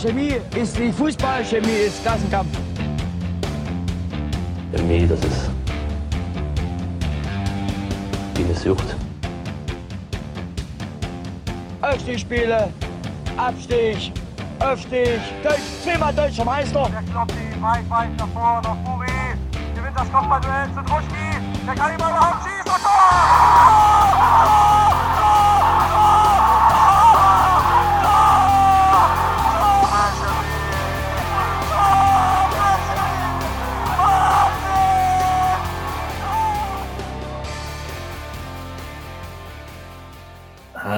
Chemie ist wie Fußball, Chemie ist Klassenkampf. Chemie, das ist wie eine Sucht. Aufstiegsspiele, Abstieg, Aufstieg, Deutsch, zehnmal deutscher Meister. Der Kloppi, weit, weit nach vorne, nach Buri. Gewinnt das Kopfballduell zu Druschki. Der kann ihn mal überhaupt schießen. Und Tor!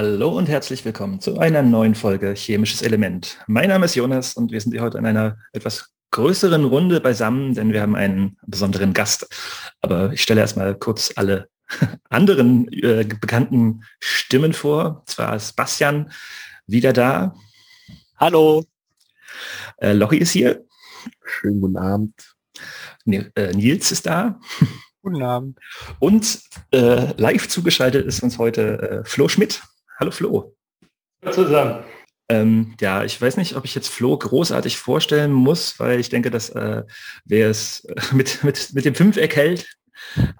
Hallo und herzlich willkommen zu einer neuen Folge Chemisches Element. Mein Name ist Jonas und wir sind hier heute in einer etwas größeren Runde beisammen, denn wir haben einen besonderen Gast. Aber ich stelle erstmal kurz alle anderen äh, bekannten Stimmen vor. Zwar ist Bastian wieder da. Hallo. Äh, Lochi ist hier. Schönen guten Abend. Äh, Nils ist da. Guten Abend. Und äh, live zugeschaltet ist uns heute äh, Flo Schmidt. Hallo Flo. Hallo zusammen. Ähm, ja, ich weiß nicht, ob ich jetzt Flo großartig vorstellen muss, weil ich denke, dass äh, wer es mit, mit, mit dem Fünfeck hält,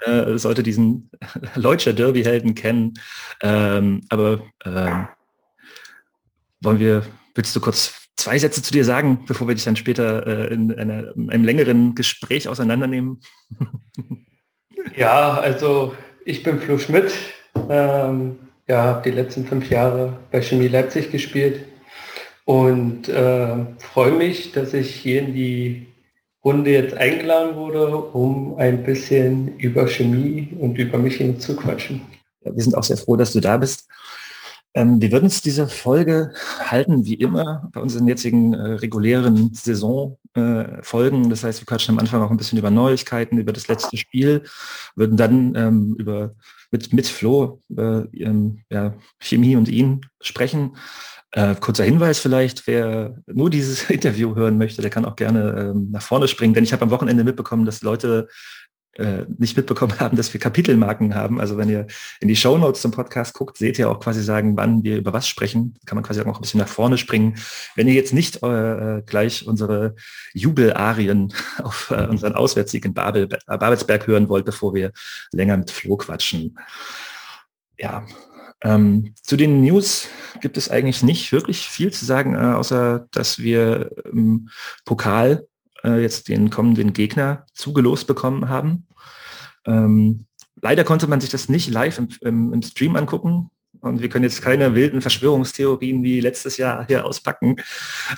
äh, sollte diesen Leutscher Derby-Helden kennen. Ähm, aber ähm, wollen wir, willst du kurz zwei Sätze zu dir sagen, bevor wir dich dann später äh, in, einer, in einem längeren Gespräch auseinandernehmen? Ja, also ich bin Flo Schmidt. Ähm, ja, habe die letzten fünf Jahre bei Chemie Leipzig gespielt und äh, freue mich, dass ich hier in die Runde jetzt eingeladen wurde, um ein bisschen über Chemie und über mich zu quatschen. Ja, wir sind auch sehr froh, dass du da bist. Ähm, wir würden uns diese Folge halten, wie immer, bei unseren jetzigen äh, regulären Saisonfolgen. Äh, das heißt, wir quatschen am Anfang auch ein bisschen über Neuigkeiten, über das letzte Spiel, würden dann ähm, über mit, mit Flo über ähm, ja, Chemie und ihn sprechen. Äh, kurzer Hinweis vielleicht, wer nur dieses Interview hören möchte, der kann auch gerne ähm, nach vorne springen, denn ich habe am Wochenende mitbekommen, dass Leute äh, nicht mitbekommen haben, dass wir Kapitelmarken haben. Also wenn ihr in die Show Notes zum Podcast guckt, seht ihr auch quasi sagen, wann wir über was sprechen. Kann man quasi auch noch ein bisschen nach vorne springen. Wenn ihr jetzt nicht äh, gleich unsere Jubelarien auf äh, unseren Auswärtssieg in Babel, Babelsberg hören wollt, bevor wir länger mit Flo quatschen. Ja, ähm, zu den News gibt es eigentlich nicht wirklich viel zu sagen, äh, außer dass wir im Pokal äh, jetzt den kommenden Gegner zugelost bekommen haben. Ähm, leider konnte man sich das nicht live im, im, im, Stream angucken. Und wir können jetzt keine wilden Verschwörungstheorien wie letztes Jahr hier auspacken,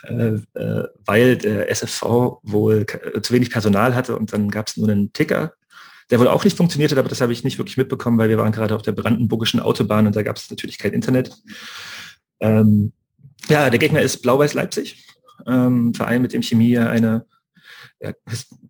äh, äh, weil der SFV wohl zu wenig Personal hatte und dann gab es nur einen Ticker, der wohl auch nicht funktioniert hat, aber das habe ich nicht wirklich mitbekommen, weil wir waren gerade auf der brandenburgischen Autobahn und da gab es natürlich kein Internet. Ähm, ja, der Gegner ist Blau-Weiß Leipzig, ähm, Verein, mit dem Chemie eine ja,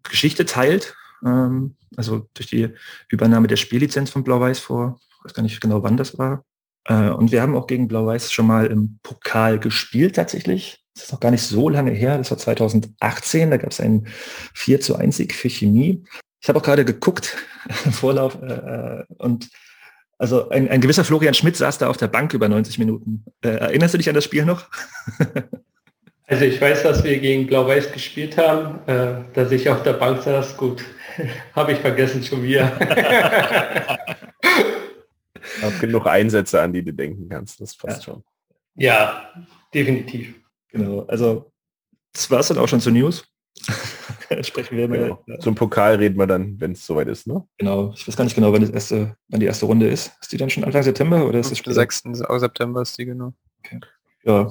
Geschichte teilt ähm, also durch die Übernahme der Spiellizenz von Blau-Weiß vor, ich weiß gar nicht genau wann das war. Äh, und wir haben auch gegen Blau-Weiß schon mal im Pokal gespielt tatsächlich. Das ist noch gar nicht so lange her, das war 2018, da gab es einen 4 zu 1 Sieg für Chemie. Ich habe auch gerade geguckt im Vorlauf äh, und also ein, ein gewisser Florian Schmidt saß da auf der Bank über 90 Minuten. Äh, erinnerst du dich an das Spiel noch? also ich weiß, dass wir gegen Blau-Weiß gespielt haben, äh, dass ich auf der Bank saß, gut. Habe ich vergessen schon wieder. Hab genug Einsätze, an die du denken kannst. Das passt ja. schon. Ja, definitiv. Genau. Also das war es dann auch schon zu News. Sprechen wir mal. Genau. Zum Pokal reden wir dann, wenn es soweit ist, ne? Genau. Ich weiß gar nicht genau, wann, das erste, wann die erste Runde ist. Ist die dann schon Anfang September oder ist es 6. September ist die genau. Okay. Ja,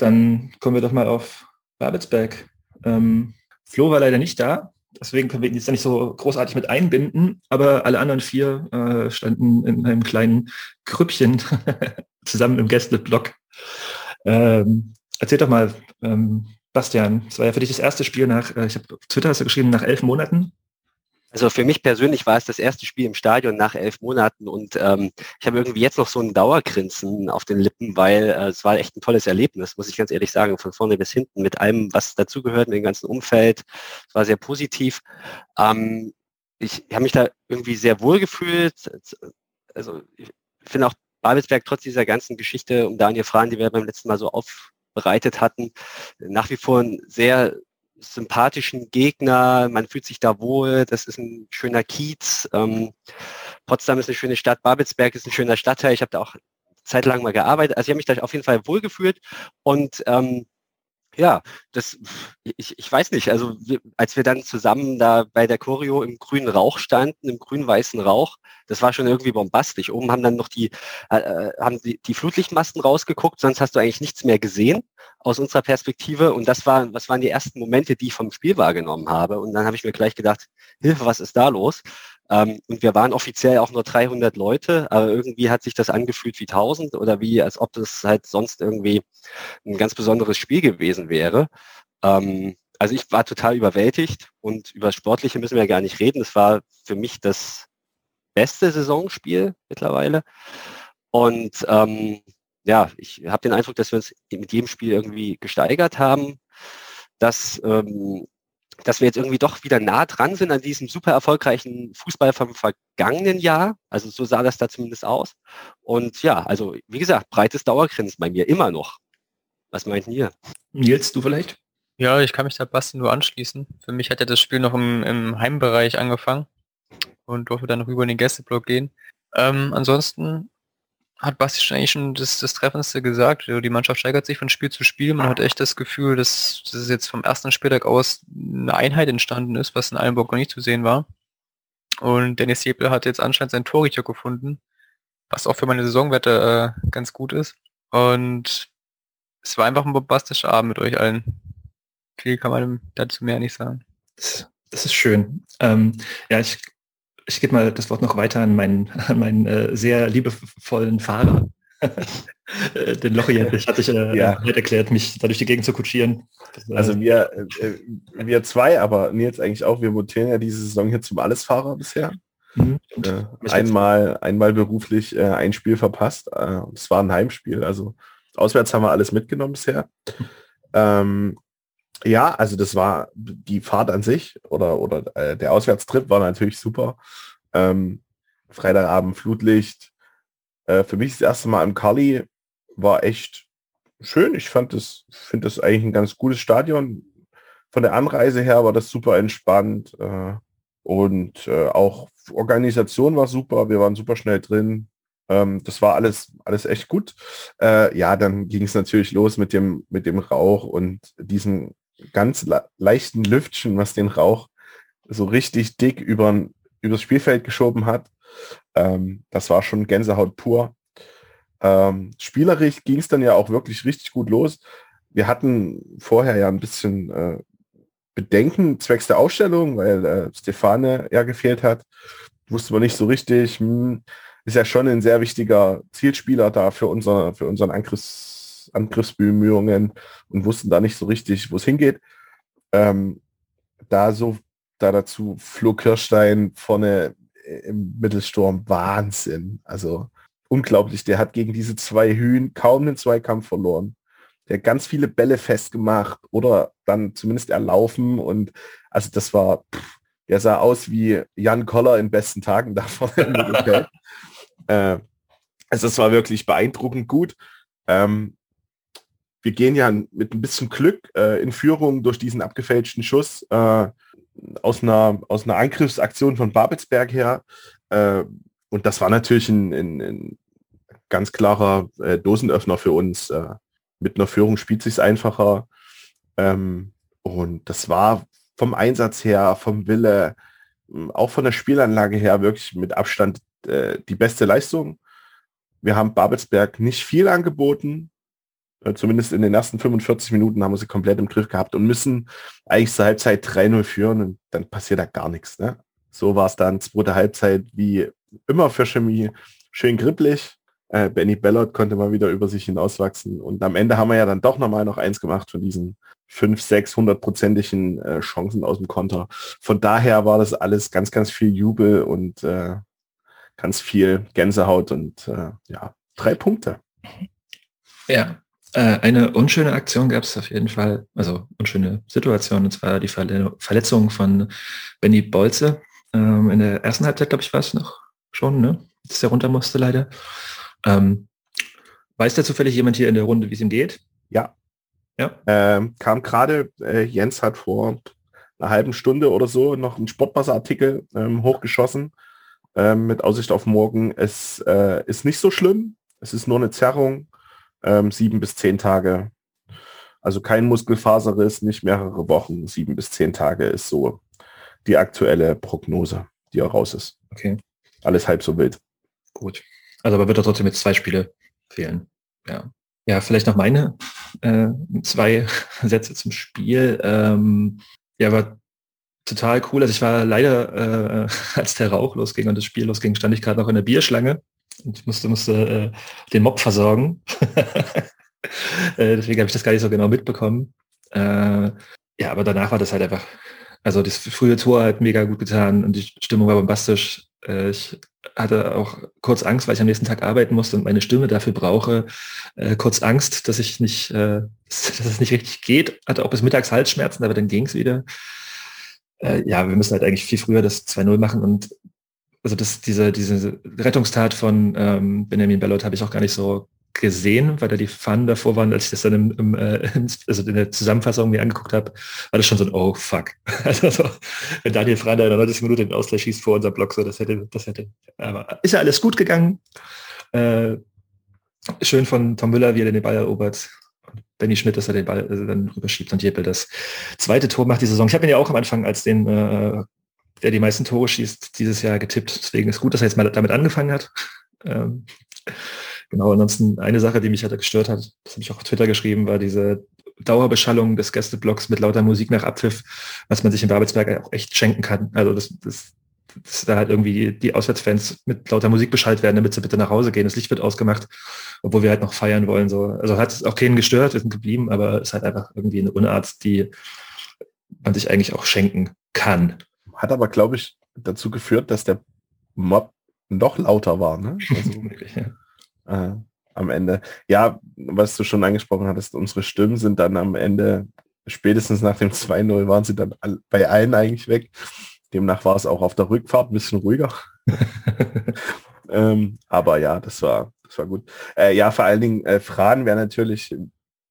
dann kommen wir doch mal auf Babelsberg. Ähm, Flo war leider nicht da. Deswegen können wir ihn jetzt nicht so großartig mit einbinden, aber alle anderen vier äh, standen in einem kleinen Krüppchen zusammen im Gästeblock. Ähm, erzähl doch mal, ähm, Bastian, es war ja für dich das erste Spiel nach, äh, ich habe Twitter hast du geschrieben, nach elf Monaten. Also für mich persönlich war es das erste Spiel im Stadion nach elf Monaten und ähm, ich habe irgendwie jetzt noch so ein Dauergrinsen auf den Lippen, weil äh, es war echt ein tolles Erlebnis, muss ich ganz ehrlich sagen, von vorne bis hinten mit allem, was dazugehört, mit dem ganzen Umfeld. Es war sehr positiv. Ähm, ich habe mich da irgendwie sehr wohl gefühlt. Also ich finde auch Babelsberg trotz dieser ganzen Geschichte um Daniel Frahn, die wir beim letzten Mal so auf bereitet hatten. Nach wie vor ein sehr sympathischen Gegner, man fühlt sich da wohl, das ist ein schöner Kiez. Ähm, Potsdam ist eine schöne Stadt, Babelsberg ist ein schöner Stadtteil. Ich habe da auch zeitlang mal gearbeitet. Also ich habe mich da auf jeden Fall wohlgefühlt und ähm, ja, das, ich, ich weiß nicht, also wir, als wir dann zusammen da bei der Choreo im grünen Rauch standen, im grün-weißen Rauch, das war schon irgendwie bombastisch. Oben haben dann noch die, äh, äh, haben die, die Flutlichtmasten rausgeguckt, sonst hast du eigentlich nichts mehr gesehen aus unserer Perspektive. Und das war, was waren die ersten Momente, die ich vom Spiel wahrgenommen habe. Und dann habe ich mir gleich gedacht, Hilfe, was ist da los? Ähm, und wir waren offiziell auch nur 300 Leute, aber irgendwie hat sich das angefühlt wie 1000 oder wie, als ob das halt sonst irgendwie ein ganz besonderes Spiel gewesen wäre. Ähm, also ich war total überwältigt und über Sportliche müssen wir ja gar nicht reden. Es war für mich das beste Saisonspiel mittlerweile. Und ähm, ja, ich habe den Eindruck, dass wir uns mit jedem Spiel irgendwie gesteigert haben, dass, ähm, dass wir jetzt irgendwie doch wieder nah dran sind an diesem super erfolgreichen Fußball vom vergangenen Jahr. Also so sah das da zumindest aus. Und ja, also wie gesagt, breites Dauergrinsen bei mir immer noch. Was meint ihr? Nils, du vielleicht? Ja, ich kann mich da Basti nur anschließen. Für mich hat ja das Spiel noch im, im Heimbereich angefangen und durfte dann noch über den Gästeblock gehen. Ähm, ansonsten hat Basti schon eigentlich schon das, das Treffendste gesagt. Also die Mannschaft steigert sich von Spiel zu Spiel. Man hat echt das Gefühl, dass, es jetzt vom ersten Spieltag aus eine Einheit entstanden ist, was in Eilenburg noch nicht zu sehen war. Und Dennis Jebel hat jetzt anscheinend sein Torrichter gefunden, was auch für meine Saisonwette äh, ganz gut ist. Und es war einfach ein bombastischer Abend mit euch allen. Viel kann man dazu mehr nicht sagen. Das, das ist schön. Ähm, ja, ich ich gebe mal das Wort noch weiter an meinen, an meinen äh, sehr liebevollen Fahrer. Äh, den Lochi hatte ich äh, ja. erklärt, mich da durch die Gegend zu kutschieren. Also wir, äh, wir zwei, aber Nils eigentlich auch, wir votieren ja diese Saison hier zum Allesfahrer bisher. Mhm. Äh, einmal, einmal beruflich äh, ein Spiel verpasst. Es war ein Heimspiel, also auswärts haben wir alles mitgenommen bisher. Ähm, ja, also das war die Fahrt an sich oder, oder äh, der Auswärtstrip war natürlich super. Ähm, Freitagabend Flutlicht. Äh, für mich das erste Mal im Kali war echt schön. Ich fand das, finde das eigentlich ein ganz gutes Stadion. Von der Anreise her war das super entspannt. Äh, und äh, auch Organisation war super. Wir waren super schnell drin. Ähm, das war alles, alles echt gut. Äh, ja, dann ging es natürlich los mit dem, mit dem Rauch und diesen ganz leichten Lüftchen, was den Rauch so richtig dick über übers Spielfeld geschoben hat. Ähm, das war schon Gänsehaut pur. Ähm, spielerisch ging es dann ja auch wirklich richtig gut los. Wir hatten vorher ja ein bisschen äh, Bedenken zwecks der Ausstellung, weil äh, Stefane ja gefehlt hat. Wusste man nicht so richtig. Hm, ist ja schon ein sehr wichtiger Zielspieler da für, unser, für unseren Angriffs Angriffsbemühungen und wussten da nicht so richtig, wo es hingeht. Ähm, da so, da dazu Flo Kirstein vorne im Mittelsturm, Wahnsinn. Also unglaublich. Der hat gegen diese zwei Hühn kaum einen Zweikampf verloren. Der hat ganz viele Bälle festgemacht oder dann zumindest erlaufen und also das war, pff, der sah aus wie Jan Koller in besten Tagen da vorne. äh, also es war wirklich beeindruckend gut. Ähm, wir gehen ja mit ein bisschen Glück äh, in Führung durch diesen abgefälschten Schuss äh, aus, einer, aus einer Angriffsaktion von Babelsberg her. Äh, und das war natürlich ein, ein, ein ganz klarer äh, Dosenöffner für uns. Äh, mit einer Führung spielt sich einfacher. Ähm, und das war vom Einsatz her, vom Wille, auch von der Spielanlage her wirklich mit Abstand äh, die beste Leistung. Wir haben Babelsberg nicht viel angeboten, zumindest in den ersten 45 Minuten haben wir sie komplett im Griff gehabt und müssen eigentlich zur Halbzeit 3-0 führen und dann passiert da gar nichts. Ne? So war es dann zweite Halbzeit wie immer für Chemie. Schön gripplich. Äh, Benny Bellot konnte mal wieder über sich hinauswachsen und am Ende haben wir ja dann doch nochmal noch eins gemacht von diesen 5, 6, 100-prozentigen äh, Chancen aus dem Konter. Von daher war das alles ganz, ganz viel Jubel und äh, ganz viel Gänsehaut und äh, ja, drei Punkte. Ja, äh, eine unschöne Aktion gab es auf jeden Fall, also unschöne Situation, und zwar die Verletzung von Benny Bolze. Ähm, in der ersten Halbzeit, glaube ich, war es noch schon, ne? Dass er runter musste leider. Ähm, weiß da zufällig jemand hier in der Runde, wie es ihm geht? Ja. Ja. Ähm, kam gerade, äh, Jens hat vor einer halben Stunde oder so noch einen Sportwasserartikel ähm, hochgeschossen ähm, mit Aussicht auf morgen. Es äh, ist nicht so schlimm. Es ist nur eine Zerrung. Ähm, sieben bis zehn Tage. Also kein Muskelfaserriss, nicht mehrere Wochen. Sieben bis zehn Tage ist so die aktuelle Prognose, die auch raus ist. Okay. Alles halb so wild. Gut. Also aber wird er trotzdem jetzt zwei Spiele fehlen. Ja. Ja, vielleicht noch meine äh, zwei Sätze zum Spiel. Ähm, ja, war total cool. Also ich war leider, äh, als der Rauch losging und das Spiel losging, stand ich gerade noch in der Bierschlange und musste, musste äh, den Mob versorgen. äh, deswegen habe ich das gar nicht so genau mitbekommen. Äh, ja, aber danach war das halt einfach, also das frühe Tor hat mega gut getan und die Stimmung war bombastisch. Äh, ich hatte auch kurz Angst, weil ich am nächsten Tag arbeiten musste und meine Stimme dafür brauche. Äh, kurz Angst, dass ich nicht, äh, dass es nicht richtig geht. Hatte auch bis mittags Halsschmerzen, aber dann ging es wieder. Ja, wir müssen halt eigentlich viel früher das 2-0 machen und also das, diese, diese Rettungstat von ähm, Benjamin Bellot habe ich auch gar nicht so gesehen, weil da die Fahnen davor waren, als ich das dann im, im, äh, also in der Zusammenfassung mir angeguckt habe, war das schon so ein Oh fuck. Also so, wenn Daniel Freiner in der 90 Minute den Ausgleich schießt vor unserem Block, so das hätte, das hätte. Aber ist ja alles gut gegangen. Äh, schön von Tom Müller, wie er den Ball erobert. Benny Schmidt, dass er den Ball also dann rüberschiebt und Jeppel das zweite Tor macht die Saison. Ich habe ihn ja auch am Anfang als den, äh, der die meisten Tore schießt, dieses Jahr getippt. Deswegen ist gut, dass er jetzt mal damit angefangen hat. Ähm, Genau, ansonsten eine Sache, die mich halt gestört hat, das habe ich auch auf Twitter geschrieben, war diese Dauerbeschallung des Gästeblocks mit lauter Musik nach Abpfiff, was man sich in Babelsberg auch echt schenken kann. Also das, das, dass da halt irgendwie die Auswärtsfans mit lauter Musik beschallt werden, damit sie bitte nach Hause gehen. Das Licht wird ausgemacht, obwohl wir halt noch feiern wollen. So. Also hat es auch keinen gestört, wir sind geblieben, aber es ist halt einfach irgendwie eine Unart, die man sich eigentlich auch schenken kann. Hat aber, glaube ich, dazu geführt, dass der Mob noch lauter war. Ne? Also, Wirklich, ja äh, am Ende. Ja, was du schon angesprochen hattest, unsere Stimmen sind dann am Ende, spätestens nach dem 2-0 waren sie dann bei allen eigentlich weg. Demnach war es auch auf der Rückfahrt ein bisschen ruhiger. ähm, aber ja, das war, das war gut. Äh, ja, vor allen Dingen, äh, Fran wäre natürlich,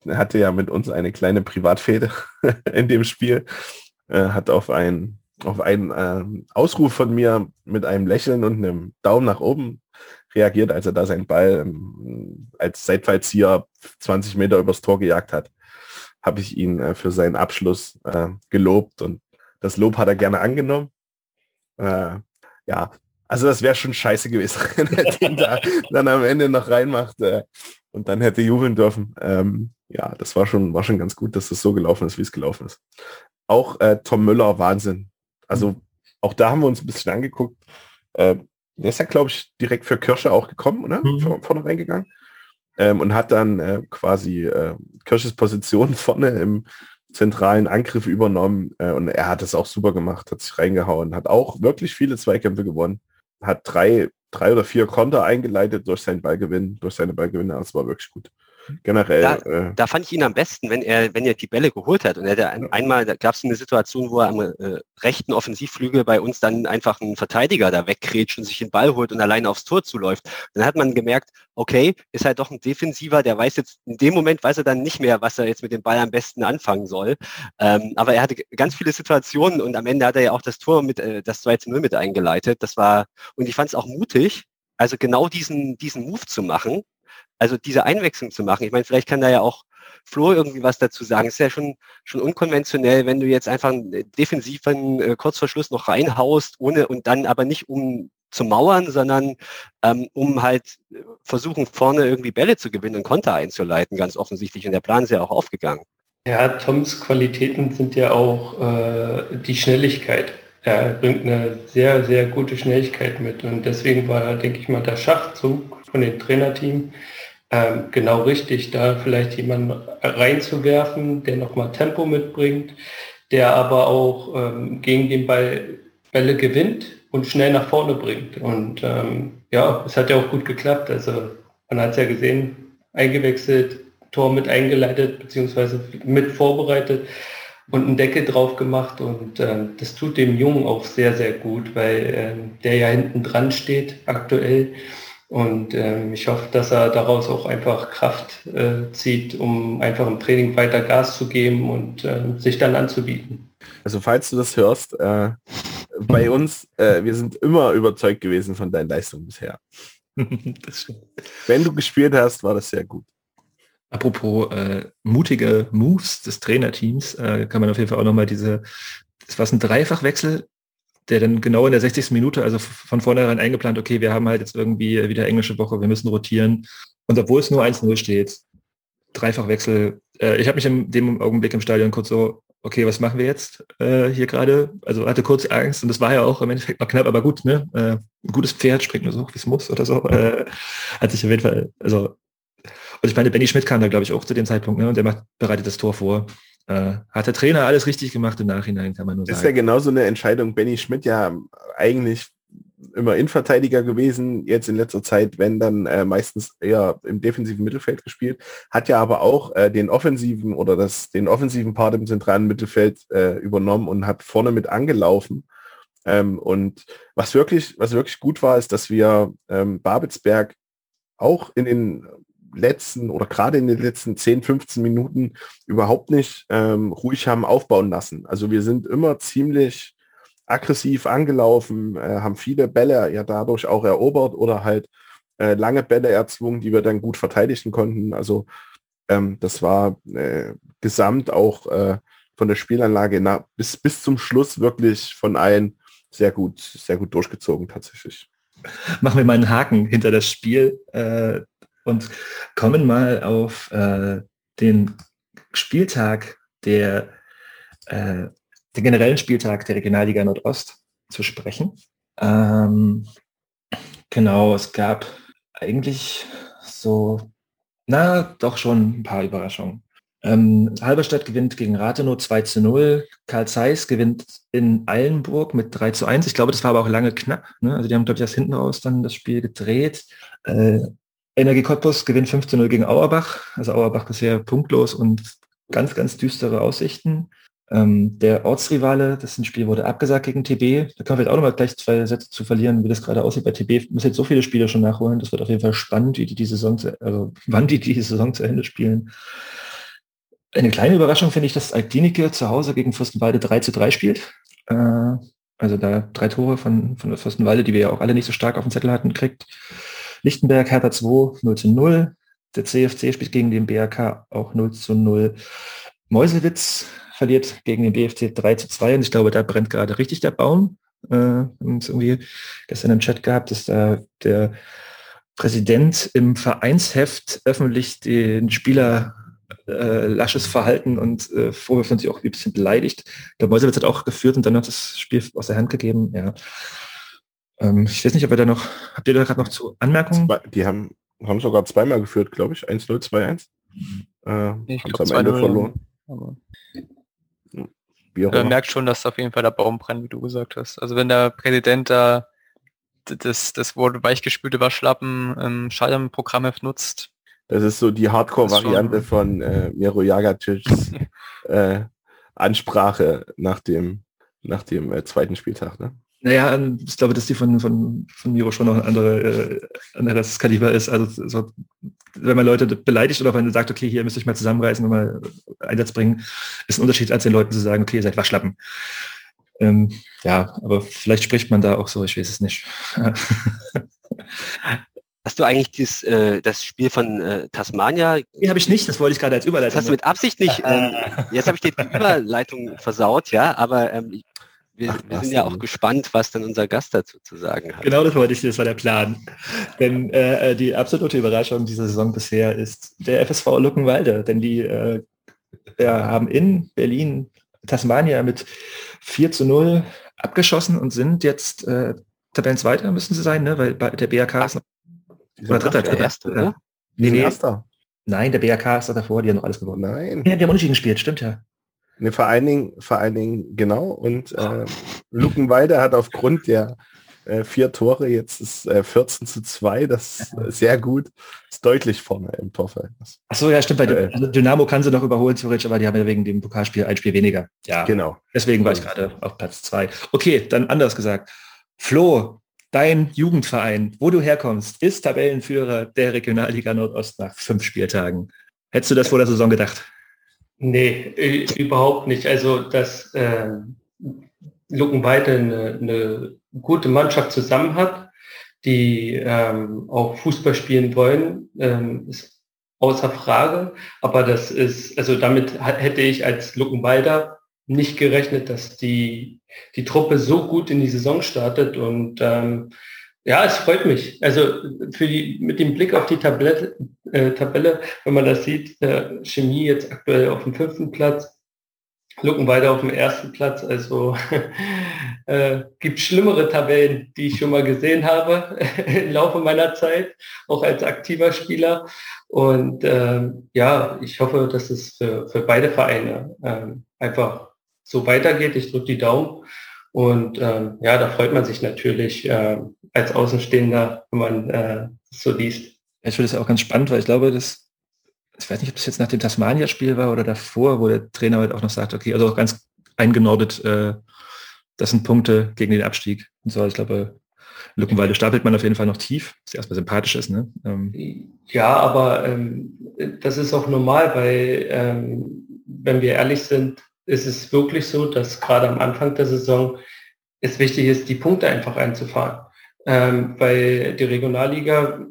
hatte ja mit uns eine kleine Privatfehde in dem Spiel, äh, hat auf ein auf einen äh, Ausruf von mir mit einem Lächeln und einem Daumen nach oben reagiert, als er da seinen Ball ähm, als Seitfallzieher 20 Meter übers Tor gejagt hat. Habe ich ihn äh, für seinen Abschluss äh, gelobt und das Lob hat er gerne angenommen. Äh, ja, also das wäre schon scheiße gewesen, wenn er den da dann am Ende noch reinmacht äh, und dann hätte jubeln dürfen. Ähm, ja, das war schon, war schon ganz gut, dass es das so gelaufen ist, wie es gelaufen ist. Auch äh, Tom Müller, Wahnsinn. Also auch da haben wir uns ein bisschen angeguckt. Äh, der ist ja, glaube ich, direkt für Kirsche auch gekommen, oder? Mhm. Vor, vorne reingegangen. Ähm, und hat dann äh, quasi äh, Kirsches Position vorne im zentralen Angriff übernommen. Äh, und er hat es auch super gemacht, hat sich reingehauen, hat auch wirklich viele Zweikämpfe gewonnen. Hat drei, drei oder vier Konter eingeleitet durch seinen Ballgewinn, durch seine Ballgewinne. Das war wirklich gut generell. Da, äh, da, fand ich ihn am besten, wenn er, wenn er die Bälle geholt hat. Und er ein, einmal, da gab es eine Situation, wo er am äh, rechten Offensivflügel bei uns dann einfach einen Verteidiger da wegkrätscht und sich den Ball holt und alleine aufs Tor zuläuft. Dann hat man gemerkt, okay, ist halt doch ein Defensiver, der weiß jetzt, in dem Moment weiß er dann nicht mehr, was er jetzt mit dem Ball am besten anfangen soll. Ähm, aber er hatte ganz viele Situationen und am Ende hat er ja auch das Tor mit, äh, das 2 zu 0 mit eingeleitet. Das war, und ich fand es auch mutig, also genau diesen, diesen Move zu machen, also diese Einwechslung zu machen. Ich meine, vielleicht kann da ja auch Flo irgendwie was dazu sagen. Es ist ja schon, schon unkonventionell, wenn du jetzt einfach einen defensiven äh, Kurzverschluss noch reinhaust, ohne und dann aber nicht um zu mauern, sondern ähm, um halt äh, versuchen, vorne irgendwie Bälle zu gewinnen und Konter einzuleiten, ganz offensichtlich. Und der Plan ist ja auch aufgegangen. Ja, Toms Qualitäten sind ja auch äh, die Schnelligkeit. Er bringt eine sehr, sehr gute Schnelligkeit mit. Und deswegen war, denke ich mal, der Schachzug von dem Trainerteam ähm, genau richtig, da vielleicht jemanden reinzuwerfen, der nochmal Tempo mitbringt, der aber auch ähm, gegen den Ball Bälle gewinnt und schnell nach vorne bringt. Und ähm, ja, es hat ja auch gut geklappt. Also man hat es ja gesehen, eingewechselt, Tor mit eingeleitet, beziehungsweise mit vorbereitet und einen Deckel drauf gemacht. Und äh, das tut dem Jungen auch sehr, sehr gut, weil äh, der ja hinten dran steht aktuell Und äh, ich hoffe, dass er daraus auch einfach Kraft äh, zieht, um einfach im Training weiter Gas zu geben und äh, sich dann anzubieten. Also falls du das hörst, äh, bei uns, äh, wir sind immer überzeugt gewesen von deinen Leistungen bisher. Wenn du gespielt hast, war das sehr gut. Apropos äh, mutige Moves des Trainerteams, äh, kann man auf jeden Fall auch nochmal diese, das war ein Dreifachwechsel, der dann genau in der 60. Minute, also von vornherein eingeplant, okay, wir haben halt jetzt irgendwie wieder englische Woche, wir müssen rotieren. Und obwohl es nur 1-0 steht, Dreifachwechsel, äh, ich habe mich in dem Augenblick im Stadion kurz so, okay, was machen wir jetzt äh, hier gerade? Also hatte kurz Angst und das war ja auch im Endeffekt noch knapp, aber gut, ne? Äh, ein gutes Pferd springt nur so, wie es muss oder so. Äh, hat sich auf jeden Fall, also und ich meine, Benny Schmidt kam da, glaube ich, auch zu dem Zeitpunkt, ne? Und der macht, bereitet das Tor vor. Äh, hat der Trainer alles richtig gemacht im Nachhinein, kann man nur sagen. Ist ja genauso eine Entscheidung. Benny Schmidt ja eigentlich immer Innenverteidiger gewesen, jetzt in letzter Zeit, wenn dann äh, meistens eher im defensiven Mittelfeld gespielt, hat ja aber auch äh, den offensiven oder das, den offensiven Part im zentralen Mittelfeld äh, übernommen und hat vorne mit angelaufen. Ähm, und was wirklich, was wirklich gut war, ist, dass wir ähm, Babelsberg auch in den letzten oder gerade in den letzten 10, 15 Minuten überhaupt nicht ähm, ruhig haben aufbauen lassen. Also wir sind immer ziemlich aggressiv angelaufen, äh, haben viele Bälle ja dadurch auch erobert oder halt äh, lange Bälle erzwungen, die wir dann gut verteidigen konnten. Also ähm, das war äh, gesamt auch äh, von der Spielanlage na, bis, bis zum Schluss wirklich von allen sehr gut, sehr gut durchgezogen tatsächlich. Machen wir mal einen Haken hinter das Spiel. Äh, und kommen mal auf äh, den Spieltag der, äh, den generellen Spieltag der Regionalliga Nordost zu sprechen. Ähm, genau, es gab eigentlich so, na, doch schon ein paar Überraschungen. Ähm, Halberstadt gewinnt gegen Rathenow 2 zu 0. Karl Zeiss gewinnt in Eilenburg mit 3 zu 1. Ich glaube, das war aber auch lange knapp. Ne? Also die haben, glaube ich, erst hinten raus dann das Spiel gedreht. Äh, Energie Cottbus gewinnt 15-0 gegen Auerbach. Also Auerbach bisher punktlos und ganz, ganz düstere Aussichten. Ähm, der Ortsrivale, das ein Spiel wurde abgesagt gegen TB. Da können wir jetzt auch noch mal gleich zwei Sätze zu verlieren, wie das gerade aussieht bei TB. Muss jetzt so viele Spiele schon nachholen. Das wird auf jeden Fall spannend, wie die die Saison, zu, also wann die die Saison zu Ende spielen. Eine kleine Überraschung finde ich, dass Altdinike zu Hause gegen Fürstenwalde 3 zu 3 spielt. Äh, also da drei Tore von, von Fürstenwalde, die wir ja auch alle nicht so stark auf dem Zettel hatten, kriegt. Lichtenberg, Hertha 2, 0 zu 0. Der CFC spielt gegen den BRK auch 0 zu 0. Meuselwitz verliert gegen den BFC 3 zu 2 und ich glaube, da brennt gerade richtig der Baum. Äh, und irgendwie gestern im Chat gehabt, dass da der Präsident im Vereinsheft öffentlich den Spieler äh, lasches Verhalten und äh, Vorwürfe sich auch ein bisschen beleidigt. Der Meuselwitz hat auch geführt und dann hat das Spiel aus der Hand gegeben. Ja. Ähm, ich weiß nicht, ob ihr da noch, habt ihr da gerade noch zu Anmerkungen? Die haben, haben sogar zweimal geführt, glaube ich. 1-0, 2-1. Äh, ich glaub, am Ende verloren. Aber Man merkt schon, dass auf jeden Fall der Baum brennt, wie du gesagt hast. Also wenn der Präsident da das, das Wort weichgespülte Waschlappen im Schalternprogrammheft nutzt. Das ist so die Hardcore-Variante von äh, Miro Jagatics äh, Ansprache nach dem, nach dem äh, zweiten Spieltag. Ne? Naja, ähm, ich glaube, dass die von, von, von Miro schon noch ein andere, äh, anderes Kaliber ist. Also so, wenn man Leute beleidigt oder wenn man sagt, okay, hier müsste ich mal zusammenreißen und mal Einsatz bringen, ist ein Unterschied, als den Leuten zu sagen, okay, ihr seid Waschlappen. Ähm, ja, aber vielleicht spricht man da auch so, ich weiß es nicht. Hast du eigentlich dieses, äh, das Spiel von äh, Tasmania? Nee, habe ich nicht, das wollte ich gerade als Überleitung. Das hast du mit Absicht nicht. Ähm, jetzt habe ich die Überleitung versaut, ja, aber ähm, wir, Ach, wir sind ja auch gespannt, was dann unser Gast dazu zu sagen hat. Genau das wollte ich, das war der Plan. Denn äh, die absolute Überraschung dieser Saison bisher ist der FSV Luckenwalde, denn die äh, ja, haben in Berlin Tasmania mit 4 zu 0 abgeschossen und sind jetzt äh, Tabellenzweiter müssen sie sein, ne? weil der BRK ist noch oder dritter. Der erste, oder? Nee, nee. Erster. Nein, der BRK ist da davor, die haben noch alles gewonnen. Nein. Ja, die haben unentschieden gespielt, stimmt ja. Ne, vor allen Dingen, vor allen Dingen, genau. Und äh, Luckenwalde hat aufgrund der äh, vier Tore jetzt ist äh, 14 zu 2, das ist äh, sehr gut, ist deutlich vorne im Torverhältnis. Achso, ja, stimmt. Bei äh, also Dynamo kann sie noch überholen, theoretisch, aber die haben ja wegen dem Pokalspiel ein Spiel weniger. Ja, genau. Deswegen war ich gerade auf Platz zwei. Okay, dann anders gesagt. Flo, Dein Jugendverein, wo du herkommst, ist Tabellenführer der Regionalliga Nordost nach fünf Spieltagen. Hättest du das vor der Saison gedacht? Nee, überhaupt nicht. Also, dass äh, Luckenweite eine, eine gute Mannschaft zusammen hat, die ähm, auch Fußball spielen wollen, ähm, ist außer Frage. Aber das ist, also damit hätte ich als Luckenwalder nicht gerechnet, dass die, die Truppe so gut in die Saison startet und ähm, ja, es freut mich. Also für die, mit dem Blick auf die Tabelle, äh, Tabelle wenn man das sieht, äh, Chemie jetzt aktuell auf dem fünften Platz, Luckenweider auf dem ersten Platz. Also äh, gibt schlimmere Tabellen, die ich schon mal gesehen habe im Laufe meiner Zeit, auch als aktiver Spieler. Und ähm, ja, ich hoffe, dass es für, für beide Vereine ähm, einfach so weitergeht. Ich drücke die Daumen. Und ähm, ja, da freut man sich natürlich äh, als Außenstehender, wenn man äh, so liest. Ich finde das auch ganz spannend, weil ich glaube, dass ich weiß nicht, ob das jetzt nach dem Tasmania-Spiel war oder davor, wo der Trainer halt auch noch sagt, okay, also auch ganz eingenordet, äh, das sind Punkte gegen den Abstieg und so. Ich glaube, Lückenwalde stapelt man auf jeden Fall noch tief, was erstmal sympathisch ist. Ne? Ähm. Ja, aber ähm, das ist auch normal, weil ähm, wenn wir ehrlich sind, ist es wirklich so, dass gerade am Anfang der Saison es wichtig ist, die Punkte einfach einzufahren. Ähm, weil die Regionalliga,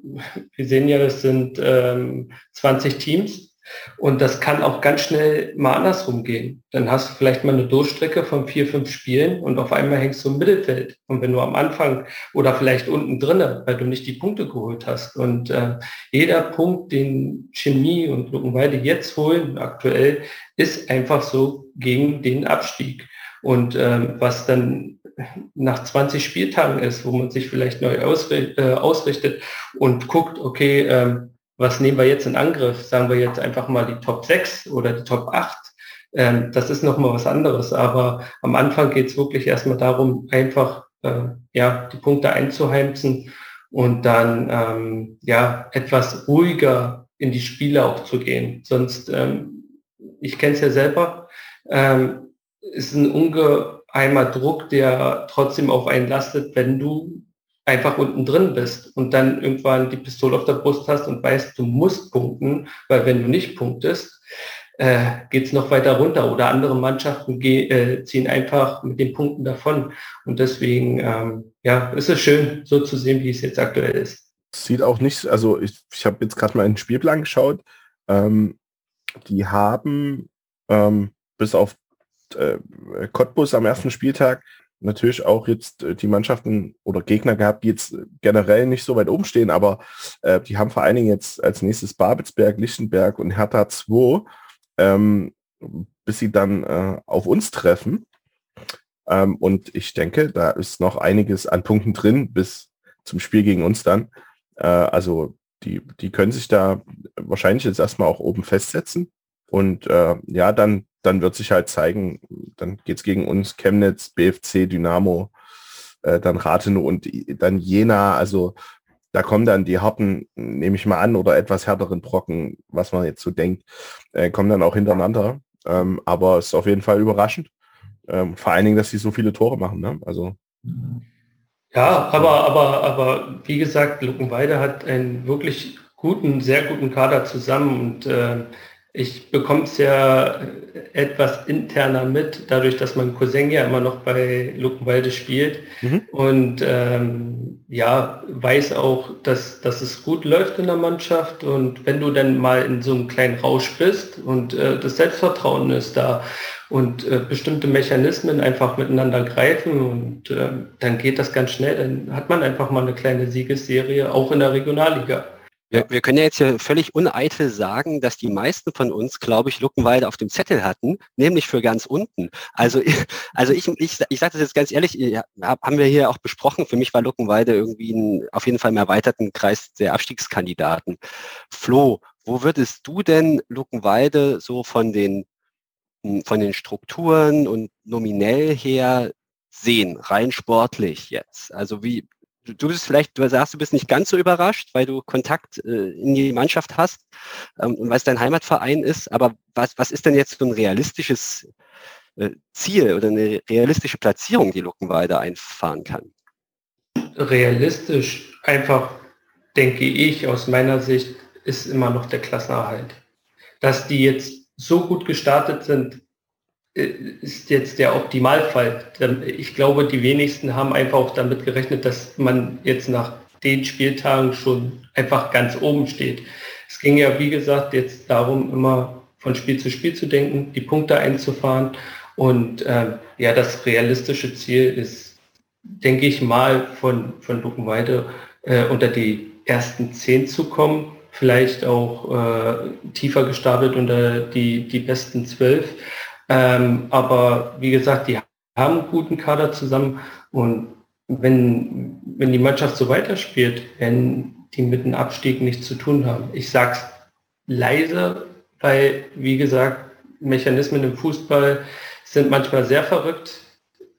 wir sehen ja, es sind ähm, 20 Teams und das kann auch ganz schnell mal andersrum gehen. Dann hast du vielleicht mal eine Durchstrecke von vier, fünf Spielen und auf einmal hängst du im Mittelfeld. Und wenn du am Anfang oder vielleicht unten drinnen, weil du nicht die Punkte geholt hast. Und äh, jeder Punkt, den Chemie und Luckenweide jetzt holen, aktuell, ist einfach so gegen den Abstieg. Und ähm, was dann nach 20 Spieltagen ist, wo man sich vielleicht neu ausrichtet, äh, ausrichtet und guckt, okay, ähm, was nehmen wir jetzt in Angriff? Sagen wir jetzt einfach mal die Top 6 oder die Top 8. Ähm, das ist nochmal was anderes. Aber am Anfang geht es wirklich erstmal darum, einfach äh, ja, die Punkte einzuheimsen und dann ähm, ja etwas ruhiger in die Spiele auch zu gehen. Sonst, ich kenne es ja selber, ist ein ungeheimer Druck, der trotzdem auf einen lastet, wenn du einfach unten drin bist und dann irgendwann die Pistole auf der Brust hast und weißt, du musst punkten, weil wenn du nicht punktest, äh, geht es noch weiter runter oder andere Mannschaften äh, ziehen einfach mit den Punkten davon. Und deswegen ähm, ja, ist es schön, so zu sehen, wie es jetzt aktuell ist. Sieht auch nicht, also ich, ich habe jetzt gerade mal einen Spielplan geschaut. Ähm, die haben ähm, bis auf äh, Cottbus am ersten Spieltag natürlich auch jetzt äh, die Mannschaften oder Gegner gehabt, die jetzt generell nicht so weit oben stehen, aber äh, die haben vor allen Dingen jetzt als nächstes Babelsberg, Lichtenberg und Hertha 2, ähm, bis sie dann äh, auf uns treffen. Ähm, und ich denke, da ist noch einiges an Punkten drin bis zum Spiel gegen uns dann. Äh, also die, die können sich da wahrscheinlich jetzt erstmal auch oben festsetzen. Und äh, ja, dann dann wird sich halt zeigen, dann geht es gegen uns, Chemnitz, BFC, Dynamo, äh, dann Rathenow und dann Jena, also da kommen dann die harten, nehme ich mal an, oder etwas härteren Brocken, was man jetzt so denkt, äh, kommen dann auch hintereinander. Ähm, aber es ist auf jeden Fall überraschend. Ähm, vor allen Dingen, dass sie so viele Tore machen. Ne? Also ja, aber, aber, aber wie gesagt, Luckenweide hat einen wirklich guten, sehr guten Kader zusammen und äh, ich bekomme es ja etwas interner mit, dadurch, dass mein Cousin ja immer noch bei Luckenwalde spielt mhm. und ähm, ja, weiß auch, dass, dass es gut läuft in der Mannschaft und wenn du dann mal in so einem kleinen Rausch bist und äh, das Selbstvertrauen ist da und äh, bestimmte Mechanismen einfach miteinander greifen und äh, dann geht das ganz schnell, dann hat man einfach mal eine kleine Siegesserie, auch in der Regionalliga. Wir, wir, können ja jetzt hier völlig uneitel sagen, dass die meisten von uns, glaube ich, Luckenwalde auf dem Zettel hatten, nämlich für ganz unten. Also, also ich, ich, ich sage das jetzt ganz ehrlich, haben wir hier auch besprochen. Für mich war Luckenwalde irgendwie ein, auf jeden Fall im erweiterten Kreis der Abstiegskandidaten. Flo, wo würdest du denn Luckenwalde so von den, von den Strukturen und nominell her sehen, rein sportlich jetzt? Also wie, du bist vielleicht, du sagst, du bist nicht ganz so überrascht, weil du Kontakt äh, in die Mannschaft hast ähm, und weil es dein Heimatverein ist. Aber was, was ist denn jetzt so ein realistisches äh, Ziel oder eine realistische Platzierung, die Luckenwalde einfahren kann? realistisch einfach, denke ich, aus meiner Sicht, ist immer noch der Klassenerhalt. Dass die jetzt so gut gestartet sind, ist jetzt der Optimalfall. Ich glaube, die wenigsten haben einfach auch damit gerechnet, dass man jetzt nach den Spieltagen schon einfach ganz oben steht. Es ging ja, wie gesagt, jetzt darum, immer von Spiel zu Spiel zu denken, die Punkte einzufahren. Und äh, ja, das realistische Ziel ist, denke ich mal, von, von Luckenweide äh, unter die ersten zehn zu kommen, vielleicht auch äh, tiefer gestapelt unter die, die besten zwölf. Ähm, aber wie gesagt, die haben einen guten Kader zusammen und wenn, wenn die Mannschaft so weiterspielt, werden die mit dem Abstieg nichts zu tun haben. Ich sag's leise, weil, wie gesagt, Mechanismen im Fußball sind manchmal sehr verrückt.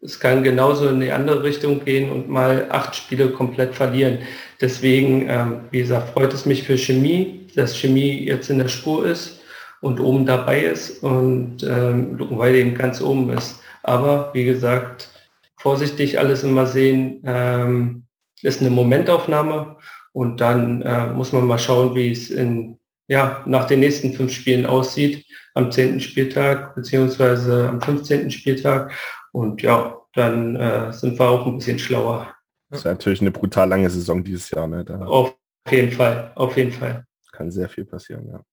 Es kann genauso in die andere Richtung gehen und mal acht Spiele komplett verlieren. Deswegen, ähm, wie gesagt, freut es mich für Chemie, dass Chemie jetzt in der Spur ist und oben dabei ist und ähm, Luckenweide eben ganz oben ist. Aber wie gesagt, vorsichtig alles immer sehen. Ähm, ist eine Momentaufnahme und dann äh, muss man mal schauen, wie es in, ja, nach den nächsten fünf Spielen aussieht, am zehnten Spieltag beziehungsweise am 15. Spieltag. Und ja, dann äh, sind wir auch ein bisschen schlauer. Das ist natürlich eine brutal lange Saison dieses Jahr. Ne? Da auf jeden Fall, auf jeden Fall. Kann sehr viel passieren, ja.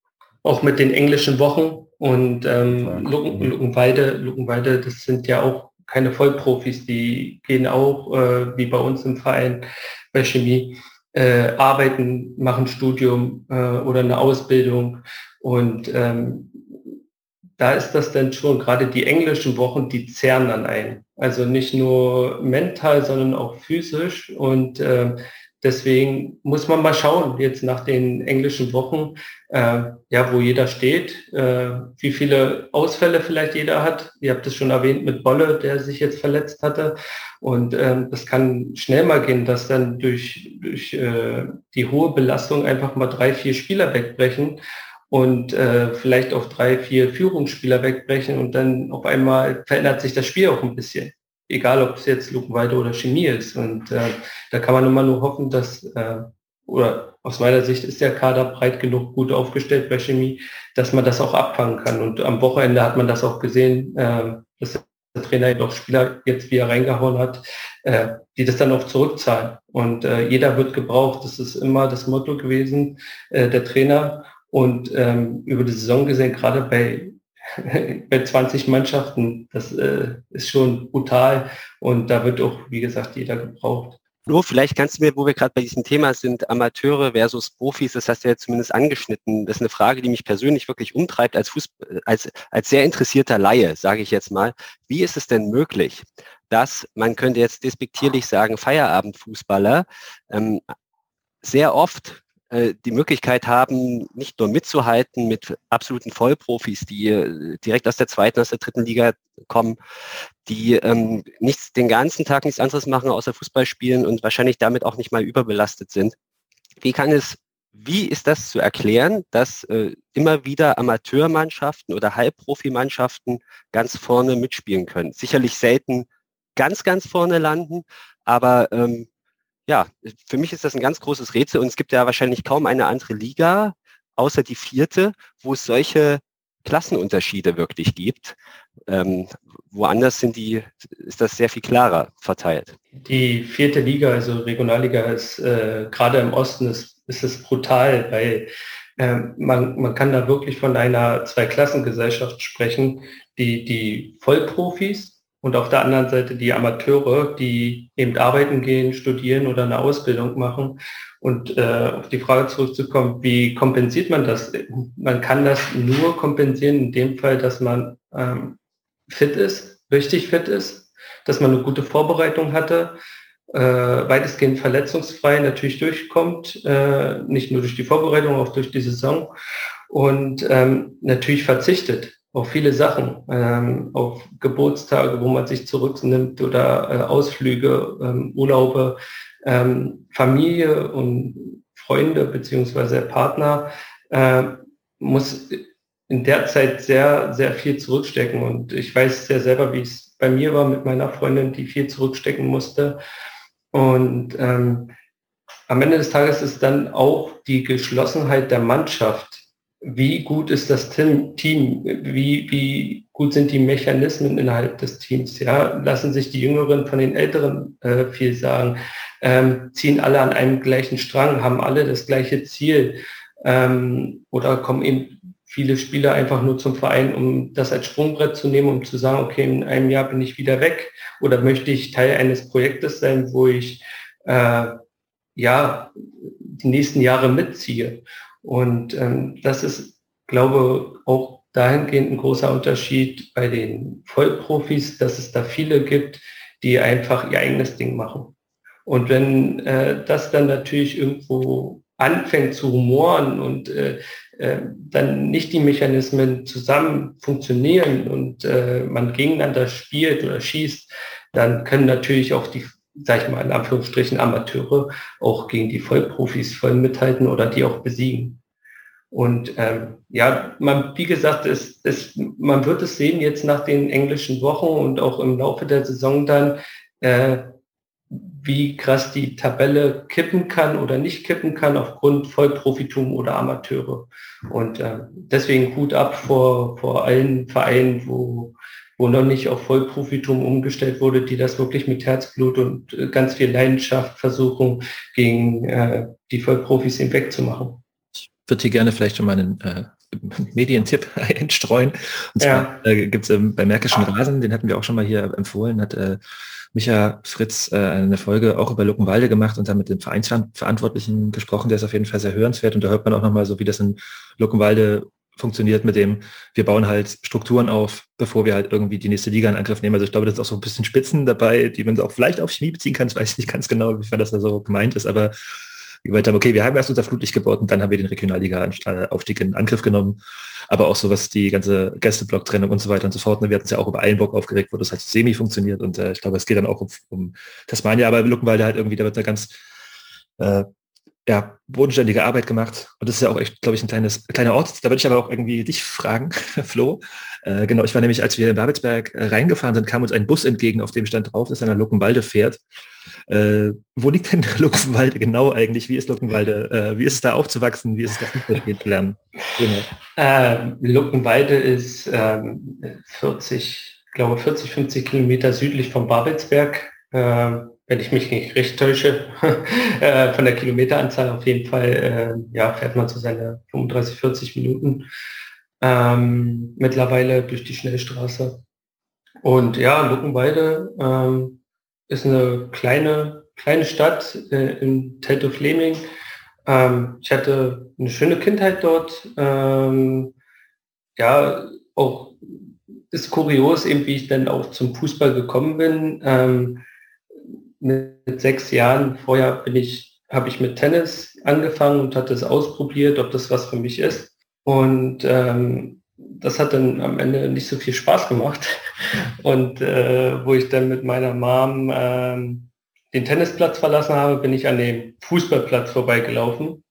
Auch mit den englischen Wochen und ähm, Lucken, Luckenweide, Luckenweide, das sind ja auch keine Vollprofis, die gehen auch, äh, wie bei uns im Verein bei Chemie, äh, arbeiten, machen Studium äh, oder eine Ausbildung. Und ähm, da ist das dann schon, gerade die englischen Wochen, die zehren dann ein. Also nicht nur mental, sondern auch physisch. Und äh, Deswegen muss man mal schauen, jetzt nach den englischen Wochen, äh, ja, wo jeder steht, äh, wie viele Ausfälle vielleicht jeder hat. Ihr habt es schon erwähnt mit Bolle, der sich jetzt verletzt hatte. Und ähm, das kann schnell mal gehen, dass dann durch, durch äh, die hohe Belastung einfach mal drei, vier Spieler wegbrechen und äh, vielleicht auch drei, vier Führungsspieler wegbrechen und dann auf einmal verändert sich das Spiel auch ein bisschen egal ob es jetzt Luckenweide oder Chemie ist. Und äh, da kann man immer nur hoffen, dass, äh, oder aus meiner Sicht ist der Kader breit genug gut aufgestellt bei Chemie, dass man das auch abfangen kann. Und am Wochenende hat man das auch gesehen, äh, dass der Trainer doch Spieler jetzt wie er reingehauen hat, äh, die das dann auch zurückzahlen. Und äh, jeder wird gebraucht. Das ist immer das Motto gewesen, äh, der Trainer. Und ähm, über die Saison gesehen, gerade bei bei 20 Mannschaften, das äh, ist schon brutal und da wird auch, wie gesagt, jeder gebraucht. Nur vielleicht kannst du mir, wo wir gerade bei diesem Thema sind, Amateure versus Profis, das hast du ja zumindest angeschnitten. Das ist eine Frage, die mich persönlich wirklich umtreibt als Fußball, als, als sehr interessierter Laie, sage ich jetzt mal. Wie ist es denn möglich, dass, man könnte jetzt despektierlich sagen, Feierabendfußballer ähm, sehr oft äh, die Möglichkeit haben, nicht nur mitzuhalten mit absoluten Vollprofis, die äh, direkt aus der zweiten, aus der dritten Liga kommen, die ähm, nichts, den ganzen Tag nichts anderes machen, außer Fußball spielen und wahrscheinlich damit auch nicht mal überbelastet sind. Wie kann es, wie ist das zu erklären, dass äh, immer wieder Amateurmannschaften oder Halbprofimannschaften ganz vorne mitspielen können? Sicherlich selten ganz, ganz vorne landen, aber ähm, ja, für mich ist das ein ganz großes Rätsel und es gibt ja wahrscheinlich kaum eine andere Liga, außer die vierte, wo es solche Klassenunterschiede wirklich gibt. Ähm, woanders sind die, ist das sehr viel klarer verteilt. Die vierte Liga, also Regionalliga, ist äh, gerade im Osten ist, ist es brutal, weil äh, man, man kann da wirklich von einer Zweiklassengesellschaft sprechen. Die, die Vollprofis, und auf der anderen Seite die Amateure, die eben arbeiten gehen, studieren oder eine Ausbildung machen. Und äh, auf die Frage zurückzukommen, wie kompensiert man das? Man kann das nur kompensieren in dem Fall, dass man ähm, fit ist, richtig fit ist, dass man eine gute Vorbereitung hatte, äh, weitestgehend verletzungsfrei natürlich durchkommt, äh, nicht nur durch die Vorbereitung, auch durch die Saison und ähm, natürlich verzichtet auf viele Sachen, ähm, auf Geburtstage, wo man sich zurücknimmt oder äh, Ausflüge, ähm, Urlaube, ähm, Familie und Freunde beziehungsweise Partner äh, muss in der Zeit sehr, sehr viel zurückstecken. Und ich weiß sehr selber, wie es bei mir war mit meiner Freundin, die viel zurückstecken musste. Und ähm, am Ende des Tages ist dann auch die Geschlossenheit der Mannschaft. Wie gut ist das Team? Wie, wie gut sind die Mechanismen innerhalb des Teams? Ja, lassen sich die Jüngeren von den Älteren äh, viel sagen? Ähm, ziehen alle an einem gleichen Strang? Haben alle das gleiche Ziel? Ähm, oder kommen eben viele Spieler einfach nur zum Verein, um das als Sprungbrett zu nehmen, um zu sagen, okay, in einem Jahr bin ich wieder weg oder möchte ich Teil eines Projektes sein, wo ich äh, ja die nächsten Jahre mitziehe. Und ähm, das ist, glaube auch dahingehend ein großer Unterschied bei den Vollprofis, dass es da viele gibt, die einfach ihr eigenes Ding machen. Und wenn äh, das dann natürlich irgendwo anfängt zu humoren und äh, äh, dann nicht die Mechanismen zusammen funktionieren und äh, man gegeneinander spielt oder schießt, dann können natürlich auch die, sag ich mal in Anführungsstrichen, Amateure auch gegen die Vollprofis voll mithalten oder die auch besiegen. Und ähm, ja, man, wie gesagt, es, es, man wird es sehen jetzt nach den englischen Wochen und auch im Laufe der Saison dann, äh, wie krass die Tabelle kippen kann oder nicht kippen kann aufgrund Vollprofitum oder Amateure. Und äh, deswegen gut ab vor, vor allen Vereinen, wo, wo noch nicht auf Vollprofitum umgestellt wurde, die das wirklich mit Herzblut und äh, ganz viel Leidenschaft versuchen, gegen äh, die Vollprofis hinwegzumachen. Ich würde hier gerne vielleicht schon mal einen äh, Medientipp einstreuen. Und zwar ja. äh, gibt es ähm, bei Märkischen Rasen, den hatten wir auch schon mal hier empfohlen, hat äh, Micha Fritz äh, eine Folge auch über Luckenwalde gemacht und dann mit dem Vereinsverantwortlichen gesprochen. Der ist auf jeden Fall sehr hörenswert und da hört man auch nochmal so, wie das in Luckenwalde funktioniert mit dem, wir bauen halt Strukturen auf, bevor wir halt irgendwie die nächste Liga in Angriff nehmen. Also ich glaube, das ist auch so ein bisschen Spitzen dabei, die man auch vielleicht auf Chemie beziehen kann. Ich weiß nicht ganz genau, wie das da so gemeint ist, aber wir gesagt haben, okay, wir haben erst unser Flutlicht gebaut und dann haben wir den Regionalliga-Aufstieg in Angriff genommen. Aber auch so was die ganze Gästeblock-Trennung und so weiter und so fort. Wir hatten es ja auch über Eilenbock aufgeregt, wo das halt semi funktioniert. Und äh, ich glaube, es geht dann auch um, um Tasmania, aber Luckenwalde halt irgendwie, da wird eine ganz äh, ja, bodenständige Arbeit gemacht. Und das ist ja auch echt, glaube ich, ein kleines, kleiner Ort. Da würde ich aber auch irgendwie dich fragen, Flo. Äh, genau, ich war nämlich, als wir in Babelsberg äh, reingefahren sind, kam uns ein Bus entgegen, auf dem stand drauf, dass er nach Luckenwalde fährt. Äh, wo liegt denn Luckenwalde genau eigentlich? Wie ist Luckenwalde? Äh, wie ist es da aufzuwachsen? Wie ist es da Fußball zu lernen? Genau. Ähm, Luckenwalde ist ähm, 40, glaube 40, 50 Kilometer südlich von Babelsberg. Ähm, wenn ich mich nicht recht täusche, äh, von der Kilometeranzahl auf jeden Fall, äh, ja, fährt man zu seine 35, 40 Minuten ähm, mittlerweile durch die Schnellstraße. Und ja, Luckenwalde ähm, ist eine kleine, kleine Stadt äh, in Teltow-Fleming. Ähm, ich hatte eine schöne Kindheit dort. Ähm, ja, auch ist kurios, eben wie ich dann auch zum Fußball gekommen bin. Mit sechs Jahren vorher bin ich, habe ich mit Tennis angefangen und hatte es ausprobiert, ob das was für mich ist. Und ähm, das hat dann am Ende nicht so viel Spaß gemacht. Und äh, wo ich dann mit meiner Mom ähm, den Tennisplatz verlassen habe, bin ich an dem Fußballplatz vorbeigelaufen.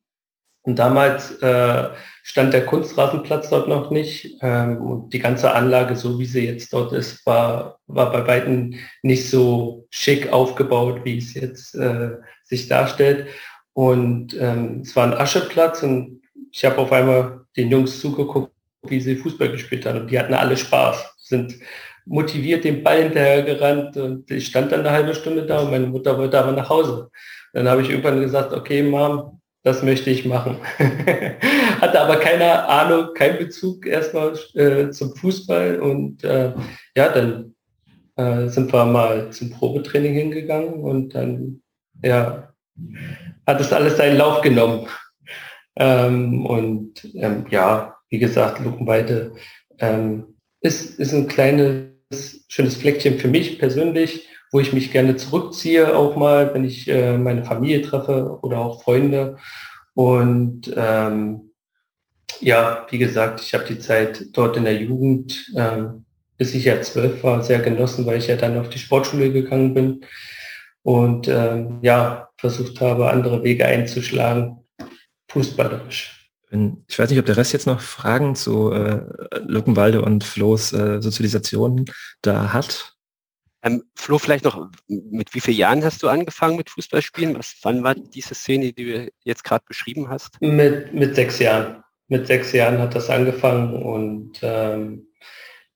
Und damals äh, stand der Kunstrasenplatz dort noch nicht. Ähm, und die ganze Anlage, so wie sie jetzt dort ist, war, war bei weitem nicht so schick aufgebaut, wie es jetzt äh, sich darstellt. Und ähm, es war ein Ascheplatz und ich habe auf einmal den Jungs zugeguckt, wie sie Fußball gespielt haben. Und die hatten alle Spaß, sind motiviert den Ball hinterher gerannt und ich stand dann eine halbe Stunde da und meine Mutter wollte aber nach Hause. Dann habe ich irgendwann gesagt, okay, Mom, das möchte ich machen. Hatte aber keine Ahnung, keinen Bezug erstmal äh, zum Fußball und äh, ja, dann äh, sind wir mal zum Probetraining hingegangen und dann ja, hat es alles seinen Lauf genommen. Ähm, und ähm, ja, wie gesagt, Luckenweide ähm, ist, ist ein kleines, schönes Fleckchen für mich persönlich wo ich mich gerne zurückziehe, auch mal, wenn ich äh, meine Familie treffe oder auch Freunde. Und ähm, ja, wie gesagt, ich habe die Zeit dort in der Jugend, ähm, bis ich ja zwölf war, sehr genossen, weil ich ja dann auf die Sportschule gegangen bin und ähm, ja, versucht habe, andere Wege einzuschlagen, fußballerisch. Ich weiß nicht, ob der Rest jetzt noch Fragen zu äh, Luckenwalde und Flo's äh, Sozialisation da hat. Ähm, Flo, vielleicht noch, mit wie vielen Jahren hast du angefangen mit Fußballspielen? Was, wann war diese Szene, die du jetzt gerade beschrieben hast? Mit, mit sechs Jahren. Mit sechs Jahren hat das angefangen und ähm,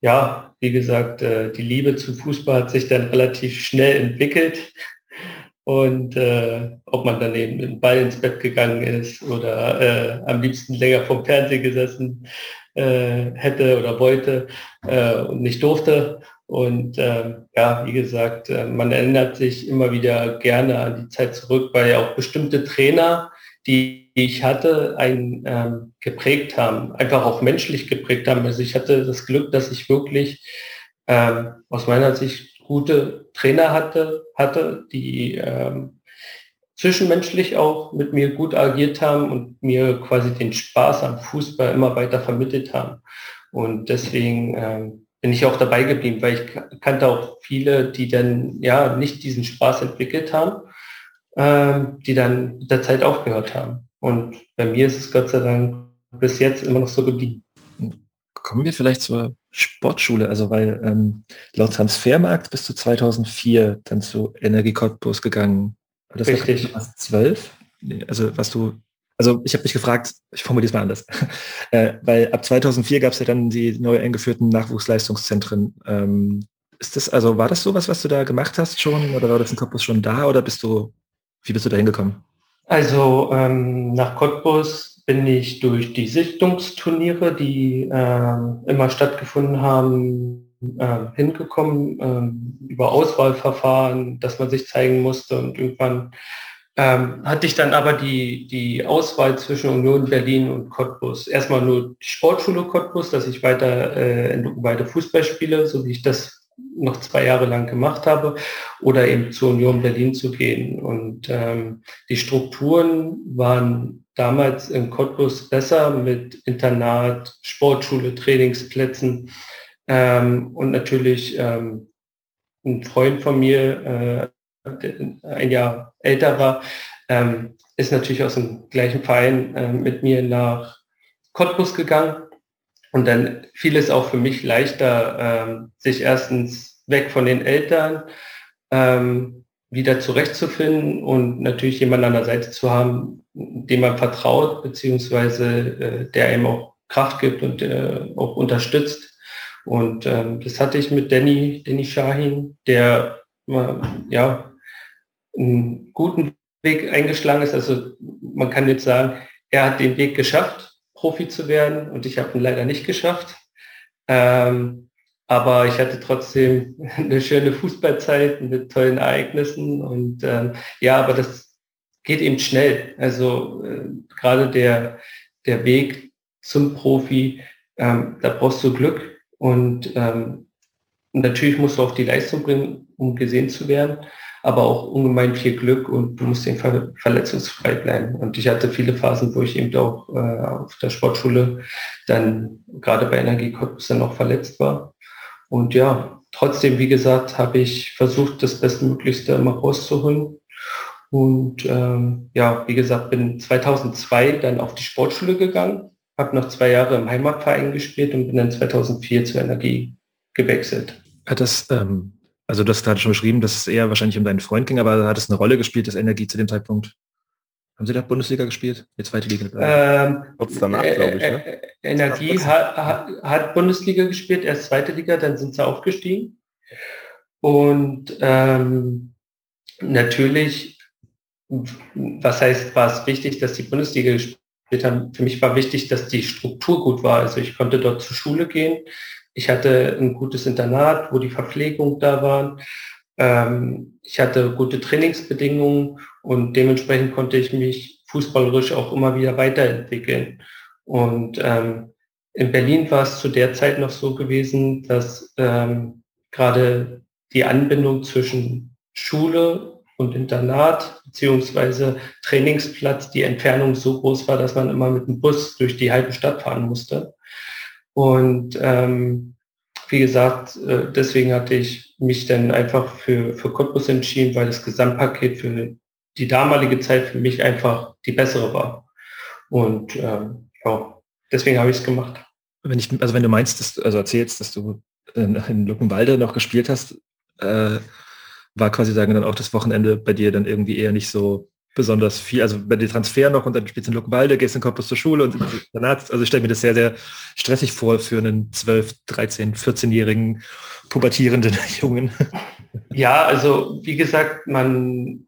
ja, wie gesagt, äh, die Liebe zum Fußball hat sich dann relativ schnell entwickelt. Und äh, ob man dann eben mit dem Ball ins Bett gegangen ist oder äh, am liebsten länger vom Fernseher gesessen äh, hätte oder wollte äh, und nicht durfte. Und äh, ja, wie gesagt, äh, man erinnert sich immer wieder gerne an die Zeit zurück, weil ja auch bestimmte Trainer, die ich hatte, einen ähm, geprägt haben, einfach auch menschlich geprägt haben. Also ich hatte das Glück, dass ich wirklich ähm, aus meiner Sicht gute Trainer hatte, hatte die ähm, zwischenmenschlich auch mit mir gut agiert haben und mir quasi den Spaß am Fußball immer weiter vermittelt haben. Und deswegen ähm, bin ich auch dabei geblieben, weil ich kannte auch viele, die dann ja nicht diesen Spaß entwickelt haben, ähm, die dann mit der Zeit aufgehört haben. Und bei mir ist es Gott sei Dank bis jetzt immer noch so geblieben. Kommen wir vielleicht zur Sportschule, also weil ähm, laut Transfermarkt bist du 2004 dann zu Energie Cottbus gegangen. Das Richtig. War 12? Also was du also ich habe mich gefragt, ich formuliere es mal anders, äh, weil ab 2004 gab es ja dann die neu eingeführten Nachwuchsleistungszentren. Ähm, ist das, also war das sowas, was du da gemacht hast schon oder war das in Cottbus schon da oder bist du, wie bist du da hingekommen? Also ähm, nach Cottbus bin ich durch die Sichtungsturniere, die äh, immer stattgefunden haben, äh, hingekommen, äh, über Auswahlverfahren, dass man sich zeigen musste und irgendwann ähm, hatte ich dann aber die, die Auswahl zwischen Union Berlin und Cottbus. Erstmal nur die Sportschule Cottbus, dass ich weiter äh, Luckenwalde Fußball spiele, so wie ich das noch zwei Jahre lang gemacht habe, oder eben zur Union Berlin zu gehen. Und ähm, die Strukturen waren damals in Cottbus besser mit Internat, Sportschule, Trainingsplätzen ähm, und natürlich ähm, ein Freund von mir, äh, ein Jahr älter war, ähm, ist natürlich aus dem gleichen Verein äh, mit mir nach Cottbus gegangen. Und dann fiel es auch für mich leichter, ähm, sich erstens weg von den Eltern ähm, wieder zurechtzufinden und natürlich jemanden an der Seite zu haben, dem man vertraut, beziehungsweise äh, der einem auch Kraft gibt und äh, auch unterstützt. Und ähm, das hatte ich mit Danny, Danny Shahin, der äh, ja einen guten Weg eingeschlagen ist. Also man kann jetzt sagen, er hat den Weg geschafft, Profi zu werden und ich habe ihn leider nicht geschafft. Ähm, aber ich hatte trotzdem eine schöne Fußballzeit mit tollen Ereignissen und ähm, ja, aber das geht eben schnell. Also äh, gerade der, der Weg zum Profi, ähm, da brauchst du Glück und ähm, natürlich musst du auch die Leistung bringen, um gesehen zu werden aber auch ungemein viel Glück und du musst eben ver verletzungsfrei bleiben. Und ich hatte viele Phasen, wo ich eben auch äh, auf der Sportschule dann gerade bei Energiekorpus dann auch verletzt war. Und ja, trotzdem, wie gesagt, habe ich versucht, das Bestmöglichste immer rauszuholen. Und ähm, ja, wie gesagt, bin 2002 dann auf die Sportschule gegangen, habe noch zwei Jahre im Heimatverein gespielt und bin dann 2004 zur Energie gewechselt. Das ähm, also du hast gerade schon beschrieben, dass es eher wahrscheinlich um deinen Freund ging, aber hat es eine Rolle gespielt, das Energie zu dem Zeitpunkt? Haben Sie da Bundesliga gespielt? Die zweite Liga? Ähm, danach, äh, glaube ich. Ne? Äh, Energie hat, hat, hat, Bundesliga gespielt, erst zweite Liga, dann sind sie aufgestiegen. Und ähm, natürlich, was heißt, war es wichtig, dass die Bundesliga gespielt haben? Für mich war wichtig, dass die Struktur gut war. Also ich konnte dort zur Schule gehen. Ich hatte ein gutes Internat, wo die Verpflegung da waren. Ähm, ich hatte gute Trainingsbedingungen und dementsprechend konnte ich mich fußballerisch auch immer wieder weiterentwickeln. Und ähm, in Berlin war es zu der Zeit noch so gewesen, dass ähm, gerade die Anbindung zwischen Schule und Internat beziehungsweise Trainingsplatz, die Entfernung so groß war, dass man immer mit dem Bus durch die halbe Stadt fahren musste. Und ähm, wie gesagt, äh, deswegen hatte ich mich dann einfach für, für Cottbus entschieden, weil das Gesamtpaket für die damalige Zeit für mich einfach die bessere war. Und ähm, ja, deswegen habe ich es gemacht. Wenn ich, also wenn du meinst, dass, also erzählst, dass du in, in Luckenwalde noch gespielt hast, äh, war quasi sagen dann auch das Wochenende bei dir dann irgendwie eher nicht so besonders viel, also bei dir Transfer noch und dann spielst du in Luckenwalde, gehst in Koppus zur Schule und danach, also ich stelle mir das sehr, sehr stressig vor für einen 12, 13, 14-jährigen pubertierenden Jungen. Ja, also wie gesagt, man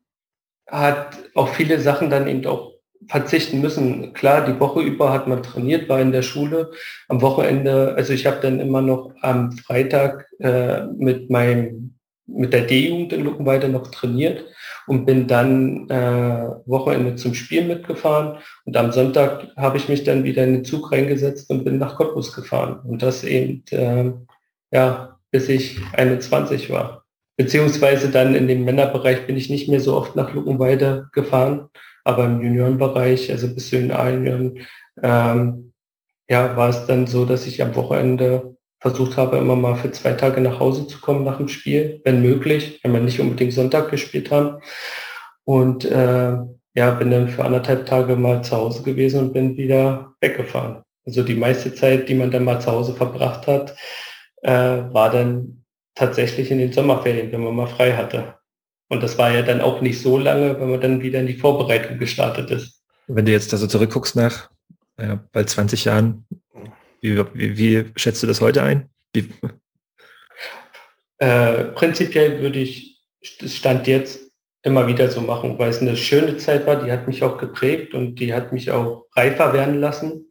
hat auch viele Sachen dann eben auch verzichten müssen. Klar, die Woche über hat man trainiert, war in der Schule. Am Wochenende, also ich habe dann immer noch am Freitag äh, mit meinem mit der D-Jugend in Luckenweide noch trainiert und bin dann äh, Wochenende zum Spiel mitgefahren. Und am Sonntag habe ich mich dann wieder in den Zug reingesetzt und bin nach Cottbus gefahren. Und das eben äh, ja bis ich 21 war. Beziehungsweise dann in dem Männerbereich bin ich nicht mehr so oft nach Luckenweide gefahren aber im Juniorenbereich also bis zu den A-Junioren ähm, ja war es dann so dass ich am Wochenende versucht habe, immer mal für zwei Tage nach Hause zu kommen nach dem Spiel, wenn möglich, wenn wir nicht unbedingt Sonntag gespielt haben. Und äh, ja, bin dann für anderthalb Tage mal zu Hause gewesen und bin wieder weggefahren. Also die meiste Zeit, die man dann mal zu Hause verbracht hat, äh, war dann tatsächlich in den Sommerferien, wenn man mal frei hatte. Und das war ja dann auch nicht so lange, wenn man dann wieder in die Vorbereitung gestartet ist. Wenn du jetzt also zurückguckst nach ja, bald 20 Jahren, wie, wie, wie schätzt du das heute ein? Äh, prinzipiell würde ich das Stand jetzt immer wieder so machen, weil es eine schöne Zeit war, die hat mich auch geprägt und die hat mich auch reifer werden lassen.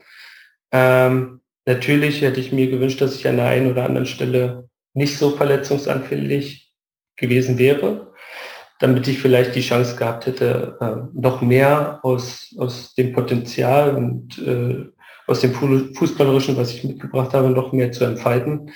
Ähm, natürlich hätte ich mir gewünscht, dass ich an der einen oder anderen Stelle nicht so verletzungsanfällig gewesen wäre, damit ich vielleicht die Chance gehabt hätte, äh, noch mehr aus, aus dem Potenzial und äh, aus dem Fußballerischen, was ich mitgebracht habe, noch mehr zu entfalten.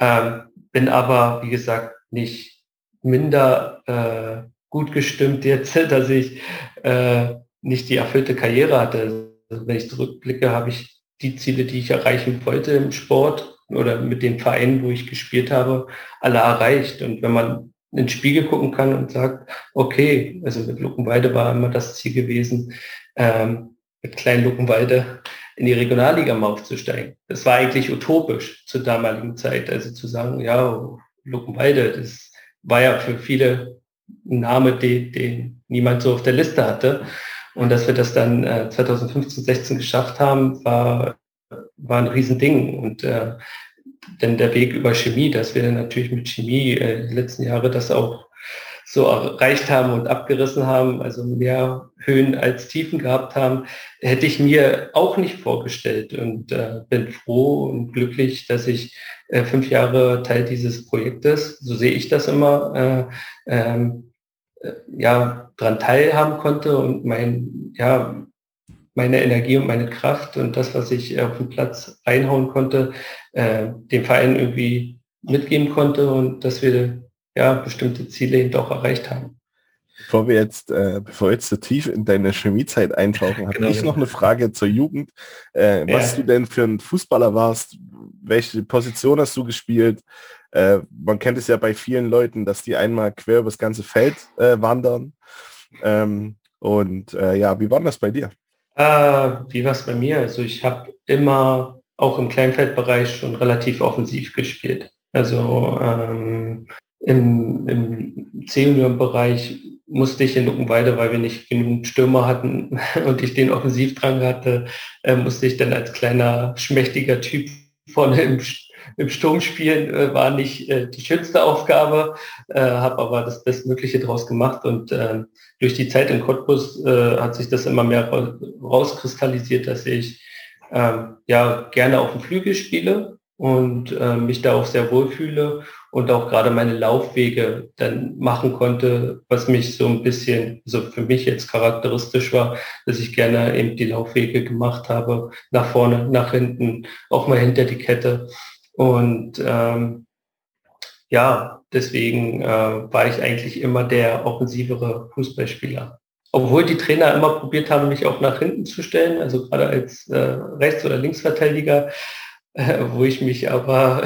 Ähm, bin aber, wie gesagt, nicht minder äh, gut gestimmt jetzt, dass ich äh, nicht die erfüllte Karriere hatte. Also wenn ich zurückblicke, habe ich die Ziele, die ich erreichen wollte im Sport oder mit den Vereinen, wo ich gespielt habe, alle erreicht. Und wenn man in den Spiegel gucken kann und sagt, okay, also mit Luckenweide war immer das Ziel gewesen, ähm, mit Klein Luckenweide in die Regionalliga mal aufzusteigen. Das war eigentlich utopisch zur damaligen Zeit. Also zu sagen, ja, Luckenwalde, das war ja für viele ein Name, den, den niemand so auf der Liste hatte. Und dass wir das dann äh, 2015, 16 geschafft haben, war, war ein Riesending. Und äh, denn der Weg über Chemie, dass wir natürlich mit Chemie äh, die letzten Jahre das auch so erreicht haben und abgerissen haben, also mehr Höhen als Tiefen gehabt haben, hätte ich mir auch nicht vorgestellt. Und äh, bin froh und glücklich, dass ich äh, fünf Jahre Teil dieses Projektes, so sehe ich das immer, äh, ähm, äh, ja, daran teilhaben konnte und mein, ja, meine Energie und meine Kraft und das, was ich auf den Platz reinhauen konnte, äh, dem Verein irgendwie mitgeben konnte und dass wir ja, bestimmte Ziele eben auch erreicht haben. Bevor wir jetzt, äh, bevor wir jetzt so tief in deine Chemiezeit eintauchen, habe genau. ich noch eine Frage zur Jugend. Äh, was ja. du denn für ein Fußballer warst, welche Position hast du gespielt? Äh, man kennt es ja bei vielen Leuten, dass die einmal quer über das ganze Feld äh, wandern. Ähm, und äh, ja, wie war das bei dir? Äh, wie war es bei mir? Also ich habe immer auch im Kleinfeldbereich schon relativ offensiv gespielt. Also ähm, im, im C-Union-Bereich musste ich in Luckenweide, weil wir nicht genug Stürmer hatten und ich den Offensivdrang hatte, äh, musste ich dann als kleiner, schmächtiger Typ vorne im, im Sturm spielen. Äh, war nicht äh, die schönste Aufgabe, äh, habe aber das Bestmögliche draus gemacht und äh, durch die Zeit in Cottbus äh, hat sich das immer mehr rauskristallisiert, dass ich äh, ja gerne auf dem Flügel spiele und mich da auch sehr wohl fühle und auch gerade meine Laufwege dann machen konnte, was mich so ein bisschen, so für mich jetzt charakteristisch war, dass ich gerne eben die Laufwege gemacht habe, nach vorne, nach hinten, auch mal hinter die Kette. Und ähm, ja, deswegen äh, war ich eigentlich immer der offensivere Fußballspieler. Obwohl die Trainer immer probiert haben, mich auch nach hinten zu stellen, also gerade als äh, Rechts- oder Linksverteidiger, äh, wo ich mich aber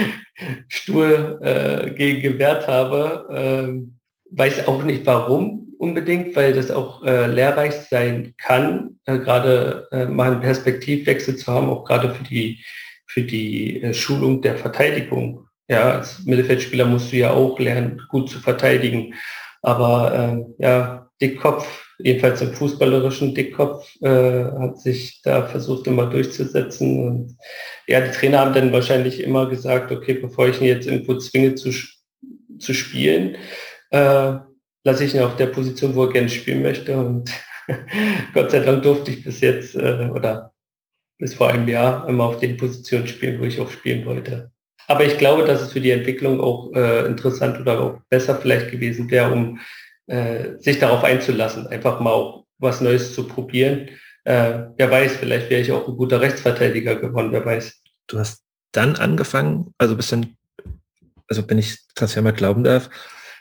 stur äh, gegen gewehrt habe. Ähm, weiß auch nicht warum unbedingt, weil das auch äh, lehrreich sein kann, äh, gerade äh, mal einen Perspektivwechsel zu haben, auch gerade für die, für die Schulung der Verteidigung. ja, als Mittelfeldspieler musst du ja auch lernen, gut zu verteidigen. Aber ähm, ja, Dickkopf, jedenfalls im fußballerischen Dickkopf, äh, hat sich da versucht immer durchzusetzen. Und ja, die Trainer haben dann wahrscheinlich immer gesagt, okay, bevor ich ihn jetzt irgendwo zwinge zu, zu spielen, äh, lasse ich ihn auf der Position, wo er gerne spielen möchte. Und Gott sei Dank durfte ich bis jetzt äh, oder bis vor einem Jahr immer auf den Positionen spielen, wo ich auch spielen wollte. Aber ich glaube, dass es für die Entwicklung auch äh, interessant oder auch besser vielleicht gewesen wäre, um äh, sich darauf einzulassen, einfach mal was Neues zu probieren. Äh, wer weiß, vielleicht wäre ich auch ein guter Rechtsverteidiger geworden, wer weiß. Du hast dann angefangen, also bist dann, also wenn ich Transfer mal glauben darf,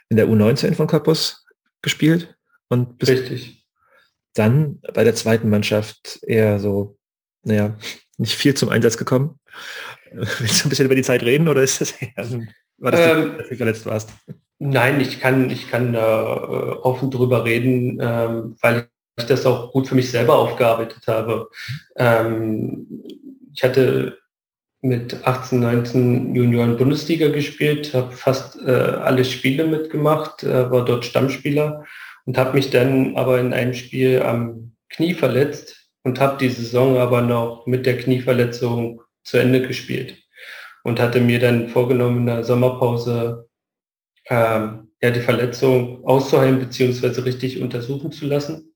in der U19 von Cottbus gespielt und bist Richtig. dann bei der zweiten Mannschaft eher so, naja, nicht viel zum Einsatz gekommen. Willst du ein bisschen über die Zeit reden oder ist das eher, war das ähm, die, verletzt warst? Nein, ich kann, ich kann da äh, offen drüber reden, ähm, weil ich das auch gut für mich selber aufgearbeitet habe. Ähm, ich hatte mit 18, 19 Junioren Bundesliga gespielt, habe fast äh, alle Spiele mitgemacht, äh, war dort Stammspieler und habe mich dann aber in einem Spiel am Knie verletzt und habe die Saison aber noch mit der Knieverletzung zu Ende gespielt und hatte mir dann vorgenommen, in der Sommerpause ähm, ja, die Verletzung auszuheilen bzw. richtig untersuchen zu lassen.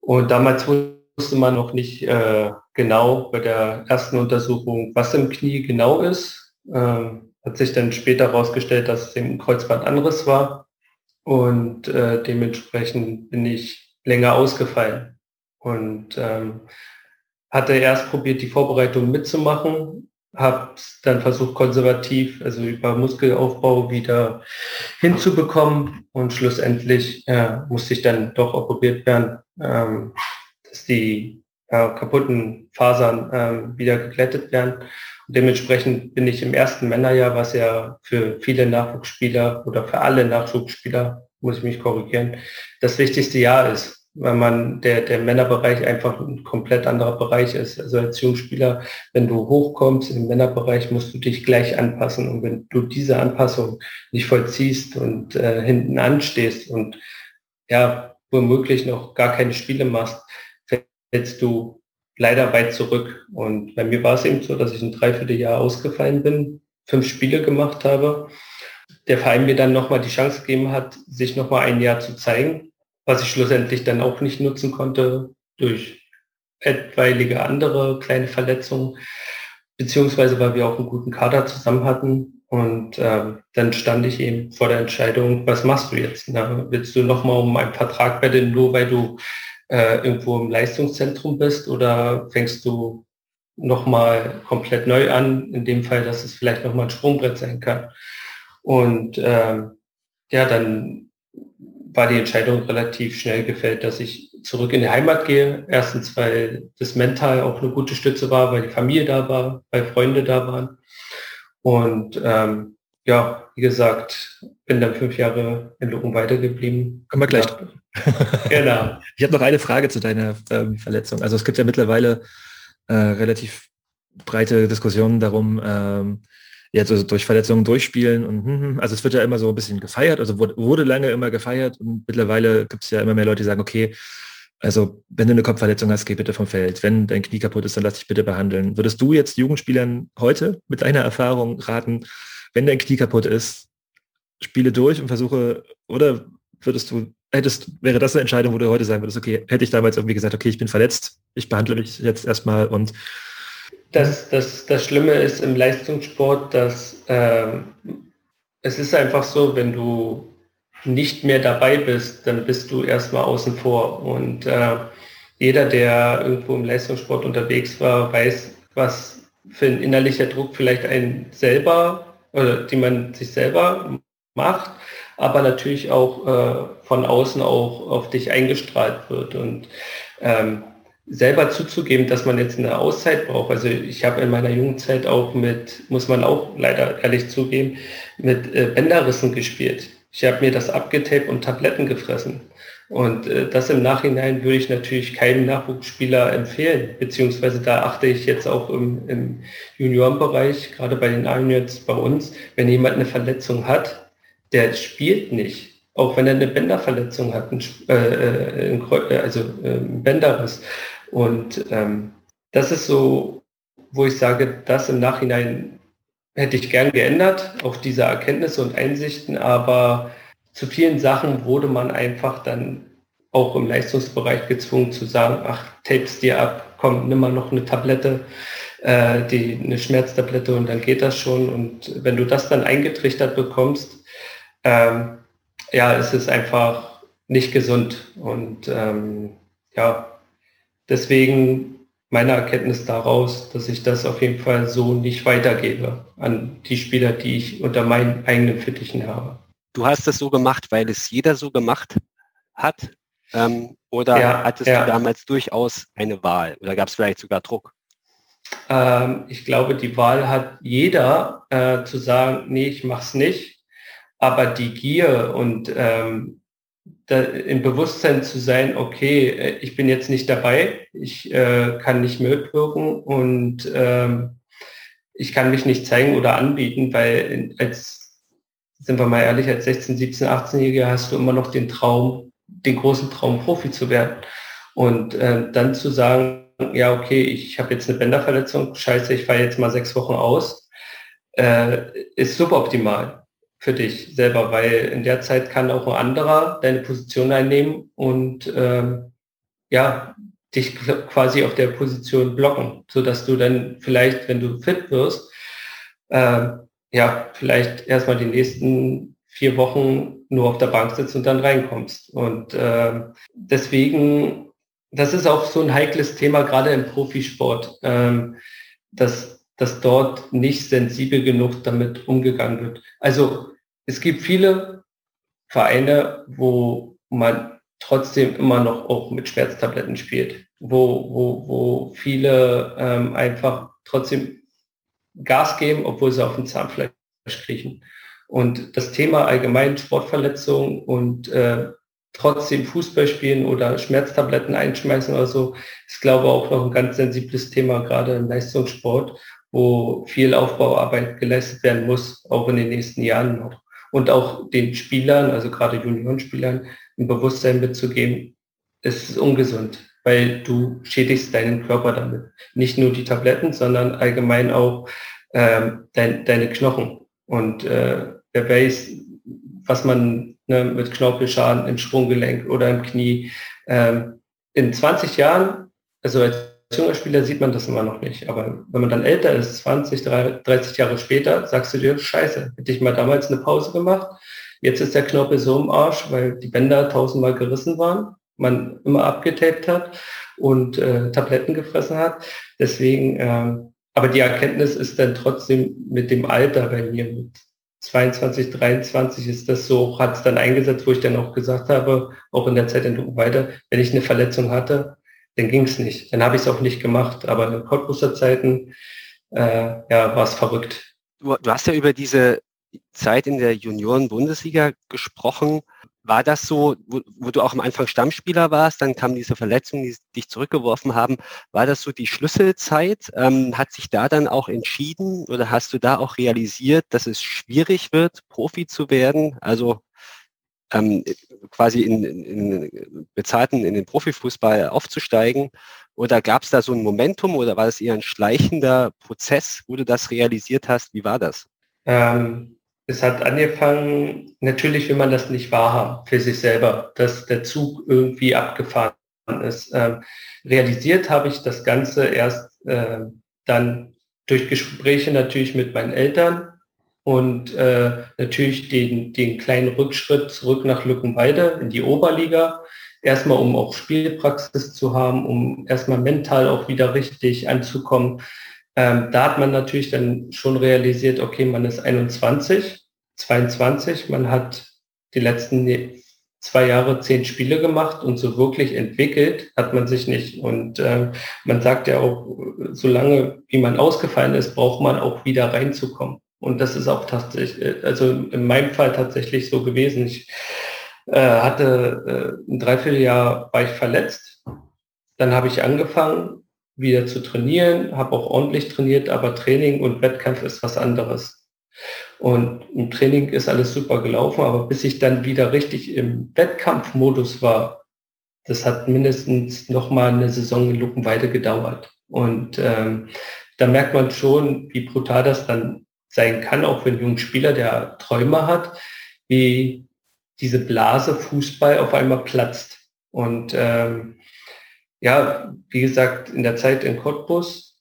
Und damals wusste man noch nicht äh, genau bei der ersten Untersuchung, was im Knie genau ist. Ähm, hat sich dann später herausgestellt, dass es im Kreuzband anderes war. Und äh, dementsprechend bin ich länger ausgefallen. Und ähm, hatte erst probiert, die Vorbereitung mitzumachen, habe dann versucht, konservativ, also über Muskelaufbau wieder hinzubekommen und schlussendlich äh, musste ich dann doch operiert werden, ähm, dass die äh, kaputten Fasern äh, wieder geglättet werden. Und dementsprechend bin ich im ersten Männerjahr, was ja für viele Nachwuchsspieler oder für alle Nachwuchsspieler, muss ich mich korrigieren, das wichtigste Jahr ist weil man der, der Männerbereich einfach ein komplett anderer Bereich ist. Also als Jungspieler, wenn du hochkommst im Männerbereich, musst du dich gleich anpassen. Und wenn du diese Anpassung nicht vollziehst und äh, hinten anstehst und ja, womöglich noch gar keine Spiele machst, fällst du leider weit zurück. Und bei mir war es eben so, dass ich ein Dreivierteljahr ausgefallen bin, fünf Spiele gemacht habe. Der Verein mir dann nochmal die Chance gegeben hat, sich nochmal ein Jahr zu zeigen was ich schlussendlich dann auch nicht nutzen konnte durch etwaige andere kleine Verletzungen, beziehungsweise weil wir auch einen guten Kader zusammen hatten. Und äh, dann stand ich eben vor der Entscheidung, was machst du jetzt? Na, willst du nochmal um einen Vertrag bei den nur, weil du äh, irgendwo im Leistungszentrum bist oder fängst du nochmal komplett neu an, in dem Fall, dass es vielleicht nochmal ein Sprungbrett sein kann. Und äh, ja, dann war die Entscheidung relativ schnell gefällt, dass ich zurück in die Heimat gehe. Erstens, weil das mental auch eine gute Stütze war, weil die Familie da war, weil Freunde da waren. Und ähm, ja, wie gesagt, bin dann fünf Jahre in Lochen weitergeblieben. Kommen wir gleich. genau. Ich habe noch eine Frage zu deiner ähm, Verletzung. Also es gibt ja mittlerweile äh, relativ breite Diskussionen darum, ähm, jetzt also durch Verletzungen durchspielen und hm, hm, also es wird ja immer so ein bisschen gefeiert, also wurde, wurde lange immer gefeiert und mittlerweile gibt es ja immer mehr Leute, die sagen, okay, also wenn du eine Kopfverletzung hast, geh bitte vom Feld. Wenn dein Knie kaputt ist, dann lass dich bitte behandeln. Würdest du jetzt Jugendspielern heute mit deiner Erfahrung raten, wenn dein Knie kaputt ist, spiele durch und versuche, oder würdest du, hättest, wäre das eine Entscheidung, wo du heute sagen würdest, okay, hätte ich damals irgendwie gesagt, okay, ich bin verletzt, ich behandle mich jetzt erstmal und das, das, das Schlimme ist im Leistungssport, dass äh, es ist einfach so, wenn du nicht mehr dabei bist, dann bist du erstmal außen vor. Und äh, jeder, der irgendwo im Leistungssport unterwegs war, weiß, was für ein innerlicher Druck vielleicht ein selber oder die man sich selber macht, aber natürlich auch äh, von außen auch auf dich eingestrahlt wird. Und ähm, selber zuzugeben, dass man jetzt eine Auszeit braucht. Also ich habe in meiner Jugendzeit auch mit, muss man auch leider ehrlich zugeben, mit äh, Bänderrissen gespielt. Ich habe mir das abgetaped und Tabletten gefressen. Und äh, das im Nachhinein würde ich natürlich keinem Nachwuchsspieler empfehlen, beziehungsweise da achte ich jetzt auch im, im Juniorenbereich, gerade bei den Juniors bei uns, wenn jemand eine Verletzung hat, der spielt nicht. Auch wenn er eine Bänderverletzung hat, ein, äh, ein, äh, also äh, ein Bänderriss. Und ähm, das ist so, wo ich sage, das im Nachhinein hätte ich gern geändert, auch diese Erkenntnisse und Einsichten, aber zu vielen Sachen wurde man einfach dann auch im Leistungsbereich gezwungen zu sagen, ach, tapes dir ab, komm, nimm mal noch eine Tablette, äh, die, eine Schmerztablette und dann geht das schon. Und wenn du das dann eingetrichtert bekommst, ähm, ja, ist es einfach nicht gesund. Und ähm, ja, deswegen meine Erkenntnis daraus, dass ich das auf jeden Fall so nicht weitergebe an die Spieler, die ich unter meinen eigenen Fittichen habe du hast das so gemacht, weil es jeder so gemacht hat? Ähm, oder ja, hattest ja. du damals durchaus eine Wahl? Oder gab es vielleicht sogar Druck? Ähm, ich glaube, die Wahl hat jeder äh, zu sagen, nee, ich mach's nicht. Aber die Gier und ähm, da, im Bewusstsein zu sein, okay, äh, ich bin jetzt nicht dabei, ich äh, kann nicht mitwirken und ähm, ich kann mich nicht zeigen oder anbieten, weil als sind wir mal ehrlich, als 16, 17, 18-Jähriger hast du immer noch den Traum, den großen Traum, Profi zu werden. Und äh, dann zu sagen, ja, okay, ich habe jetzt eine Bänderverletzung, scheiße, ich fahre jetzt mal sechs Wochen aus, äh, ist suboptimal für dich selber, weil in der Zeit kann auch ein anderer deine Position einnehmen und ähm, ja, dich quasi auf der Position blocken, sodass du dann vielleicht, wenn du fit wirst, äh, ja, vielleicht erstmal die nächsten vier Wochen nur auf der Bank sitzt und dann reinkommst. Und äh, deswegen, das ist auch so ein heikles Thema, gerade im Profisport, ähm, dass, dass dort nicht sensibel genug damit umgegangen wird. Also es gibt viele Vereine, wo man trotzdem immer noch auch mit Schmerztabletten spielt, wo, wo, wo viele ähm, einfach trotzdem Gas geben, obwohl sie auf dem Zahnfleisch kriechen. Und das Thema allgemein Sportverletzungen und äh, trotzdem Fußball spielen oder Schmerztabletten einschmeißen oder so, ist glaube ich auch noch ein ganz sensibles Thema, gerade im Leistungssport, wo viel Aufbauarbeit geleistet werden muss, auch in den nächsten Jahren noch. Und auch den Spielern, also gerade Juniorenspielern, ein Bewusstsein mitzugeben, es ist ungesund weil du schädigst deinen Körper damit. Nicht nur die Tabletten, sondern allgemein auch ähm, dein, deine Knochen. Und äh, wer weiß, was man ne, mit Knorpelschaden im Sprunggelenk oder im Knie ähm, in 20 Jahren, also als junger Spieler sieht man das immer noch nicht, aber wenn man dann älter ist, 20, 30 Jahre später, sagst du dir, scheiße, hätte ich mal damals eine Pause gemacht, jetzt ist der Knorpel so im Arsch, weil die Bänder tausendmal gerissen waren man immer abgetaped hat und äh, Tabletten gefressen hat. Deswegen, äh, aber die Erkenntnis ist dann trotzdem mit dem Alter bei mir, mit 22, 23 ist das so, hat es dann eingesetzt, wo ich dann auch gesagt habe, auch in der Zeit in weiter, wenn ich eine Verletzung hatte, dann ging es nicht. Dann habe ich es auch nicht gemacht. Aber in Cottbuser Zeiten äh, ja, war es verrückt. Du, du hast ja über diese Zeit in der Junioren-Bundesliga gesprochen. War das so, wo, wo, du auch am Anfang Stammspieler warst, dann kam diese Verletzung, die dich zurückgeworfen haben. War das so die Schlüsselzeit? Ähm, hat sich da dann auch entschieden oder hast du da auch realisiert, dass es schwierig wird, Profi zu werden? Also ähm, quasi in, in, bezahlten, in den Profifußball aufzusteigen? Oder gab es da so ein Momentum oder war das eher ein schleichender Prozess, wo du das realisiert hast? Wie war das? Ähm, es hat angefangen, natürlich will man das nicht wahrhaben für sich selber, dass der Zug irgendwie abgefahren ist. Ähm, realisiert habe ich das Ganze erst äh, dann durch Gespräche natürlich mit meinen Eltern und äh, natürlich den, den kleinen Rückschritt zurück nach Lückenweide in die Oberliga. Erstmal, um auch Spielpraxis zu haben, um erstmal mental auch wieder richtig anzukommen. Ähm, da hat man natürlich dann schon realisiert, okay, man ist 21, 22, man hat die letzten zwei Jahre zehn Spiele gemacht und so wirklich entwickelt hat man sich nicht. Und äh, man sagt ja auch, solange wie man ausgefallen ist, braucht man auch wieder reinzukommen. Und das ist auch tatsächlich, also in meinem Fall tatsächlich so gewesen. Ich Äh, hatte äh, ein Dreivierteljahr war ich verletzt. Dann habe ich angefangen, wieder zu trainieren, habe auch ordentlich trainiert, aber Training und Wettkampf ist was anderes. Und im Training ist alles super gelaufen, aber bis ich dann wieder richtig im Wettkampfmodus war, das hat mindestens noch mal eine Saison in Luckenweide gedauert. Und ähm, da merkt man schon, wie brutal das dann sein kann, auch für einen jungen Spieler, der Träume hat, wie diese Blase Fußball auf einmal platzt. Und ähm, ja, wie gesagt, in der Zeit in Cottbus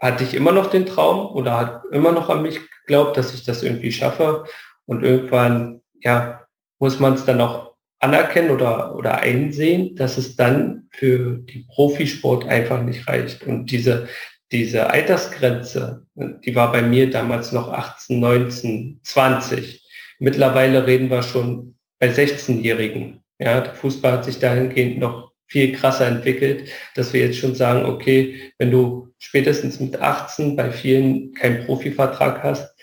hatte ich immer noch den Traum oder hat immer noch an mich geglaubt, dass ich das irgendwie schaffe. Und irgendwann, ja, muss man es dann auch anerkennen oder, oder einsehen, dass es dann für die Profisport einfach nicht reicht. Und diese, diese Altersgrenze, die war bei mir damals noch 18, 19, 20. Mittlerweile reden wir schon bei 16-Jährigen. Ja, der Fußball hat sich dahingehend noch viel krasser entwickelt, dass wir jetzt schon sagen, okay, wenn du spätestens mit 18 bei vielen keinen Profivertrag hast,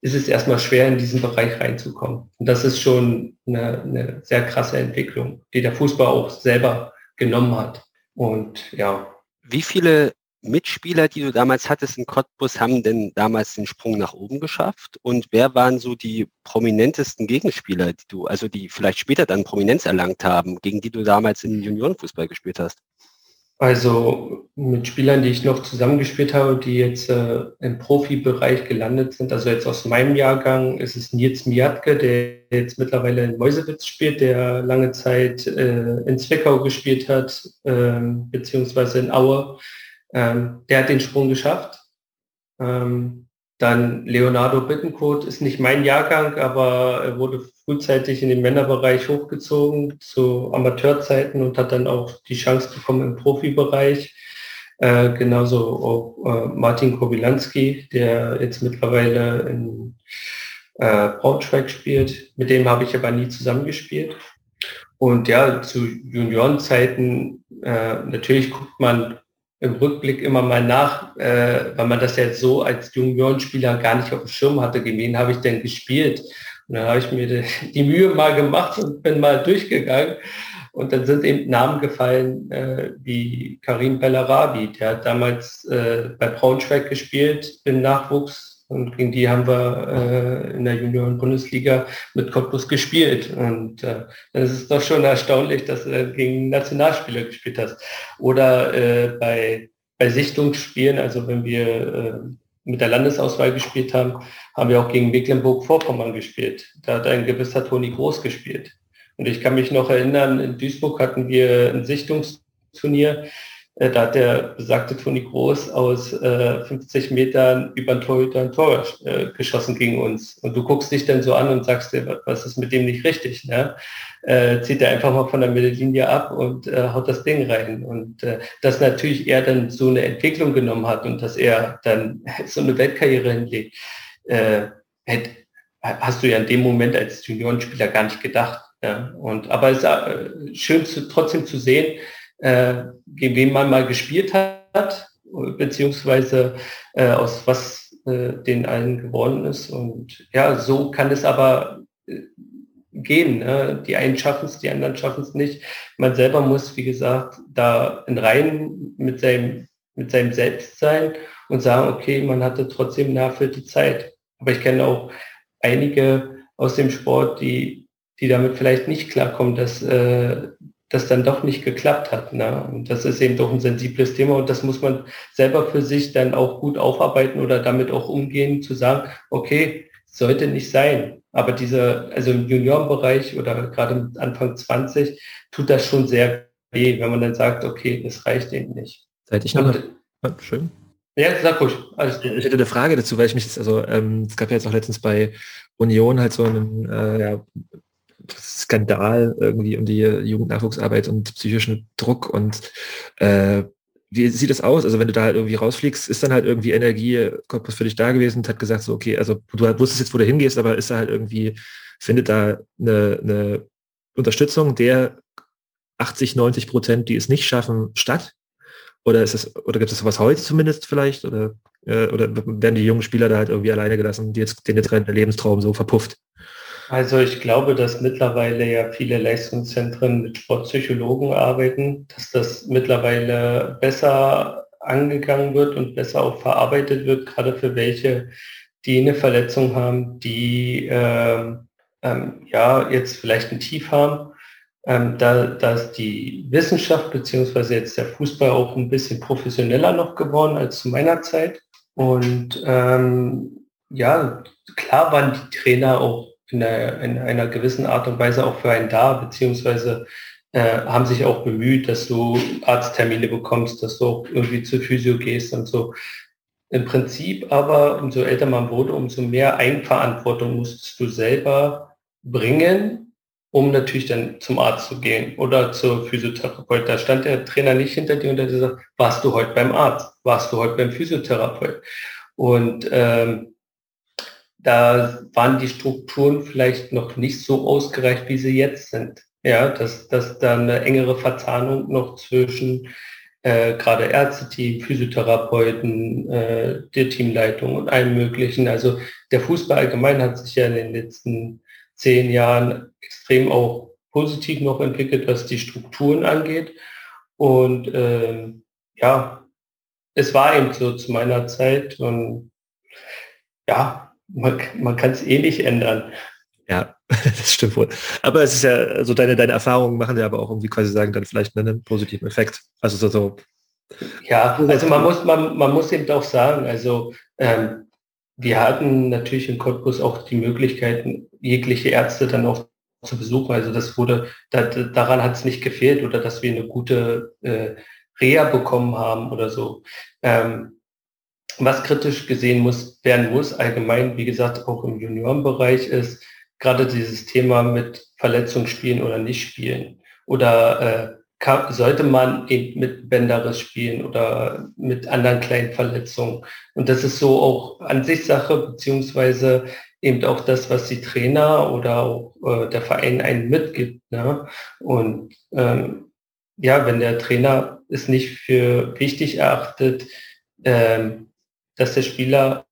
ist es erstmal schwer, in diesen Bereich reinzukommen. Und das ist schon eine, eine sehr krasse Entwicklung, die der Fußball auch selber genommen hat. Und ja. Wie viele Mitspieler, die du damals hattest in Cottbus, haben denn damals den Sprung nach oben geschafft? Und wer waren so die prominentesten Gegenspieler, die du, also die vielleicht später dann Prominenz erlangt haben, gegen die du damals im Juniorenfußball gespielt hast? Also mit Spielern, die ich noch zusammengespielt habe, die jetzt äh, im Profibereich gelandet sind, also jetzt aus meinem Jahrgang ist es Nils Miatke, der jetzt mittlerweile in Meusewitz spielt, der lange Zeit äh, in Zwickau gespielt hat, äh, beziehungsweise in Aue. Ähm, der hat den Sprung geschafft. Ähm, dann Leonardo Bittencourt ist nicht mein Jahrgang, aber er wurde frühzeitig in den Männerbereich hochgezogen zu Amateurzeiten und hat dann auch die Chance bekommen im Profibereich. Äh, genauso auch äh, Martin Kobilanski, der jetzt mittlerweile in äh, Braunschweig spielt. Mit dem habe ich aber nie zusammengespielt. Und ja, zu Juniorenzeiten, äh, natürlich guckt man im Rückblick immer mal nach, äh, weil man das jetzt so als Juniorenspieler gar nicht auf dem Schirm hatte, gegen habe ich denn gespielt? Und dann habe ich mir die, die, Mühe mal gemacht und bin mal durchgegangen. Und dann sind eben Namen gefallen äh, wie Karim Bellarabi, der hat damals äh, bei Braunschweig gespielt im Nachwuchs und gegen die haben wir äh, in der Junioren-Bundesliga mit Cottbus gespielt. Und äh, es ist doch schon erstaunlich, dass du gegen Nationalspieler gespielt hast. Oder äh, bei, bei Sichtungsspielen, also wenn wir äh, mit der Landesauswahl gespielt haben, haben wir auch gegen Mecklenburg-Vorpommern gespielt. Da hat ein gewisser Toni Groß gespielt. Und ich kann mich noch erinnern, in Duisburg hatten wir ein Sichtungsturnier da hat der besagte Toni Groß aus äh, 50 Metern über den Torhüter ein Tor äh, geschossen gegen uns. Und du guckst dich dann so an und sagst dir, was ist mit dem nicht richtig? Ne? Äh, zieht er einfach mal von der Mittellinie ab und äh, haut das Ding rein. Und äh, dass natürlich er dann so eine Entwicklung genommen hat und dass er dann so eine Weltkarriere hinlegt, äh, hätt, hast du ja in dem Moment als Juniorenspieler gar nicht gedacht. Ja? Und, aber es ist äh, schön zu, trotzdem zu sehen, äh, gegen wen man mal gespielt hat, beziehungsweise äh, aus was äh, den allen geworden ist. Und ja, so kann es aber äh, gehen. Ne? Die einen schaffen es, die anderen schaffen es nicht. Man selber muss, wie gesagt, da in Reihen mit seinem, mit seinem Selbst sein und sagen, okay, man hatte trotzdem eine erfüllte Zeit. Aber ich kenne auch einige aus dem Sport, die, die damit vielleicht nicht klarkommen, dass äh, das dann doch nicht geklappt hat. Ne? Und das ist eben doch ein sensibles Thema und das muss man selber für sich dann auch gut aufarbeiten oder damit auch umgehen, zu sagen, okay, sollte nicht sein. Aber diese, also im Juniorenbereich oder gerade Anfang 20 tut das schon sehr weh, wenn man dann sagt, okay, das reicht eben nicht. Seit ich noch und, schön. Ja, sag ruhig. Alles gut. Ich hätte eine Frage dazu, weil ich mich, also ähm, es gab ja jetzt auch letztens bei Union halt so einen äh, ja, Skandal irgendwie um die Jugendnachwuchsarbeit und psychischen Druck und äh, wie sieht das aus? Also wenn du da halt irgendwie rausfliegst, ist dann halt irgendwie Energie Korpus für dich da gewesen und hat gesagt, so okay, also du halt wusstest jetzt, wo du hingehst, aber ist da halt irgendwie, findet da eine, eine Unterstützung der 80, 90 Prozent, die es nicht schaffen, statt? Oder ist es, oder gibt es sowas heute zumindest vielleicht? Oder, äh, oder werden die jungen Spieler da halt irgendwie alleine gelassen, die jetzt, den jetzt gerade der Lebenstraum so verpufft? Also ich glaube, dass mittlerweile ja viele Leistungszentren mit Sportpsychologen arbeiten, dass das mittlerweile besser angegangen wird und besser auch verarbeitet wird, gerade für welche, die eine Verletzung haben, die äh, ähm, ja jetzt vielleicht ein Tief haben. Ähm, da, da ist die Wissenschaft beziehungsweise jetzt der Fußball auch ein bisschen professioneller noch geworden als zu meiner Zeit. Und ähm, ja, klar waren die Trainer auch in einer, in einer gewissen Art und Weise auch für einen da, beziehungsweise äh, haben sich auch bemüht, dass du Arzttermine bekommst, dass du auch irgendwie zur Physio gehst und so. Im Prinzip aber, umso älter man wurde, umso mehr Eigenverantwortung musstest du selber bringen, um natürlich dann zum Arzt zu gehen oder zur Physiotherapeut. Da stand der Trainer nicht hinter dir und hat gesagt, warst du heute beim Arzt? Warst du heute beim Physiotherapeut? Und ähm, da waren die Strukturen vielleicht noch nicht so ausgereicht, wie sie jetzt sind. Ja, dass, dass da eine engere Verzahnung noch zwischen äh, gerade Ärzteteam, Physiotherapeuten, äh, der Teamleitung und allem Möglichen. Also der Fußball allgemein hat sich ja in den letzten zehn Jahren extrem auch positiv noch entwickelt, was die Strukturen angeht. Und ähm, ja, es war eben so zu meiner Zeit und ja, man, man kann es eh nicht ändern. Ja, das stimmt wohl. Aber es ist ja, also deine, deine Erfahrungen machen ja aber auch irgendwie quasi sagen, dann vielleicht einen positiven Effekt. Also so, so ja, also man muss, man, man muss eben auch sagen, also ähm, wir hatten natürlich in Cottbus auch die Möglichkeiten, jegliche Ärzte dann auch zu besuchen. Also das wurde, da, daran hat es nicht gefehlt oder dass wir eine gute äh, Reha bekommen haben oder so. Ähm, was kritisch gesehen muss, werden muss, allgemein, wie gesagt, auch im Juniorenbereich ist, gerade dieses Thema mit Verletzung spielen oder nicht spielen. Oder äh, kann, sollte man eben mit Bänderriss spielen oder mit anderen kleinen Verletzungen. Und das ist so auch Ansichtssache, beziehungsweise eben auch das, was die Trainer oder auch äh, der Verein einen mitgibt. Ne? Und ähm, ja, wenn der Trainer es nicht für wichtig erachtet, ähm, dass der Spieler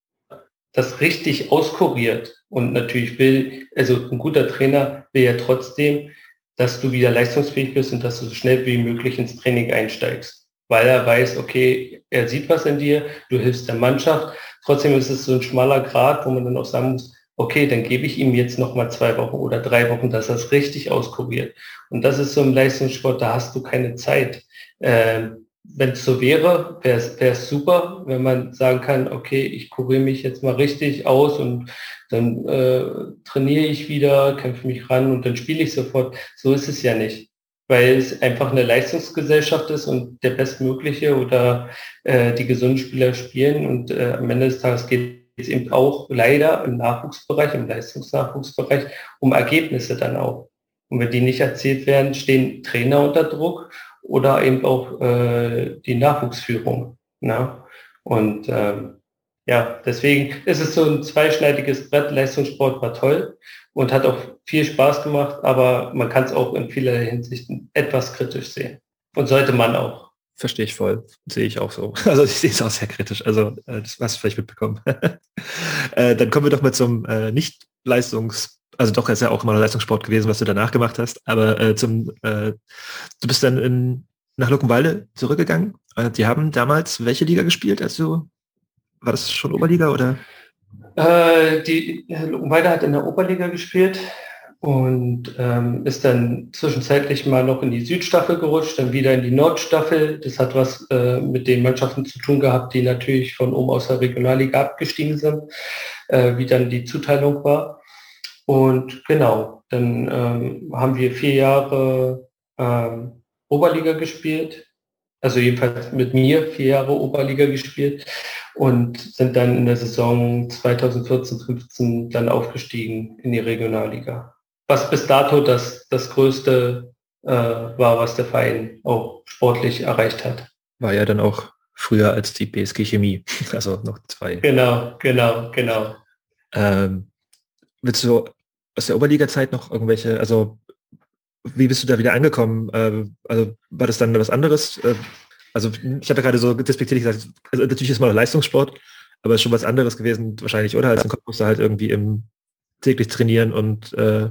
das richtig auskuriert und natürlich will, also ein guter Trainer will ja trotzdem, dass du wieder leistungsfähig bist und dass du so schnell wie möglich ins Training einsteigst, weil er weiß, okay, er sieht was in dir, du hilfst der Mannschaft. Trotzdem ist es so ein schmaler Grad, wo man dann auch sagen muss, okay, dann gebe ich ihm jetzt noch mal zwei Wochen oder drei Wochen, dass er es richtig auskuriert. Und das ist so im Leistungssport, da hast du keine Zeit. Ähm, wenn es so wäre, wäre es super, wenn man sagen kann, okay, ich kuriere mich jetzt mal richtig aus und dann äh, trainiere ich wieder, kämpfe mich ran und dann spiele ich sofort. So ist es ja nicht, weil es einfach eine Leistungsgesellschaft ist und der Bestmögliche oder äh, die gesunden Spieler spielen und äh, am Ende des Tages geht es eben auch leider im Nachwuchsbereich, im Leistungsnachwuchsbereich um Ergebnisse dann auch. Und wenn die nicht erzielt werden, stehen Trainer unter Druck oder eben auch äh, die Nachwuchsführung. Ne? Und ähm, ja, deswegen ist es so ein zweischneidiges Brett. Leistungssport war toll und hat auch viel Spaß gemacht, aber man kann es auch in vielerlei Hinsichten etwas kritisch sehen. Und sollte man auch. Verstehe ich voll. Sehe ich auch so. Also ich sehe es auch sehr kritisch. Also äh, das hast du vielleicht mitbekommen. äh, dann kommen wir doch mal zum äh, Nicht-Leistungs- also doch ist ja auch immer Leistungssport gewesen, was du danach gemacht hast, aber äh, zum, äh, du bist dann in, nach Luckenwalde zurückgegangen. Äh, die haben damals welche Liga gespielt? Also war das schon Oberliga oder? Äh, die Luckenwalde hat in der Oberliga gespielt und ähm, ist dann zwischenzeitlich mal noch in die Südstaffel gerutscht, dann wieder in die Nordstaffel. Das hat was äh, mit den Mannschaften zu tun gehabt, die natürlich von oben aus der Regionalliga abgestiegen sind, äh, wie dann die Zuteilung war. Und genau, dann ähm, haben wir vier Jahre ähm, Oberliga gespielt, also jedenfalls mit mir vier Jahre Oberliga gespielt und sind dann in der Saison 2014-15 dann aufgestiegen in die Regionalliga. Was bis dato das, das größte äh, war, was der Verein auch sportlich erreicht hat. War ja dann auch früher als die BSG Chemie, also noch zwei. Genau, genau, genau. Ähm, willst du aus der Oberliga-Zeit noch irgendwelche, also wie bist du da wieder angekommen? Äh, also war das dann was anderes? Äh, also ich habe ja gerade so despektierlich gesagt, also natürlich ist mal Leistungssport, aber ist schon was anderes gewesen wahrscheinlich, oder? Als ein Kopf halt irgendwie im täglich trainieren und äh,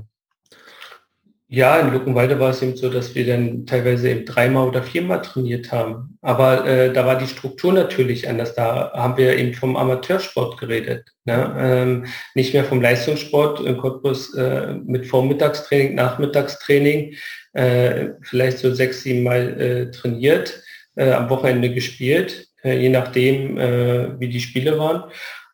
ja, in Luckenwalde war es eben so, dass wir dann teilweise eben dreimal oder viermal trainiert haben. Aber äh, da war die Struktur natürlich anders. Da haben wir eben vom Amateursport geredet. Ne? Ähm, nicht mehr vom Leistungssport in Cottbus äh, mit Vormittagstraining, Nachmittagstraining, äh, vielleicht so sechs, sieben Mal äh, trainiert, äh, am Wochenende gespielt, äh, je nachdem, wie die Spiele waren.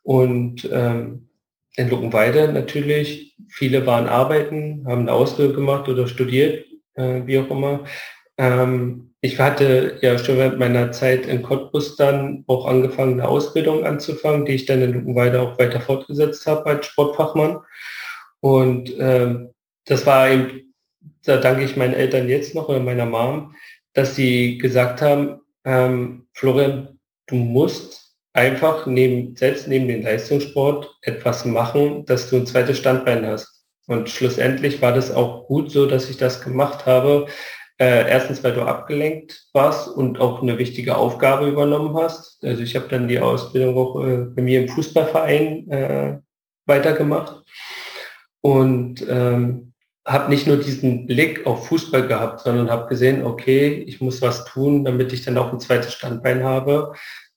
Und ähm, in Luckenweide natürlich. Viele waren arbeiten, haben eine Ausbildung gemacht oder studiert, äh, wie auch immer. Ähm, ich hatte ja schon während meiner Zeit in Cottbus dann auch angefangen, eine Ausbildung anzufangen, die ich dann in Luckenweide auch weiter fortgesetzt habe als Sportfachmann. Und ähm, das war eben, da danke ich meinen Eltern jetzt noch oder meiner Mom, dass sie gesagt haben, ähm, Florian, du musst einfach neben, selbst neben dem Leistungssport etwas machen, dass du ein zweites Standbein hast. Und schlussendlich war das auch gut so, dass ich das gemacht habe. Äh, erstens, weil du abgelenkt warst und auch eine wichtige Aufgabe übernommen hast. Also ich habe dann die Ausbildung auch äh, bei mir im Fußballverein äh, weitergemacht und ähm, habe nicht nur diesen Blick auf Fußball gehabt, sondern habe gesehen, okay, ich muss was tun, damit ich dann auch ein zweites Standbein habe.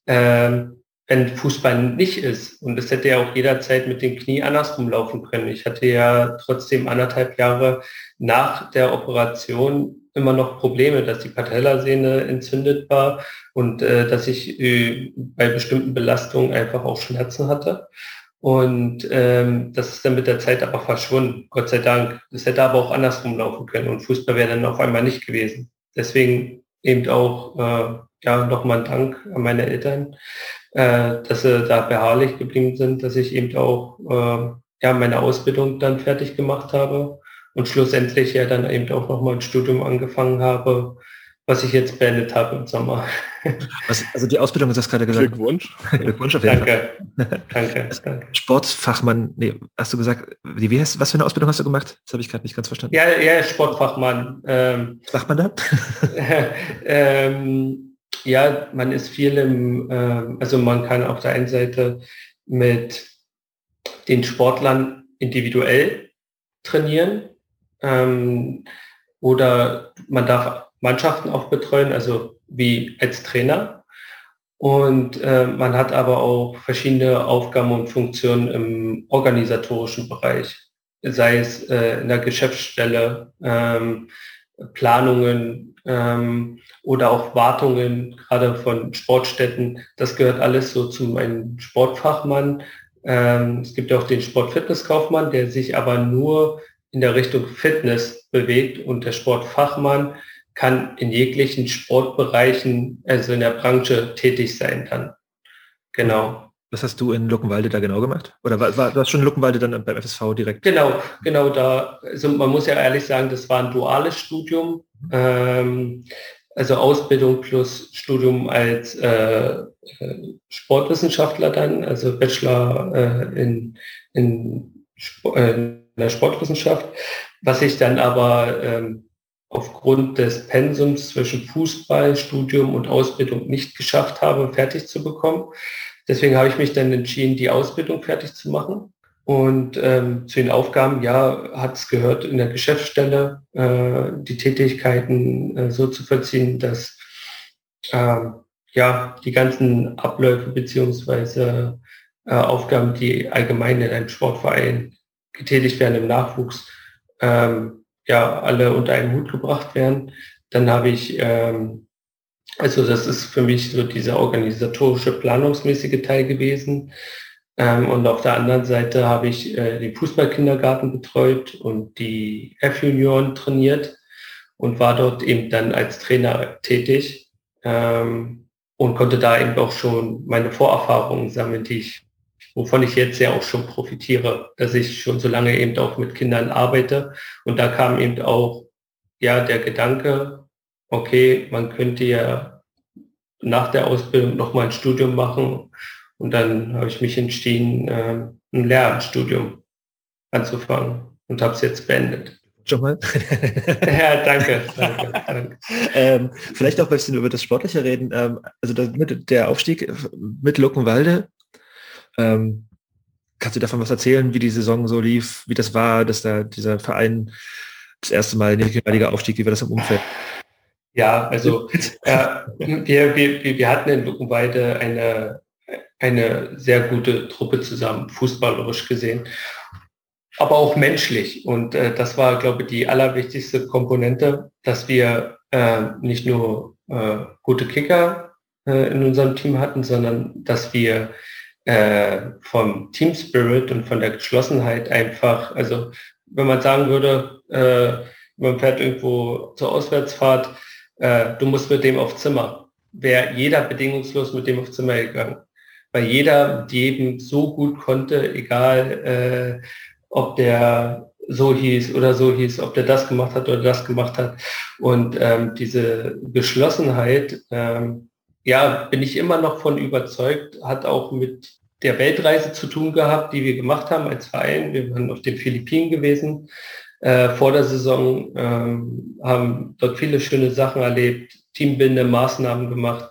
Ähm, wenn Fußball nicht ist. Und es hätte ja auch jederzeit mit dem Knie andersrum laufen können. Ich hatte ja trotzdem anderthalb Jahre nach der Operation immer noch Probleme, dass die Patellasehne entzündet war und äh, dass ich äh, bei bestimmten Belastungen einfach auch Schmerzen hatte. Und ähm, das ist dann mit der Zeit aber verschwunden, Gott sei Dank. Das hätte aber auch andersrum laufen können und Fußball wäre dann auf einmal nicht gewesen. Deswegen eben auch äh, ja nochmal ein Dank an meine Eltern, äh, dass sie da beharrlich geblieben sind, dass ich eben auch äh, ja, meine Ausbildung dann fertig gemacht habe und schlussendlich ja dann eben auch nochmal ein Studium angefangen habe, was ich jetzt beendet habe im Sommer. Was, also die Ausbildung, du hast gerade gesagt. Glückwunsch. Glückwunsch auf jeden danke. Fall. danke. danke. Sportfachmann, nee, hast du gesagt, wie, wie heißt, was für eine Ausbildung hast du gemacht? Das habe ich gerade nicht ganz verstanden. Ja, ja, Sportfachmann. Ähm, was macht man da? ähm, ja, man ist viel im, äh, also man kann auf der einen Seite mit den Sportlern individuell trainieren ähm, oder man darf Mannschaften auch betreuen, also wie als Trainer. Und äh, man hat aber auch verschiedene Aufgaben und Funktionen im organisatorischen Bereich, sei es äh, in der Geschäftsstelle, ähm, Planungen ähm, oder auch Wartungen, gerade von Sportstätten. Das gehört alles so zu meinem Sportfachmann. Ähm, es gibt auch den Sportfitnesskaufmann, der sich aber nur in der Richtung Fitness bewegt und der Sportfachmann kann in jeglichen Sportbereichen, also in der Branche tätig sein dann. Genau. Was hast du in Luckenwalde da genau gemacht? Oder war, war das schon in Luckenwalde dann beim FSV direkt? Genau, genau da. Also man muss ja ehrlich sagen, das war ein duales Studium. Ähm, also Ausbildung plus Studium als äh, äh Sportwissenschaftler dann, also Bachelor äh, in, in, äh, in, der Sportwissenschaft, was ich dann aber ähm, aufgrund des Pensums zwischen Fußball, Studium und Ausbildung nicht geschafft habe, fertig zu bekommen. Deswegen habe ich mich dann entschieden, die Ausbildung fertig zu machen. Und ähm, zu den Aufgaben, ja, hat es gehört, in der Geschäftsstelle äh, die Tätigkeiten äh, so zu verziehen, dass äh, ja die ganzen Abläufe beziehungsweise äh, Aufgaben, die allgemein in einem Sportverein getätigt werden im Nachwuchs, ähm, ja, alle unter einen Hut gebracht werden. Dann habe ich ähm, also das ist für mich so dieser organisatorische, planungsmäßige Teil gewesen. Ähm, und auf der anderen Seite habe ich äh, den Fußballkindergarten betreut und die F-Junioren trainiert und war dort eben dann als Trainer tätig ähm, und konnte da eben auch schon meine Vorerfahrungen sammeln, die ich, wovon ich jetzt ja auch schon profitiere, dass ich schon so lange eben auch mit Kindern arbeite. Und da kam eben auch ja der Gedanke, okay, man könnte ja nach der Ausbildung noch mal ein Studium machen. Und dann habe ich mich entschieden, äh, ein Lehramtsstudium anzufangen und habe es jetzt beendet. Schon mal? ja, danke. danke, danke. Ähm, vielleicht auch ein bisschen über das Sportliche reden. Ähm, also der Aufstieg mit Luckenwalde ähm, kannst du davon was erzählen, wie die Saison so lief, wie das war, dass da dieser Verein das erste Mal in die Regionalliga aufstieg, wie war das im Umfeld? Ja, also äh, wir, wir, wir hatten in Luckenweide eine, eine sehr gute Truppe zusammen, fußballerisch gesehen, aber auch menschlich. Und äh, das war, glaube ich, die allerwichtigste Komponente, dass wir äh, nicht nur äh, gute Kicker äh, in unserem Team hatten, sondern dass wir äh, vom Team Spirit und von der Geschlossenheit einfach, also wenn man sagen würde, äh, man fährt irgendwo zur Auswärtsfahrt, äh, du musst mit dem auf Zimmer, wäre jeder bedingungslos mit dem auf Zimmer gegangen. Weil jeder jedem so gut konnte, egal äh, ob der so hieß oder so hieß, ob der das gemacht hat oder das gemacht hat. Und ähm, diese Geschlossenheit, ähm, ja, bin ich immer noch von überzeugt, hat auch mit der Weltreise zu tun gehabt, die wir gemacht haben als Verein. Wir waren auf den Philippinen gewesen äh, vor der Saison, ähm, haben dort viele schöne Sachen erlebt, teambildende Maßnahmen gemacht.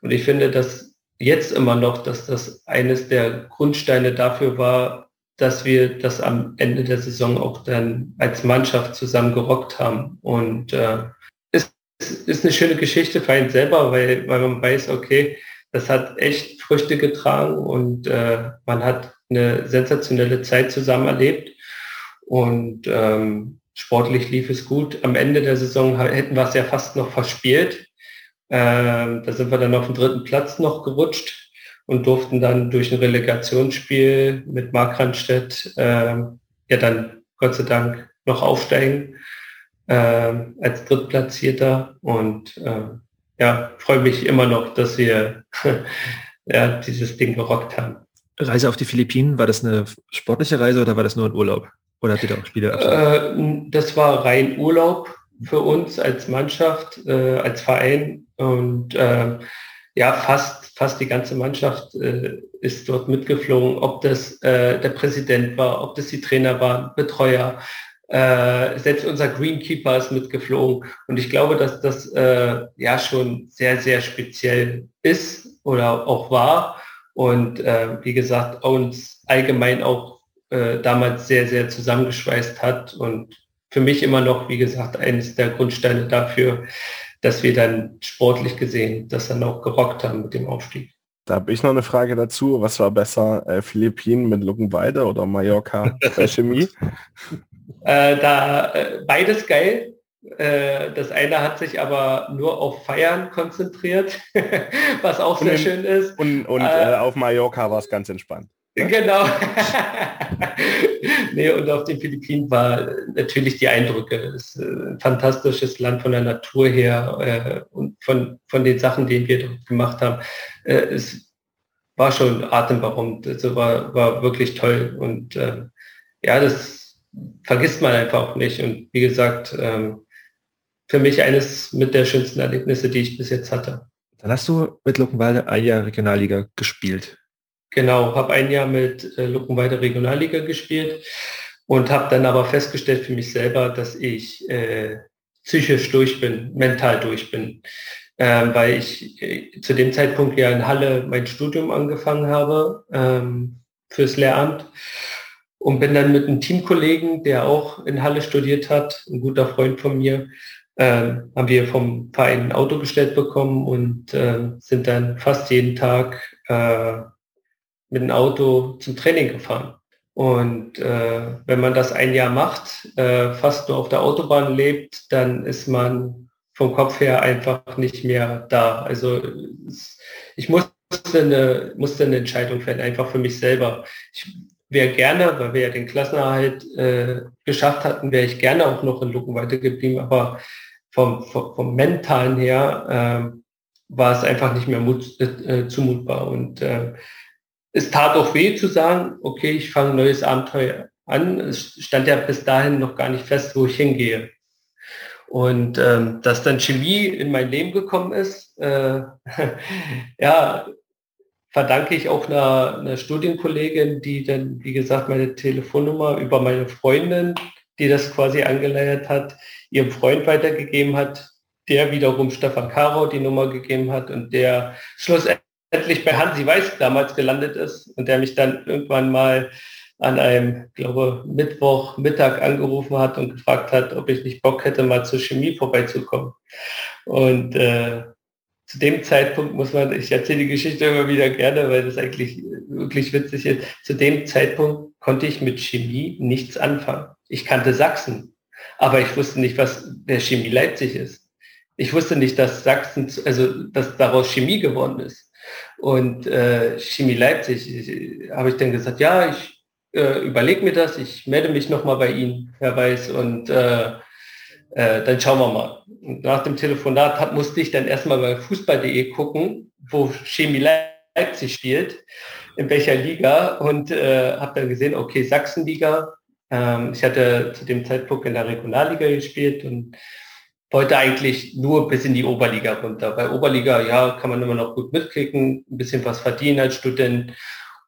Und ich finde, dass jetzt immer noch, dass das eines der Grundsteine dafür war, dass wir das am Ende der Saison auch dann als Mannschaft zusammen gerockt haben. Und äh, ist, ist eine schöne Geschichte für einen selber, weil, weil man weiß, okay, das hat echt Früchte getragen und äh, man hat eine sensationelle Zeit zusammen erlebt. Und ähm, sportlich lief es gut. Am Ende der Saison hätten wir es ja fast noch verspielt. Ähm, da sind wir dann auf den dritten Platz noch gerutscht und durften dann durch ein Relegationsspiel mit Mark Randstedt äh, ja dann Gott sei Dank noch aufsteigen äh, als Drittplatzierter und äh, ja, freue mich immer noch, dass wir ja, dieses Ding gerockt haben. Reise auf die Philippinen, war das eine sportliche Reise oder war das nur ein Urlaub? Oder habt ihr da auch Spiele? Äh, das war rein Urlaub für uns als Mannschaft, äh, als Verein und äh, ja, fast, fast die ganze Mannschaft äh, ist dort mitgeflogen, ob das äh, der Präsident war, ob das die Trainer waren, Betreuer, äh, selbst unser Greenkeeper ist mitgeflogen. Und ich glaube, dass das ja schon sehr, sehr speziell ist oder auch war. Und wie gesagt, uns allgemein auch äh, damals sehr, sehr zusammengeschweißt hat. Und für mich immer noch, wie gesagt, eines der Grundsteine dafür, dass wir dann sportlich gesehen das dann auch gerockt haben mit dem Aufstieg. Da habe ich noch eine Frage dazu. Was war besser, äh, Philippinen mit Luckenweide oder Mallorca bei Chemie? äh, da äh, beides geil. Äh, das eine hat sich aber nur auf Feiern konzentriert, was auch und sehr in, schön ist. Und, und äh, auf Mallorca war es ganz entspannt. Genau. nee, und auf den Philippinen war natürlich die Eindrücke. Es ist ein fantastisches Land von der Natur her äh, und von, von den Sachen, die wir dort gemacht haben. Äh, es war schon atemberaubend. Also war, war wirklich toll. Und äh, ja, das vergisst man einfach auch nicht. Und wie gesagt, ähm, für mich eines mit der schönsten Erlebnisse, die ich bis jetzt hatte. Dann hast du mit Luckenwalde ein Jahr Regionalliga gespielt. Genau, habe ein Jahr mit äh, Luckenwalde Regionalliga gespielt und habe dann aber festgestellt für mich selber, dass ich äh, psychisch durch bin, mental durch bin, ähm, weil ich äh, zu dem Zeitpunkt ja in Halle mein Studium angefangen habe ähm, fürs Lehramt und bin dann mit einem Teamkollegen, der auch in Halle studiert hat, ein guter Freund von mir, ähm, haben wir vom Verein ein Auto gestellt bekommen und äh, sind dann fast jeden Tag äh, mit dem Auto zum Training gefahren. Und äh, wenn man das ein Jahr macht, äh, fast nur auf der Autobahn lebt, dann ist man vom Kopf her einfach nicht mehr da. Also ich musste eine, musste eine Entscheidung fällen, einfach für mich selber. Ich wäre gerne, weil wir ja den Klassenerhalt äh, geschafft hatten, wäre ich gerne auch noch in Luckenweite geblieben, aber vom, vom, vom mentalen her äh, war es einfach nicht mehr mut, äh, zumutbar. Und äh, es tat auch weh zu sagen, okay, ich fange ein neues Abenteuer an. Es stand ja bis dahin noch gar nicht fest, wo ich hingehe. Und ähm, dass dann Chemie in mein Leben gekommen ist, äh, ja, verdanke ich auch einer, einer Studienkollegin, die dann, wie gesagt, meine Telefonnummer über meine Freundin, die das quasi angeleiert hat, ihrem Freund weitergegeben hat, der wiederum Stefan Karau die Nummer gegeben hat und der schlussendlich letztendlich bei Hansi Weiß damals gelandet ist und der mich dann irgendwann mal an einem, glaube Mittwoch Mittag angerufen hat und gefragt hat, ob ich nicht Bock hätte, mal zur Chemie vorbeizukommen. Und äh, zu dem Zeitpunkt muss man, ich erzähle die Geschichte immer wieder gerne, weil das eigentlich wirklich witzig ist. Zu dem Zeitpunkt konnte ich mit Chemie nichts anfangen. Ich kannte Sachsen, aber ich wusste nicht, was der Chemie Leipzig ist. Ich wusste nicht, dass Sachsen, also dass daraus Chemie geworden ist. Und äh, Chemie Leipzig habe ich dann gesagt, ja, ich äh, überlege mir das, ich melde mich nochmal bei Ihnen, Herr Weiß, und äh, äh, dann schauen wir mal. Und nach dem Telefonat hat, musste ich dann erstmal bei fußball.de gucken, wo Chemie Leipzig spielt, in welcher Liga und äh, habe dann gesehen, okay, Sachsenliga. Ähm, ich hatte zu dem Zeitpunkt in der Regionalliga gespielt und wollte eigentlich nur bis in die Oberliga runter. Bei Oberliga, ja, kann man immer noch gut mitklicken, ein bisschen was verdienen als Student.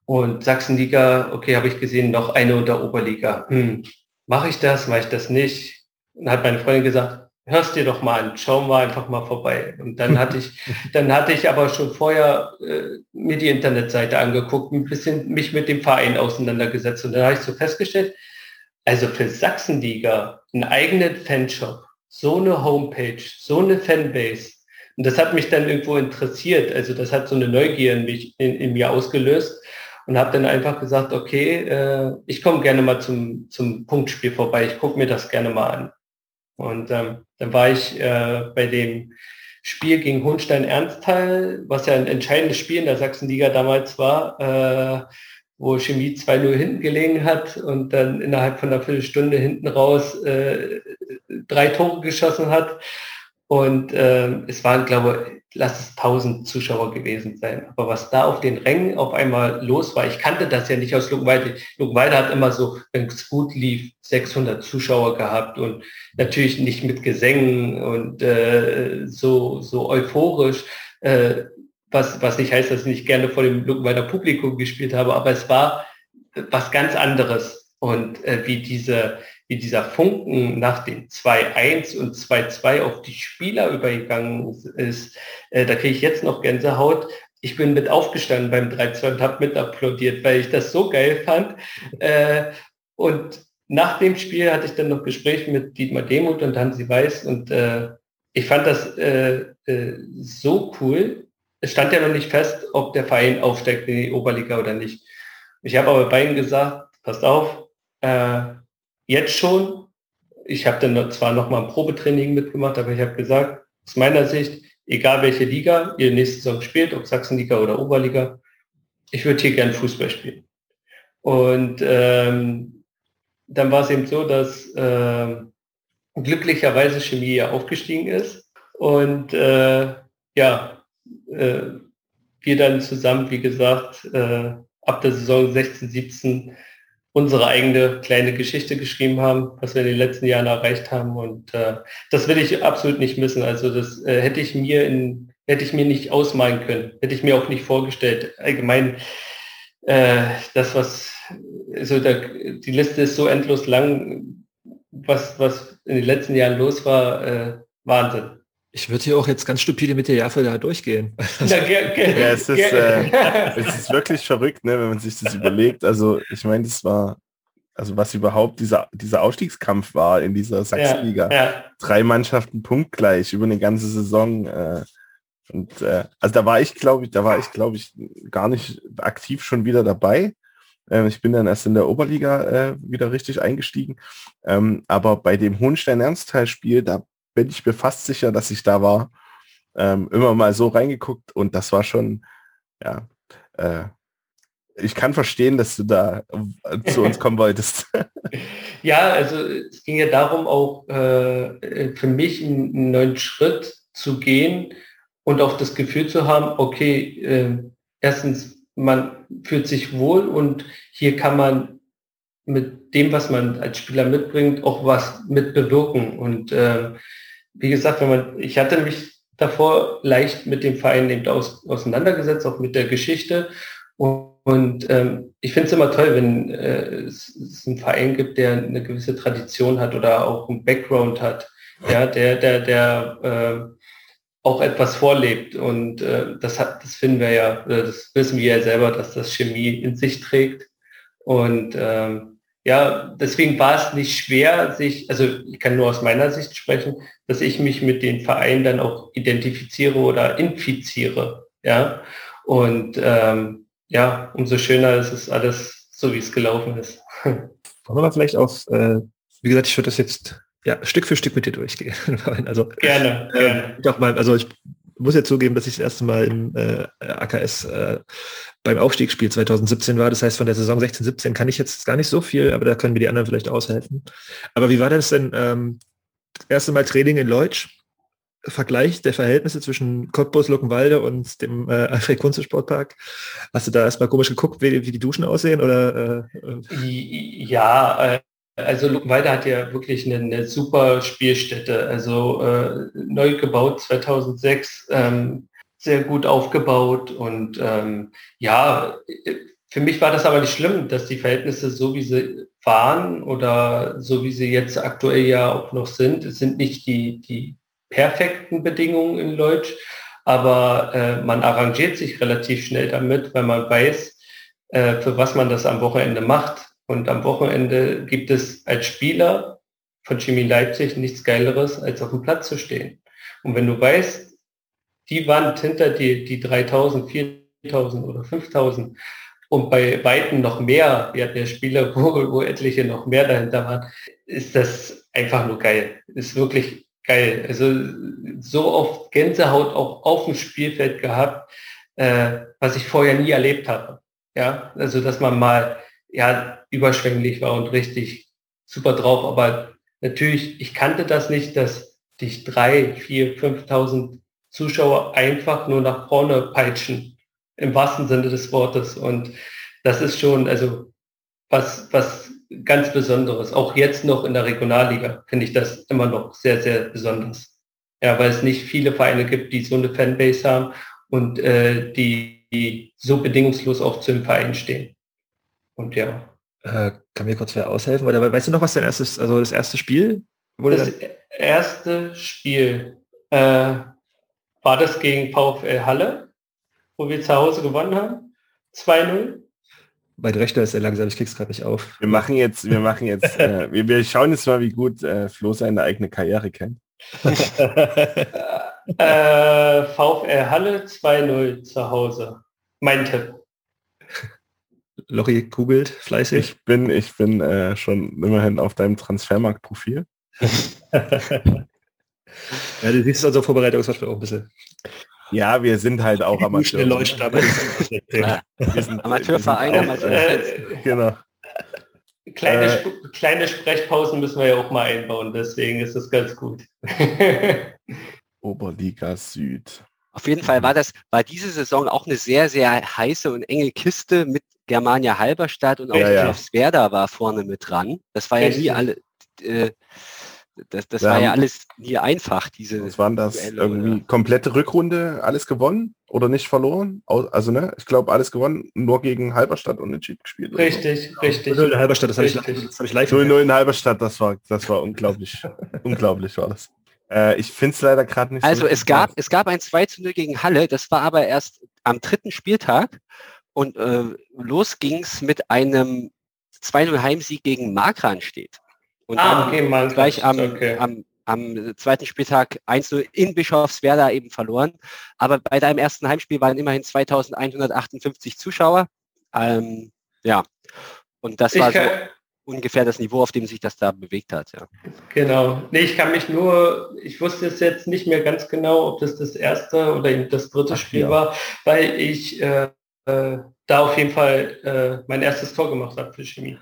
Und Sachsenliga, okay, habe ich gesehen, noch eine unter Oberliga. Hm, mache ich das, mache ich das nicht? Und hat meine Freundin gesagt, hörst dir doch mal an, schauen wir einfach mal vorbei. Und dann hatte ich, dann hatte ich aber schon vorher äh, mir die Internetseite angeguckt, ein bisschen mich mit dem Verein auseinandergesetzt. Und dann habe ich so festgestellt, also für Sachsenliga einen eigenen Fanshop, so eine Homepage, so eine Fanbase. Und das hat mich dann irgendwo interessiert. Also das hat so eine Neugier in, mich, in, in mir ausgelöst und habe dann einfach gesagt, okay, äh, ich komme gerne mal zum, zum Punktspiel vorbei, ich gucke mir das gerne mal an. Und ähm, dann war ich äh, bei dem Spiel gegen Hohenstein-Ernsthal, was ja ein entscheidendes Spiel in der Sachsenliga damals war, äh, wo Chemie 2-0 hinten gelegen hat und dann innerhalb von einer Viertelstunde hinten raus äh, drei Tore geschossen hat. Und äh, es waren, glaube ich, lass es 1000 Zuschauer gewesen sein. Aber was da auf den Rängen auf einmal los war, ich kannte das ja nicht aus Luckenwalde. Luckenwalde hat immer so, wenn es gut lief, 600 Zuschauer gehabt und natürlich nicht mit Gesängen und äh, so, so euphorisch, äh, was, was nicht heißt, dass ich nicht gerne vor dem Luckenwalder Publikum gespielt habe, aber es war was ganz anderes. Und äh, wie diese, wie dieser Funken nach dem 2-1 und 2-2 auf die Spieler übergegangen ist, äh, da kriege ich jetzt noch Gänsehaut. Ich bin mit aufgestanden beim 3-2 und habe mit applaudiert, weil ich das so geil fand. Äh, und nach dem Spiel hatte ich dann noch Gespräche mit Dietmar Demuth und Hansi Weiß und äh, ich fand das äh, äh, so cool. Es stand ja noch nicht fest, ob der Verein aufsteigt in die Oberliga oder nicht. Ich habe aber bei ihnen gesagt, passt auf, äh, jetzt schon. Ich habe dann zwar noch mal ein Probetraining mitgemacht, aber ich habe gesagt, aus meiner Sicht, egal welche Liga ihr nächste Saison spielt, ob Sachsenliga oder Oberliga, ich würde hier gern Fußball spielen. Und ähm, dann war es eben so, dass äh, glücklicherweise Chemie ja aufgestiegen ist. Und äh, ja, äh, wir dann zusammen, wie gesagt, äh, ab der Saison 16, 17 unsere eigene kleine Geschichte geschrieben haben, was wir in den letzten Jahren erreicht haben. Und äh, das will ich absolut nicht missen. Also das äh, hätte ich mir in, hätte ich mir nicht ausmalen können, hätte ich mir auch nicht vorgestellt. Allgemein äh, das, was so der, die Liste ist so endlos lang, was, was in den letzten Jahren los war, äh, Wahnsinn. Ich würde hier auch jetzt ganz stupide mit der Jaffe da durchgehen. Ja, ja, es, ist, äh, es ist wirklich verrückt, ne, wenn man sich das überlegt. Also ich meine, das war, also was überhaupt dieser, dieser Ausstiegskampf war in dieser Sachsenliga. Ja, ja. Drei Mannschaften punktgleich über eine ganze Saison. Äh, und äh, also da war ich, glaube ich, da war ich, glaube ich, gar nicht aktiv schon wieder dabei. Ähm, ich bin dann erst in der Oberliga äh, wieder richtig eingestiegen. Ähm, aber bei dem Hohenstein-Ernsthal-Spiel, da bin ich mir fast sicher, dass ich da war. Ähm, immer mal so reingeguckt und das war schon, ja, äh, ich kann verstehen, dass du da äh, zu uns kommen wolltest. ja, also es ging ja darum, auch äh, für mich einen neuen Schritt zu gehen und auch das Gefühl zu haben, okay, äh, erstens, man fühlt sich wohl und hier kann man mit dem, was man als Spieler mitbringt, auch was mit bewirken. Und äh, wie gesagt, wenn man, ich hatte mich davor leicht mit dem Verein eben aus, auseinandergesetzt, auch mit der Geschichte. Und, und ähm, ich finde es immer toll, wenn äh, es, es einen Verein gibt, der eine gewisse Tradition hat oder auch einen Background hat, ja, der, der, der, äh, auch etwas vorlebt. Und äh, das hat, das finden wir ja, das wissen wir ja selber, dass das Chemie in sich trägt. Und ähm, ja, deswegen war es nicht schwer, sich, also ich kann nur aus meiner Sicht sprechen, dass ich mich mit den Vereinen dann auch identifiziere oder infiziere. Ja. Und ähm, ja, umso schöner ist es alles so, wie es gelaufen ist. Wollen wir vielleicht auf, äh, wie gesagt, ich würde das jetzt ja, Stück für Stück mit dir durchgehen. also, gerne, äh, gerne. Mal, also ich muss ja zugeben, dass ich das erste Mal im äh, AKS äh, beim Aufstiegsspiel 2017 war. Das heißt, von der Saison 16, 17 kann ich jetzt gar nicht so viel, aber da können mir die anderen vielleicht aushelfen. Aber wie war das denn ähm, erste Mal Training in Leutsch? Vergleich der Verhältnisse zwischen Cottbus, Luckenwalde und dem äh, Alfred Kunze Sportpark. Hast du da erstmal komisch geguckt, wie, wie die Duschen aussehen? Oder, äh, äh? ja, äh, also Luckenwalde hat ja wirklich eine, eine super Spielstätte. Also äh, neu gebaut 2006, ähm, sehr gut aufgebaut und ähm, ja, für mich war das aber nicht schlimm, dass die Verhältnisse so wie sie waren oder so wie sie jetzt aktuell ja auch noch sind, es sind nicht die, die perfekten Bedingungen in Leutsch, aber äh, man arrangiert sich relativ schnell damit, weil man weiß, äh, für was man das am Wochenende macht. Und am Wochenende gibt es als Spieler von Chemie Leipzig nichts Geileres, als auf dem Platz zu stehen. Und wenn du weißt, die Wand hinter dir, die 3000, 4000 oder 5000 und bei Weitem noch mehr, wir hatten ja Spieler, wo, wo etliche noch mehr dahinter waren, ist das einfach nur geil. Ist wirklich geil. Also so oft Gänsehaut auch auf dem Spielfeld gehabt, äh, was ich vorher nie erlebt habe. Ja, also dass man mal ja überschwänglich war und richtig super drauf. Aber natürlich, ich kannte das nicht, dass dich drei, vier, 5.000 Zuschauer einfach nur nach vorne peitschen, im wahrsten Sinne des Wortes. Und das ist schon, also was, was ganz Besonderes. Auch jetzt noch in der Regionalliga finde ich das immer noch sehr, sehr besonders. Ja, weil es nicht viele Vereine gibt, die so eine Fanbase haben und äh, die, die so bedingungslos auch zu dem Verein stehen. Und ja. Äh, kann mir kurz wer aushelfen? Oder weißt du noch, was dein erstes, also das erste Spiel? Wurde das erste Spiel äh, war das gegen VfL Halle, wo wir zu Hause gewonnen haben. 2-0. Mein Rechner ist sehr langsam, ich krieg's gerade nicht auf. Wir machen jetzt, wir machen jetzt, äh, wir, wir, schauen jetzt mal, wie gut äh, Flo seine eigene Karriere kennt. äh, VfL Halle 2-0 zu Hause. Mein Tipp. Lori googelt fleißig. Ich bin, ich bin äh, schon immerhin auf deinem Transfermarkt-Profil. ja, du siehst also Vorbereitungsverspiel auch ein bisschen. Ja, wir sind halt auch Amateur. wir sind Amateurverein, Amateur. genau. Kleine, äh, kleine Sprechpausen müssen wir ja auch mal einbauen, deswegen ist es ganz gut. Oberliga Süd. Auf jeden Fall war das, war diese Saison auch eine sehr, sehr heiße und enge Kiste mit Germania Halberstadt und auch ja, ja. Werder war vorne mit dran. Das war ja nie alle, äh, das, das war ja alles nie einfach, diese. Was waren das Duelle, irgendwie oder? komplette Rückrunde, alles gewonnen oder nicht verloren? Also ne, ich glaube alles gewonnen, nur gegen Halberstadt und Cheat gespielt. Richtig, so. richtig. 0 in Halberstadt, das habe ich, hab ich live. 0 in Halberstadt, das war, das war unglaublich. unglaublich war das. Äh, ich finde es leider gerade nicht Also so es gab, es gab ein 2 zu 0 gegen Halle, das war aber erst am dritten Spieltag und äh, los ging's mit einem 2-0 Heimsieg gegen Markran steht. Und ah, okay, gleich am, okay. am, am zweiten Spieltag 1-0 in Bischofswerda eben verloren. Aber bei deinem ersten Heimspiel waren immerhin 2158 Zuschauer. Ähm, ja, und das ich war so ungefähr das Niveau, auf dem sich das da bewegt hat. Ja. Genau. Nee, ich kann mich nur, ich wusste es jetzt nicht mehr ganz genau, ob das das erste oder das dritte Ach, Spiel ja. war, weil ich äh, äh, da auf jeden Fall äh, mein erstes Tor gemacht habe für Chemie.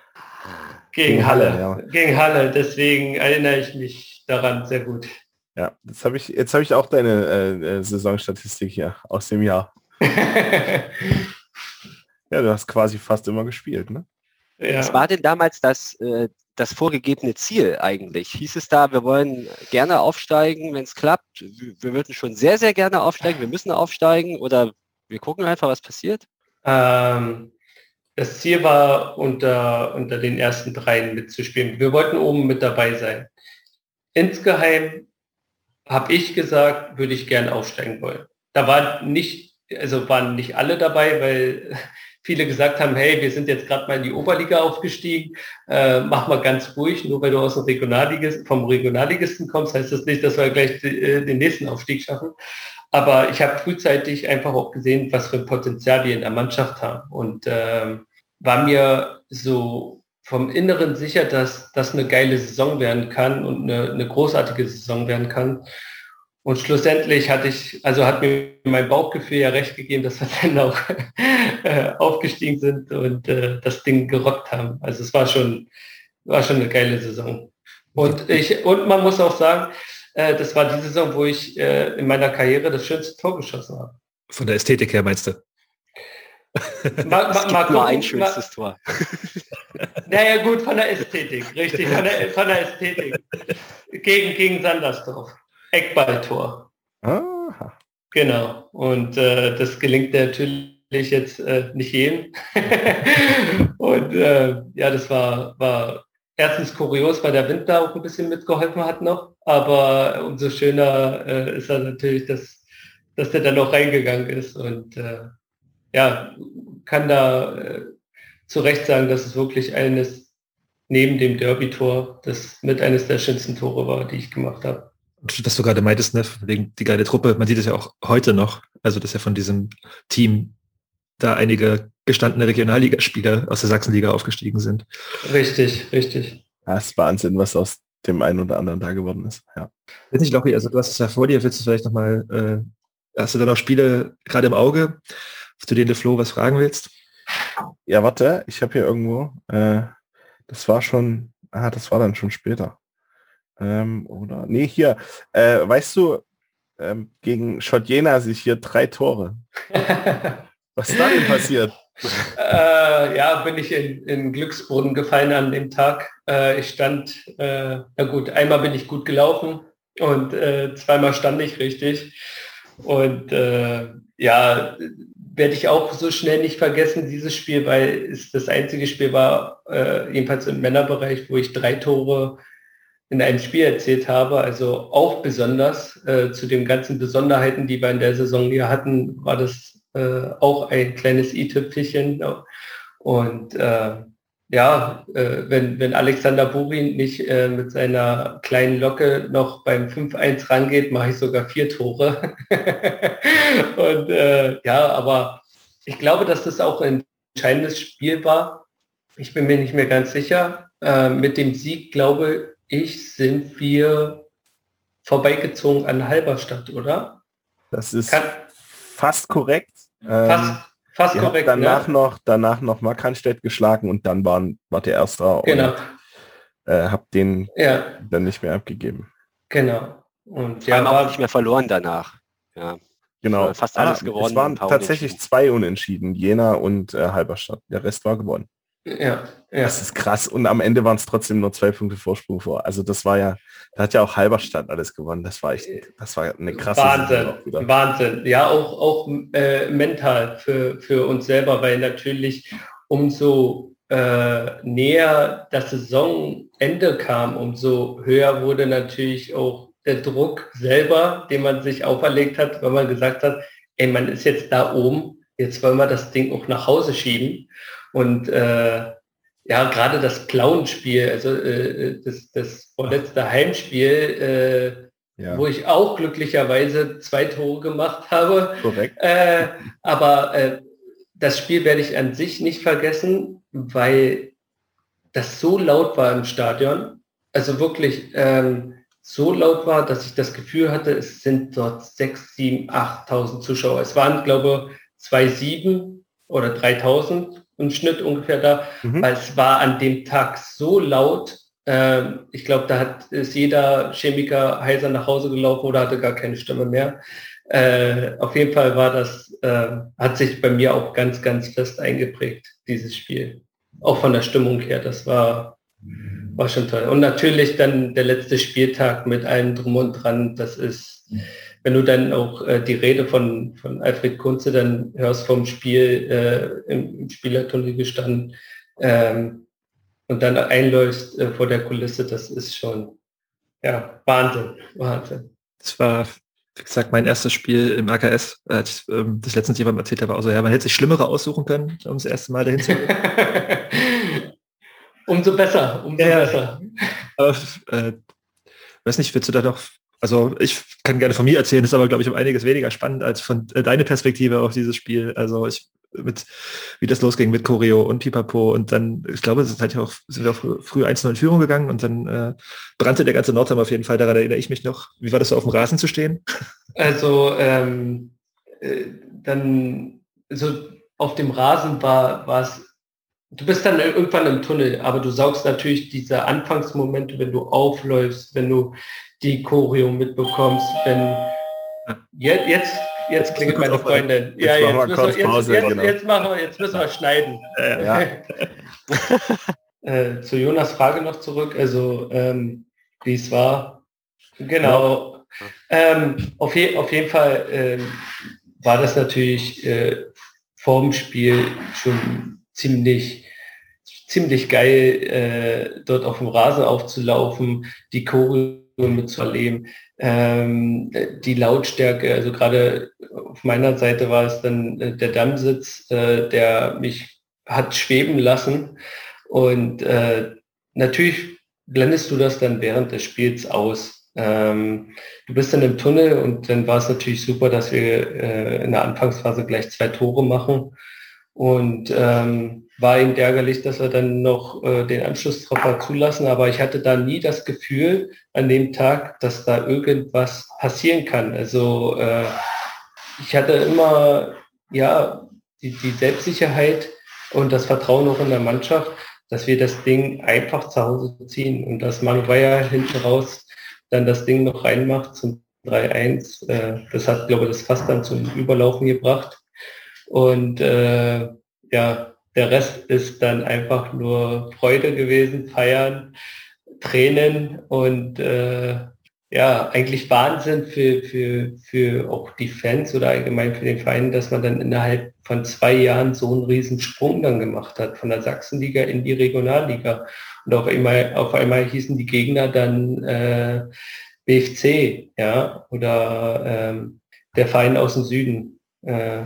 Gegen, Gegen Halle. Halle ja. Gegen Halle. Deswegen erinnere ich mich daran sehr gut. Ja, jetzt habe ich, jetzt habe ich auch deine äh, äh Saisonstatistik hier aus dem Jahr. ja, du hast quasi fast immer gespielt, ne? Ja. Was war denn damals das, äh, das vorgegebene Ziel eigentlich? Hieß es da, wir wollen gerne aufsteigen, wenn es klappt? Wir würden schon sehr, sehr gerne aufsteigen, wir müssen aufsteigen oder wir gucken einfach, was passiert? Ähm, das Ziel war, unter, unter den ersten dreien mitzuspielen. Wir wollten oben mit dabei sein. Insgeheim habe ich gesagt, würde ich gern aufsteigen wollen. Da waren nicht, also waren nicht alle dabei, weil viele gesagt haben, hey, wir sind jetzt gerade mal in die Oberliga aufgestiegen, äh, mach mal ganz ruhig, nur weil du aus dem Regionalligisten, vom Regionalligisten kommst, heißt das nicht, dass wir gleich äh, den nächsten Aufstieg schaffen. Aber ich habe frühzeitig einfach auch gesehen, was für ein Potenzial wir in der Mannschaft haben und ähm, war mir so vom Inneren sicher, dass das eine geile Saison werden kann und eine, eine großartige Saison werden kann. Und schlussendlich hatte ich, also hat mir mein Bauchgefühl ja recht gegeben, dass wir dann auch äh, aufgestiegen sind und äh, das Ding gerockt haben. Also es war schon, war schon eine geile Saison. Und ich, und man muss auch sagen, äh, das war die Saison, wo ich äh, in meiner Karriere das schönste Tor geschossen habe. Von der Ästhetik her meinst du? Mal, mal, mal nur ein schönstes Tor. Naja gut, von der Ästhetik, richtig, von der, von der Ästhetik. Gegen, gegen Sandersdorf. Eckballtor. Aha. Genau. Und äh, das gelingt natürlich jetzt äh, nicht jedem. und äh, ja, das war, war erstens kurios, weil der Wind da auch ein bisschen mitgeholfen hat noch. Aber umso schöner äh, ist er natürlich, dass, dass der dann noch reingegangen ist. Und äh, ja, kann da äh, zu Recht sagen, dass es wirklich eines neben dem Derby-Tor das mit eines der schönsten Tore war, die ich gemacht habe was du gerade meintest, ne, wegen die geile Truppe, man sieht es ja auch heute noch, also dass ja von diesem Team da einige gestandene Regionalligaspieler aus der Sachsenliga aufgestiegen sind. Richtig, richtig. Das ist Wahnsinn, was aus dem einen oder anderen da geworden ist. Ja. Weiß nicht, Lochi, also du hast es ja vor dir, willst du vielleicht nochmal, äh, hast du da noch Spiele gerade im Auge, zu denen du Flo was fragen willst? Ja, warte, ich habe hier irgendwo, äh, das war schon, ah, das war dann schon später. Ähm, oder, nee, hier, äh, weißt du, ähm, gegen Schotjena sich hier drei Tore. Was ist da denn passiert? Äh, ja, bin ich in, in Glücksboden gefallen an dem Tag. Äh, ich stand, äh, na gut, einmal bin ich gut gelaufen und äh, zweimal stand ich richtig. Und äh, ja, werde ich auch so schnell nicht vergessen, dieses Spiel, weil es das einzige Spiel war, äh, jedenfalls im Männerbereich, wo ich drei Tore in einem Spiel erzählt habe. Also auch besonders zu den ganzen Besonderheiten, die wir in der Saison hier hatten, war das äh, auch ein kleines i-Tüpfelchen. Und äh, ja, äh, wenn, wenn Alexander Burin nicht äh, mit seiner kleinen Locke noch beim 5-1 rangeht, mache ich sogar vier Tore. Und äh, ja, aber ich glaube, dass das auch ein entscheidendes Spiel war. Ich bin mir nicht mehr ganz sicher. mit dem Sieg, glaube ich, sind wir vorbeigezogen an Halberstadt, oder? Das ist Kann, fast korrekt. Fast, ähm, fast korrekt. Danach ne? noch, danach noch Markranstädt geschlagen und dann waren, war der Erste genau. und äh, hab den ja. dann nicht mehr abgegeben. Genau. Und ja, war auch nicht mehr verloren danach. Ja. Genau. Fast alles ah, gewonnen. Es waren tatsächlich zwei Unentschieden, Jena und äh, Halberstadt. Der Rest war gewonnen. Ja, ja. Das ist krass. Und am Ende waren es trotzdem nur zwei Punkte Vorsprung vor. Also das war ja, da hat ja auch Halberstadt alles gewonnen. Das war echt, das war eine krasse Wahnsinn. Wahnsinn. Ja, auch, auch äh, mental für, für uns selber, weil natürlich umso äh, näher das Saisonende kam, umso höher wurde natürlich auch der Druck selber, den man sich auferlegt hat, wenn man gesagt hat, ey, man ist jetzt da oben, jetzt wollen wir das Ding auch nach Hause schieben. Und äh, ja, gerade das Clown-Spiel, also äh, das, das vorletzte Heimspiel, äh, ja. wo ich auch glücklicherweise zwei Tore gemacht habe. Korrekt. Äh, aber äh, das Spiel werde ich an sich nicht vergessen, weil das so laut war im Stadion. Also wirklich ähm, so laut war, dass ich das Gefühl hatte, es sind dort 6, 7, 8.000 Zuschauer. Es waren, glaube ich, 2,7 oder 3.000 im Schnitt ungefähr da, mhm. weil es war an dem Tag so laut. Ähm, ich glaube, da hat ist jeder Chemiker heiser nach Hause gelaufen oder hatte gar keine Stimme mehr. Äh, auf jeden Fall war das, äh, hat sich bei mir auch ganz, ganz fest eingeprägt, dieses Spiel. Auch von der Stimmung her, das war, war schon toll. Und natürlich dann der letzte Spieltag mit allem drum und dran, das ist, wenn du dann auch äh, die Rede von, von Alfred Kunze dann hörst vom Spiel äh, im, im Spielertunnel gestanden ähm, und dann einläufst äh, vor der Kulisse, das ist schon ja Wahnsinn, Wahnsinn. Das war, wie gesagt, mein erstes Spiel im AKS, als ich ähm, das letztens jemand erzählt habe, auch so, ja, man hätte sich Schlimmere aussuchen können, um das erste Mal dahin zu Umso besser, umso ja, besser. Aber, äh, weiß nicht, willst du da noch also ich kann gerne von mir erzählen, ist aber, glaube ich, um einiges weniger spannend als von äh, deine Perspektive auf dieses Spiel. Also ich mit, wie das losging mit Choreo und Pipapo und dann, ich glaube, es halt auch, sind wir auch früh 1 in Führung gegangen und dann äh, brannte der ganze Nordheim auf jeden Fall, daran erinnere ich mich noch. Wie war das so auf dem Rasen zu stehen? Also ähm, äh, dann, so auf dem Rasen war, war es, du bist dann irgendwann im Tunnel, aber du saugst natürlich diese Anfangsmomente, wenn du aufläufst, wenn du die Choreo mitbekommst, wenn jetzt, jetzt jetzt klingt meine Freundin. Ja, jetzt, müssen wir, jetzt, jetzt, genau. jetzt, machen wir, jetzt müssen wir schneiden. Ja. äh, zu Jonas Frage noch zurück, also ähm, wie es war. Genau. Ähm, auf, je, auf jeden Fall ähm, war das natürlich äh, vorm Spiel schon ziemlich ziemlich geil, äh, dort auf dem Rasen aufzulaufen, die Choreo mitzuerleben ähm, die Lautstärke, also gerade auf meiner Seite war es dann äh, der Dammsitz, äh, der mich hat schweben lassen. Und äh, natürlich blendest du das dann während des Spiels aus. Ähm, du bist dann im Tunnel und dann war es natürlich super, dass wir äh, in der Anfangsphase gleich zwei Tore machen. Und ähm, war ihm ärgerlich, dass wir dann noch äh, den Anschlusstreffer zulassen, aber ich hatte da nie das Gefühl an dem Tag, dass da irgendwas passieren kann. Also äh, ich hatte immer ja die, die Selbstsicherheit und das Vertrauen auch in der Mannschaft, dass wir das Ding einfach zu Hause ziehen und dass Manuel hinten raus dann das Ding noch reinmacht zum 3-1. Äh, das hat, glaube ich, das fast dann zum Überlaufen gebracht. Und äh, ja, der Rest ist dann einfach nur Freude gewesen, feiern, Tränen und äh, ja, eigentlich Wahnsinn für, für, für auch die Fans oder allgemein für den Verein, dass man dann innerhalb von zwei Jahren so einen riesen Sprung dann gemacht hat, von der Sachsenliga in die Regionalliga. Und auf einmal, auf einmal hießen die Gegner dann äh, BFC, ja, oder ähm, der Verein aus dem Süden. Äh,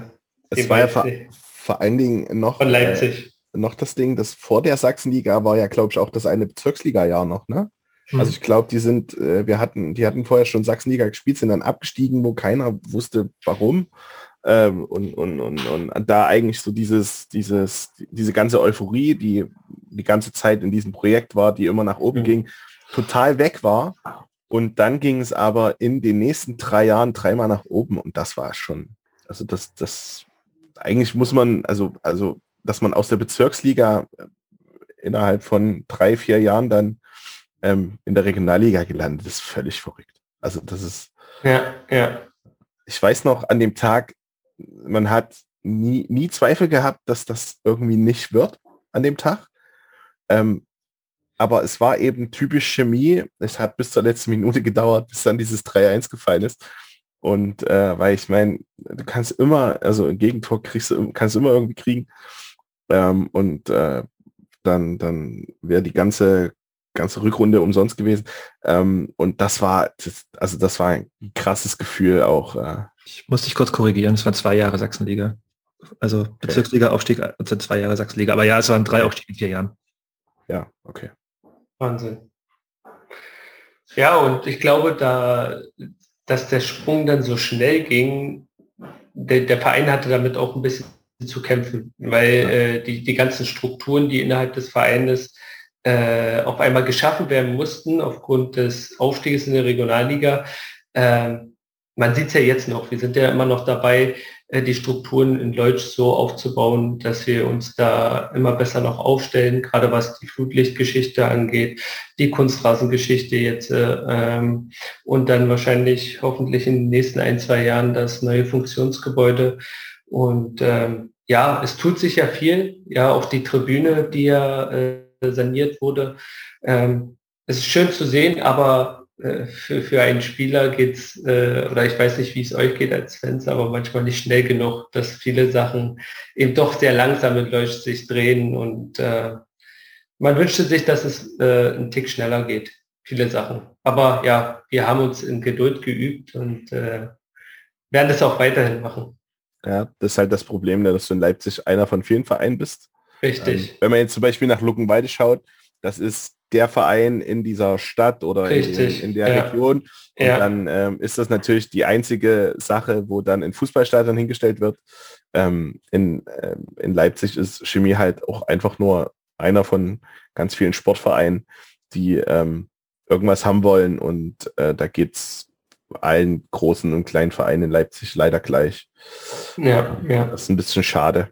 es war ja vor allen Dingen noch, Von Leipzig. Äh, noch das Ding, das vor der Sachsenliga war ja, glaube ich, auch das eine Bezirksliga-Jahr noch, ne? Hm. Also ich glaube, die sind, äh, wir hatten, die hatten vorher schon Sachsenliga gespielt, sind dann abgestiegen, wo keiner wusste, warum. Ähm, und, und, und, und da eigentlich so dieses, dieses, diese ganze Euphorie, die die ganze Zeit in diesem Projekt war, die immer nach oben mhm. ging, total weg war. Und dann ging es aber in den nächsten drei Jahren dreimal nach oben und das war schon, also das, das eigentlich muss man, also, also, dass man aus der Bezirksliga äh, innerhalb von drei, vier Jahren dann ähm, in der Regionalliga gelandet ist, völlig verrückt. Also das ist. Ja, ja. Ich weiß noch an dem Tag, man hat nie, nie Zweifel gehabt, dass das irgendwie nicht wird an dem Tag. Ähm, aber es war eben typisch Chemie. Es hat bis zur letzten Minute gedauert, bis dann dieses 3-1 gefallen ist. Und äh, weil ich meine, du kannst immer, also ein Gegentor kriegst du, kannst du immer irgendwie kriegen. Ähm, und äh, dann, dann wäre die ganze, ganze Rückrunde umsonst gewesen. Ähm, und das war, das, also das war ein krasses Gefühl auch. Äh. Ich muss dich kurz korrigieren, es waren zwei Jahre Sachsenliga. Also Bezirksliga-Aufstieg und dann zwei Jahre Sachsenliga. Aber ja, es waren drei Aufstiege in vier Jahren. Ja, okay. Wahnsinn. Ja, und ich glaube, da dass der Sprung dann so schnell ging, der, der Verein hatte damit auch ein bisschen zu kämpfen, weil äh, die, die ganzen Strukturen, die innerhalb des Vereines äh, auf einmal geschaffen werden mussten, aufgrund des Aufstiegs in der Regionalliga, äh, man sieht es ja jetzt noch, wir sind ja immer noch dabei, die Strukturen in Leutsch so aufzubauen, dass wir uns da immer besser noch aufstellen, gerade was die Flutlichtgeschichte angeht, die Kunstrasengeschichte jetzt äh, ähm, und dann wahrscheinlich hoffentlich in den nächsten ein, zwei Jahren das neue Funktionsgebäude. Und ähm, ja, es tut sich ja viel, ja, auch die Tribüne, die ja äh, saniert wurde. Ähm, es ist schön zu sehen, aber äh, für, für einen Spieler geht's äh, oder ich weiß nicht, wie es euch geht als Fans, aber manchmal nicht schnell genug, dass viele Sachen eben doch sehr langsam mit Leucht sich drehen und äh, man wünschte sich, dass es äh, einen Tick schneller geht. viele Sachen. Aber ja, wir haben uns in Geduld geübt und äh, werden das auch weiterhin machen. Ja, das ist halt das Problem, ne, dass du in Leipzig einer von vielen Vereinen bist. Richtig. Ähm, wenn man jetzt zum Beispiel nach Luckenwalde schaut, das ist der Verein in dieser Stadt oder in, in, der ja. Region. Und ja. dann ähm, ist das natürlich die einzige Sache, wo dann ein Fußballstadion hingestellt wird. Ähm, in, ähm, in Leipzig ist Chemie halt auch einfach nur einer von ganz vielen Sportvereinen, die ähm, irgendwas haben wollen und äh, da es allen großen und kleinen Vereinen in Leipzig leider gleich. Ja, ja. Das ist ein bisschen schade.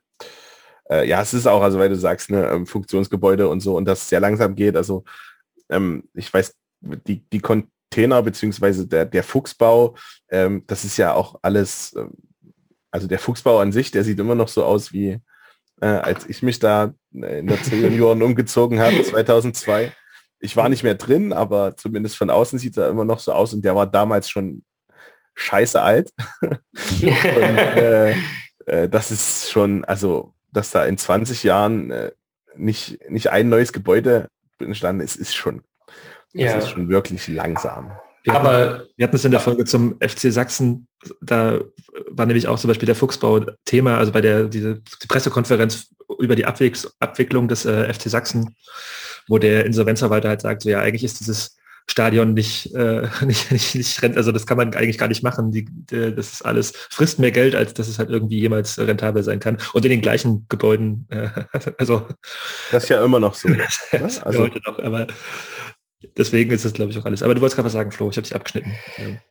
Äh, ja, es ist auch, also weil du sagst, ne, ähm, Funktionsgebäude und so und das sehr langsam geht. Also ähm, ich weiß, die, die Container beziehungsweise der, der Fuchsbau, ähm, das ist ja auch alles, ähm, also der Fuchsbau an sich, der sieht immer noch so aus wie äh, als ich mich da in der C-Junioren umgezogen habe, 2002 ich war nicht mehr drin, aber zumindest von außen sieht er immer noch so aus und der war damals schon scheiße alt. und, äh, äh, das ist schon, also, dass da in 20 Jahren äh, nicht, nicht ein neues Gebäude entstanden ist, ist schon, ja. ist schon wirklich langsam. Wir hatten, aber wir hatten es in der Folge zum FC Sachsen, da war nämlich auch zum Beispiel der Fuchsbau Thema, also bei der diese die Pressekonferenz über die Abwicklung des äh, FC Sachsen wo der Insolvenzverwalter halt sagt, so ja, eigentlich ist dieses Stadion nicht, äh, nicht, nicht, nicht rent, also das kann man eigentlich gar nicht machen. Die, die, das ist alles, frisst mehr Geld, als dass es halt irgendwie jemals rentabel sein kann. Und in den gleichen Gebäuden, äh, also. Das ist ja immer noch so. das also, heute noch, aber deswegen ist es, glaube ich, auch alles. Aber du wolltest gerade was sagen, Flo, ich habe dich abgeschnitten.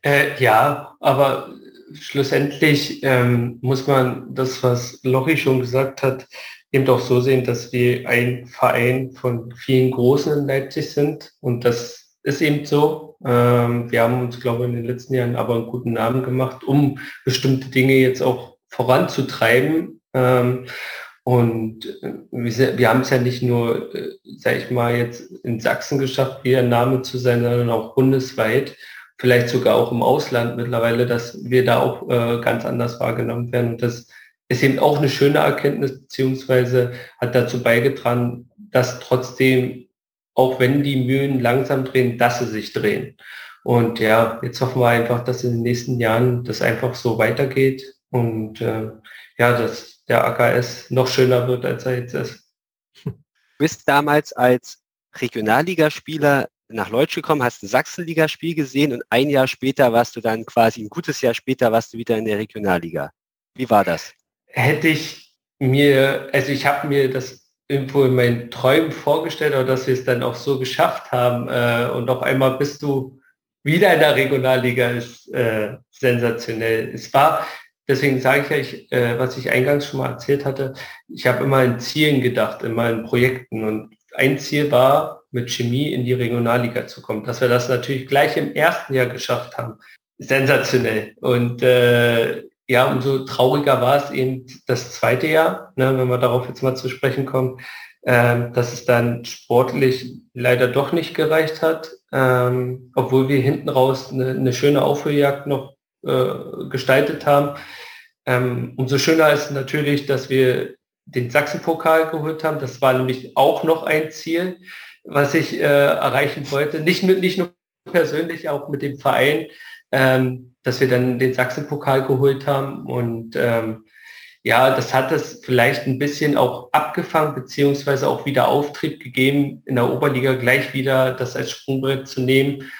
Ja, äh, ja aber schlussendlich ähm, muss man das, was Lochi schon gesagt hat, eben doch so sehen, dass wir ein Verein von vielen Großen in Leipzig sind und das ist eben so. Ähm, wir haben uns, glaube ich, in den letzten Jahren aber einen guten Namen gemacht, um bestimmte Dinge jetzt auch voranzutreiben. Ähm, und äh, wir, wir haben es ja nicht nur, äh, sage ich mal, jetzt in Sachsen geschafft, wieder ein Name zu sein, sondern auch bundesweit, vielleicht sogar auch im Ausland mittlerweile, dass wir da auch äh, ganz anders wahrgenommen werden. Und das ist eben auch eine schöne Erkenntnis, beziehungsweise hat dazu beigetragen, dass trotzdem, auch wenn die Mühlen langsam drehen, dass sie sich drehen. Und ja, jetzt hoffen wir einfach, dass in den nächsten Jahren das einfach so weitergeht und äh, ja, dass der AKS noch schöner wird, als er jetzt ist. Du bist damals als Regionalligaspieler nach Leutsch gekommen, hast ein Sachsenligaspiel gesehen und ein Jahr später warst du dann quasi, ein gutes Jahr später warst du wieder in der Regionalliga. Wie war das? hätte ich mir, also ich habe mir das irgendwo in meinen Träumen vorgestellt, aber dass wir es dann auch so geschafft haben äh, und auf einmal bist du wieder in der Regionalliga ist äh, sensationell. Es war, deswegen sage ich ich, äh, was ich eingangs schon mal erzählt hatte, ich habe immer in Zielen gedacht, immer in Projekten und ein Ziel war, mit Chemie in die Regionalliga zu kommen. Dass wir das natürlich gleich im ersten Jahr geschafft haben, sensationell. Und äh, ja, umso trauriger war es eben das zweite Jahr, ne, wenn wir darauf jetzt mal zu sprechen kommen, ähm, dass es dann sportlich leider doch nicht gereicht hat, ähm, obwohl wir hinten raus eine, eine schöne Aufholjagd noch äh, gestaltet haben. Ähm, umso schöner ist natürlich, dass wir den Sachsenpokal geholt haben. Das war nämlich auch noch ein Ziel, was ich äh, erreichen wollte. Nicht, mit, nicht nur persönlich, auch mit dem Verein. Ähm, dass wir dann den Sachsenpokal geholt haben. Und ähm, ja, das hat es vielleicht ein bisschen auch abgefangen, beziehungsweise auch wieder Auftrieb gegeben, in der Oberliga gleich wieder das als Sprungbrett zu nehmen,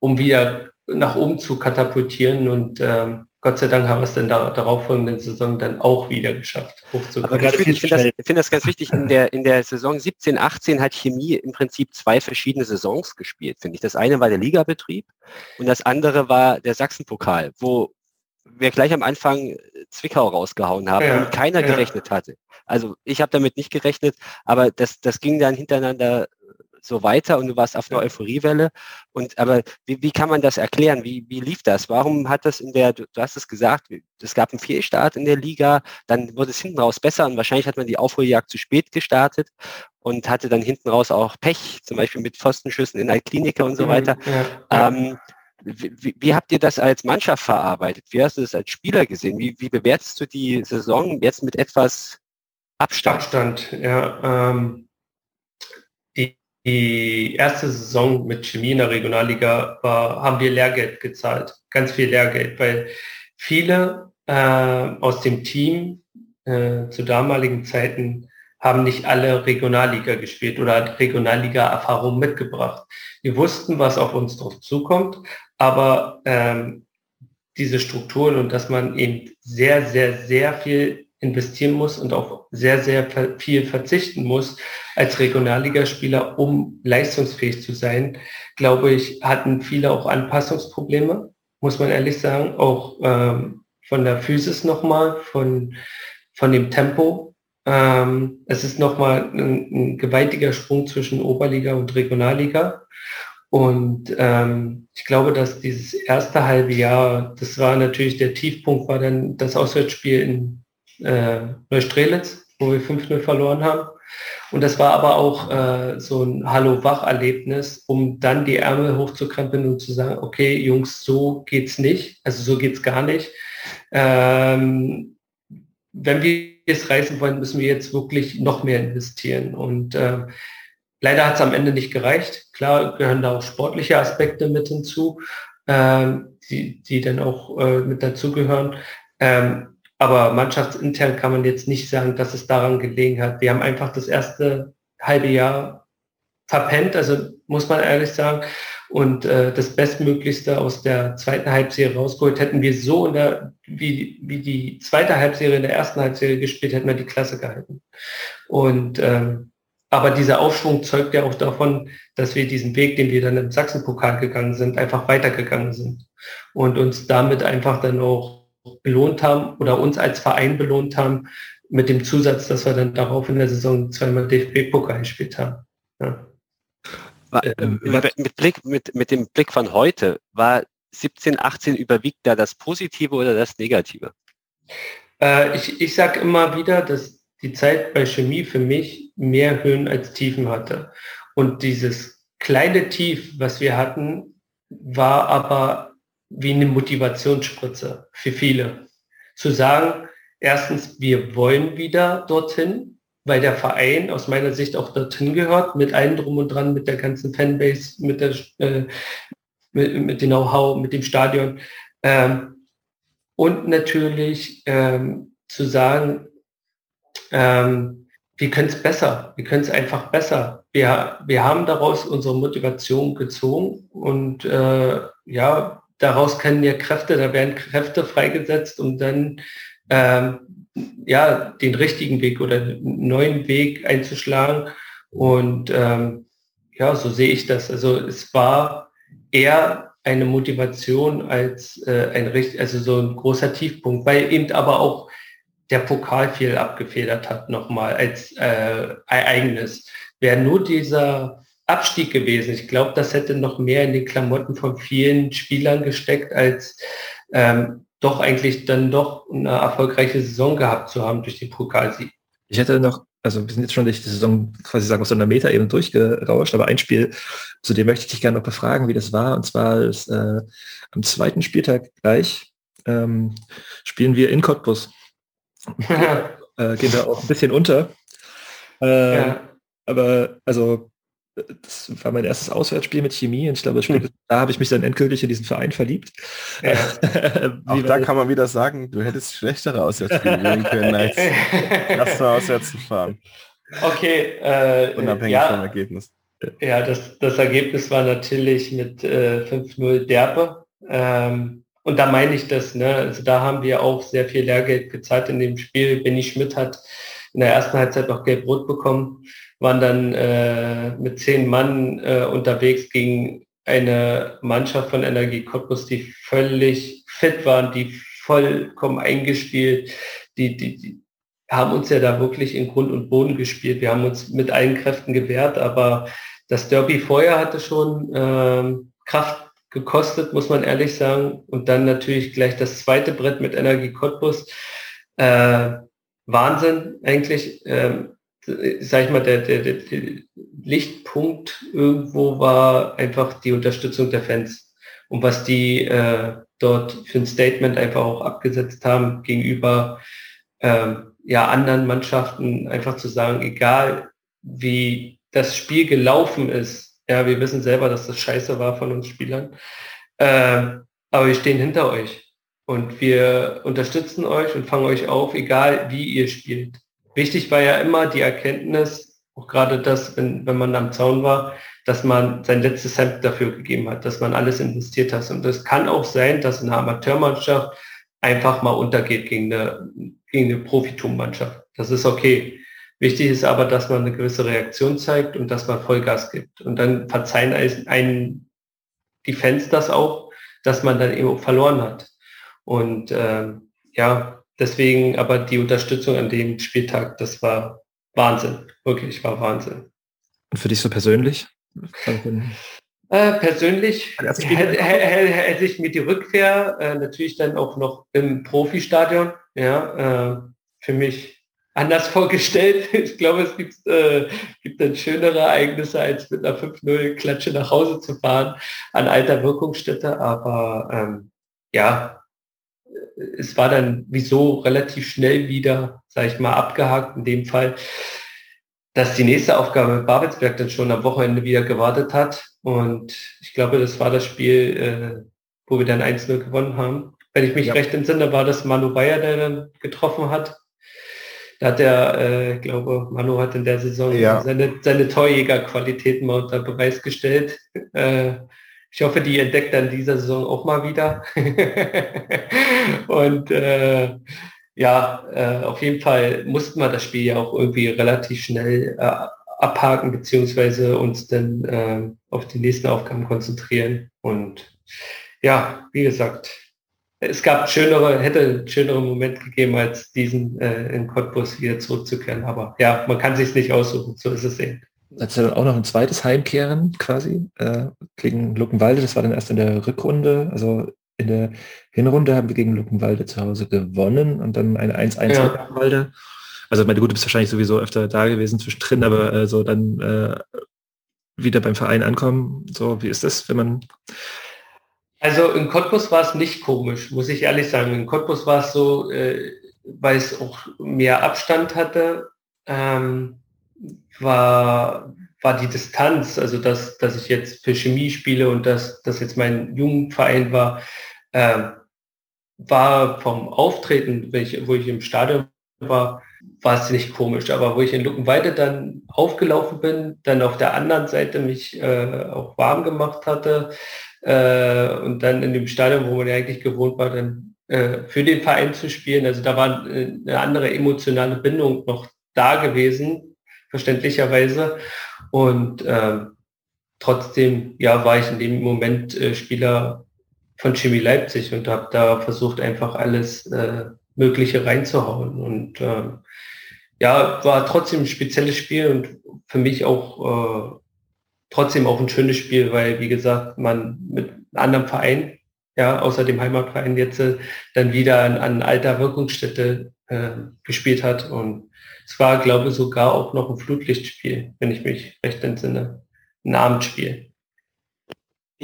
um wieder nach oben zu katapultieren. Und ähm, Gott sei Dank haben wir es dann da, darauffolgenden Saison dann auch wieder geschafft. Aber ich finde das, find das, ganz wichtig, in der, in der Saison 17, 18 hat Chemie im Prinzip zwei verschiedene Saisons gespielt, finde ich. Das eine war der Ligabetrieb und das andere war der Sachsenpokal, wo wir gleich am Anfang Zwickau rausgehauen haben ja, und keiner ja. gerechnet hatte. Also ich habe damit nicht gerechnet, aber das, das ging dann hintereinander so weiter und du warst auf einer Euphoriewelle. Und aber wie, wie kann man das erklären? Wie, wie lief das? Warum hat das in der, du, du hast es gesagt, es gab einen Fehlstart in der Liga, dann wurde es hinten raus besser und wahrscheinlich hat man die Aufholjagd zu spät gestartet und hatte dann hinten raus auch Pech, zum Beispiel mit Pfostenschüssen in der Klinik und so mhm, weiter. Ja. Ähm, wie, wie, habt ihr das als Mannschaft verarbeitet? Wie hast du das als Spieler gesehen? Wie, wie bewertest du die Saison jetzt mit etwas Abstand? Abstand, ja. Ähm, die erste Saison mit Chemie in der Regionalliga war, haben wir Lehrgeld gezahlt, ganz viel Lehrgeld, weil viele äh, aus dem Team äh, zu damaligen Zeiten haben nicht alle Regionalliga gespielt oder Regionalliga-Erfahrung mitgebracht. Wir wussten, was auf uns drauf zukommt, aber ähm, diese Strukturen und dass man eben sehr, sehr, sehr viel investieren muss und auch sehr, sehr viel verzichten muss als Regionalligaspieler, um leistungsfähig zu sein, glaube ich, hatten viele auch Anpassungsprobleme, muss man ehrlich sagen, auch ähm, von der Physis nochmal, von, von dem Tempo. Ähm, es ist nochmal ein, ein gewaltiger Sprung zwischen Oberliga und Regionalliga. Und ähm, ich glaube, dass dieses erste halbe Jahr, das war natürlich der Tiefpunkt, war dann das Auswärtsspiel in äh, Neustrelitz, wo wir 5-0 verloren haben. Und das war aber auch äh, so ein Hallo-Wach-Erlebnis, um dann die Ärmel hochzukrempeln und zu sagen, okay, Jungs, so geht's nicht, also so geht's gar nicht. Ähm, wenn wir es reißen wollen, müssen wir jetzt wirklich noch mehr investieren. Und äh, Leider hat es am Ende nicht gereicht. Klar gehören da auch sportliche Aspekte mit hinzu, ähm, die, die dann auch äh, mit dazugehören. Ähm, aber mannschaftsintern kann man jetzt nicht sagen, dass es daran gelegen hat. Wir haben einfach das erste halbe Jahr verpennt, also muss man ehrlich sagen. Und äh, das Bestmöglichste aus der zweiten Halbserie rausgeholt. Hätten wir so in der, wie, wie die zweite Halbserie in der ersten Halbserie gespielt, hätten wir die Klasse gehalten. Und ähm, aber dieser Aufschwung zeugt ja auch davon, dass wir diesen Weg, den wir dann im Sachsenpokal gegangen sind, einfach weitergegangen sind und uns damit einfach dann auch belohnt haben oder uns als Verein belohnt haben mit dem Zusatz, dass wir dann darauf in der Saison zweimal DFB-Pokal gespielt haben. Ja. Äh, mit, Blick, mit, mit dem Blick von heute, war 17, 18 überwiegt da das Positive oder das Negative? Äh, ich ich sage immer wieder, dass die Zeit bei Chemie für mich mehr Höhen als Tiefen hatte. Und dieses kleine Tief, was wir hatten, war aber wie eine Motivationsspritze für viele. Zu sagen, erstens, wir wollen wieder dorthin, weil der Verein aus meiner Sicht auch dorthin gehört, mit allem drum und dran, mit der ganzen Fanbase, mit, der, äh, mit, mit dem Know-how, mit dem Stadion. Ähm, und natürlich ähm, zu sagen, ähm, wir können es besser, wir können es einfach besser. Wir, wir haben daraus unsere Motivation gezogen und äh, ja, daraus können ja Kräfte, da werden Kräfte freigesetzt, um dann ähm, ja, den richtigen Weg oder einen neuen Weg einzuschlagen. Und ähm, ja, so sehe ich das. Also es war eher eine Motivation als äh, ein also so ein großer Tiefpunkt, weil eben aber auch der Pokal viel abgefedert hat nochmal als äh, Ereignis. Wäre nur dieser Abstieg gewesen, ich glaube, das hätte noch mehr in den Klamotten von vielen Spielern gesteckt, als ähm, doch eigentlich dann doch eine erfolgreiche Saison gehabt zu haben durch den Pokalsieg. Ich hätte noch, also wir sind jetzt schon durch die Saison quasi sagen auf so einer Meter eben durchgerauscht, aber ein Spiel, zu dem möchte ich dich gerne noch befragen, wie das war. Und zwar ist äh, am zweiten Spieltag gleich ähm, spielen wir in Cottbus äh, gehen da auch ein bisschen unter. Äh, ja. Aber also das war mein erstes Auswärtsspiel mit Chemie und ich glaube, Spiel, hm. da habe ich mich dann endgültig in diesen Verein verliebt. Ja. Auch da kann man wieder sagen, du hättest schlechtere Auswärtsspiele wählen können, als erstmal auswärts zu fahren. Okay. Äh, Unabhängig ja, vom Ergebnis. Ja, das, das Ergebnis war natürlich mit äh, 5-0 derbe. Ähm, und da meine ich das, ne? Also da haben wir auch sehr viel Lehrgeld gezahlt in dem Spiel. Benny Schmidt hat in der ersten Halbzeit noch gelb-rot bekommen, waren dann äh, mit zehn Mann äh, unterwegs gegen eine Mannschaft von Energie Cottbus, die völlig fit waren, die vollkommen eingespielt, die, die, die haben uns ja da wirklich in Grund und Boden gespielt. Wir haben uns mit allen Kräften gewehrt, aber das Derby vorher hatte schon ähm, Kraft gekostet, muss man ehrlich sagen. Und dann natürlich gleich das zweite Brett mit Energie Cottbus. Äh, Wahnsinn eigentlich. Ähm, sag ich mal, der, der, der, Lichtpunkt irgendwo war einfach die Unterstützung der Fans und was die äh, dort für ein Statement einfach auch abgesetzt haben gegenüber ähm, ja, anderen Mannschaften, einfach zu sagen, egal wie das Spiel gelaufen ist, ja, wir wissen selber, dass das scheiße war von uns Spielern, äh, aber wir stehen hinter euch und wir unterstützen euch und fangen euch auf, egal wie ihr spielt. Wichtig war ja immer die Erkenntnis, auch gerade das, wenn, wenn man am Zaun war, dass man sein letztes Hemd dafür gegeben hat, dass man alles investiert hat. Und es kann auch sein, dass eine Amateurmannschaft einfach mal untergeht gegen eine, gegen eine Profitummannschaft. Das ist okay. Wichtig ist aber, dass man eine gewisse Reaktion zeigt und dass man Vollgas gibt. Und dann verzeihen einen die Fans das auch, dass man dann eben verloren hat. Und äh, ja, deswegen aber die Unterstützung an dem Spieltag, das war Wahnsinn. Wirklich, war Wahnsinn. Und für dich so persönlich? Äh, persönlich hätte, hätte, ich mir die Rückkehr äh, natürlich dann auch noch im Profistadion, ja, äh, für mich anders vorgestellt. Ich glaube, es gibt, äh, gibt dann schönere Ereignisse, als mit einer 5-0 Klatsche nach Hause zu fahren an alter Wirkungsstätte. Aber ähm, ja, es war dann wieso relativ schnell wieder, sage ich mal, abgehakt in dem Fall, dass die nächste Aufgabe mit Babelsberg dann schon am Wochenende wieder gewartet hat. Und ich glaube, das war das Spiel, äh, wo wir dann 1-0 gewonnen haben. Wenn ich mich ja. recht entsinne, war das Manu Bayer, der dann getroffen hat. Da hat er, äh, glaube, Manu hat in der Saison ja. seine, seine Torjägerqualitäten mal unter Beweis gestellt. Äh, ich hoffe, die entdeckt dann dieser Saison auch mal wieder. und äh, ja, äh, auf jeden Fall mussten wir das Spiel ja auch irgendwie relativ schnell äh, abhaken, beziehungsweise uns dann äh, auf die nächsten Aufgaben konzentrieren. Und ja, wie gesagt, es gab schönere, hätte schönere Momente gegeben, als diesen äh, in Cottbus wieder zurückzukehren. Aber ja, man kann sich nicht aussuchen, so ist es eben als dann auch noch ein zweites Heimkehren quasi äh, gegen Luckenwalde. Das war dann erst in der Rückrunde. Also in der Hinrunde haben wir gegen Luckenwalde zu Hause gewonnen und dann eine 1-1 ja. Luckenwalde. Also meine, gut, du bist wahrscheinlich sowieso öfter da gewesen zwischendrin, aber äh, so dann äh, wieder beim Verein ankommen. So, wie ist das, wenn man... Also in Cottbus war es nicht komisch, muss ich ehrlich sagen. In Cottbus war es so, äh, weil es auch mehr Abstand hatte, ähm, war, war die Distanz, also dass, dass ich jetzt für Chemie spiele und dass das jetzt mein Jugendverein war, äh, war vom Auftreten, ich, wo ich im Stadion war, war es nicht komisch. Aber wo ich in Luckenweide dann aufgelaufen bin, dann auf der anderen Seite mich äh, auch warm gemacht hatte äh, und dann in dem Stadion, wo man ja eigentlich gewohnt war, dann äh, für den Verein zu spielen. Also da war äh, eine andere emotionale Bindung noch da gewesen, verständlicherweise. Und ähm, trotzdem, ja, war ich in dem Moment äh, Spieler von Chemie Leipzig und habe da versucht, einfach alles äh, Mögliche reinzuhauen. Und äh, ja, war trotzdem ein spezielles Spiel und für mich auch äh, trotzdem auch ein schönes Spiel, weil, wie gesagt, man mit einem anderen Verein, ja, außer dem Heimatverein jetzt äh, dann wieder an, an alter Wirkungsstätte äh, gespielt hat. Und es war, glaube ich, sogar auch noch ein Flutlichtspiel, wenn ich mich recht entsinne. Ein Abendspiel.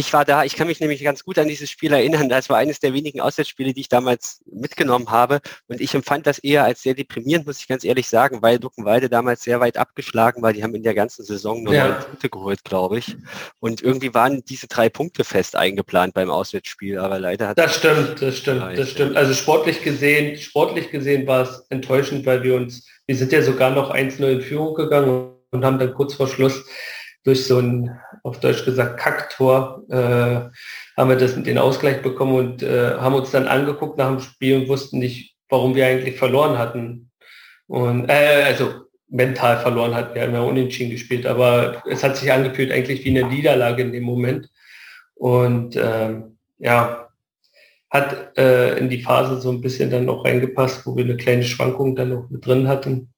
Ich war da, ich kann mich nämlich ganz gut an dieses Spiel erinnern. Das war eines der wenigen Auswärtsspiele, die ich damals mitgenommen habe. Und ich empfand das eher als sehr deprimierend, muss ich ganz ehrlich sagen, weil Duckenwalde damals sehr weit abgeschlagen war. Die haben in der ganzen Saison nur ja. neun Punkte geholt, glaube ich. Und irgendwie waren diese drei Punkte fest eingeplant beim Auswärtsspiel, aber leider hat Das stimmt, das stimmt, das stimmt. Also sportlich gesehen, sportlich gesehen war es enttäuschend, weil wir uns wir sind ja sogar noch 1-0 in Führung gegangen und haben dann kurz vor Schluss durch so ein, auf Deutsch gesagt, Kacktor, äh, haben wir das, den Ausgleich bekommen und äh, haben uns dann angeguckt nach dem Spiel und wussten nicht, warum wir eigentlich verloren hatten. Und äh, also mental verloren hatten, wir haben ja unentschieden gespielt, aber es hat sich angefühlt eigentlich wie eine Niederlage in dem Moment. Und ähm, ja, hat äh, in die Phase so ein bisschen dann noch reingepasst, wo wir eine kleine Schwankung dann noch mit drin hatten.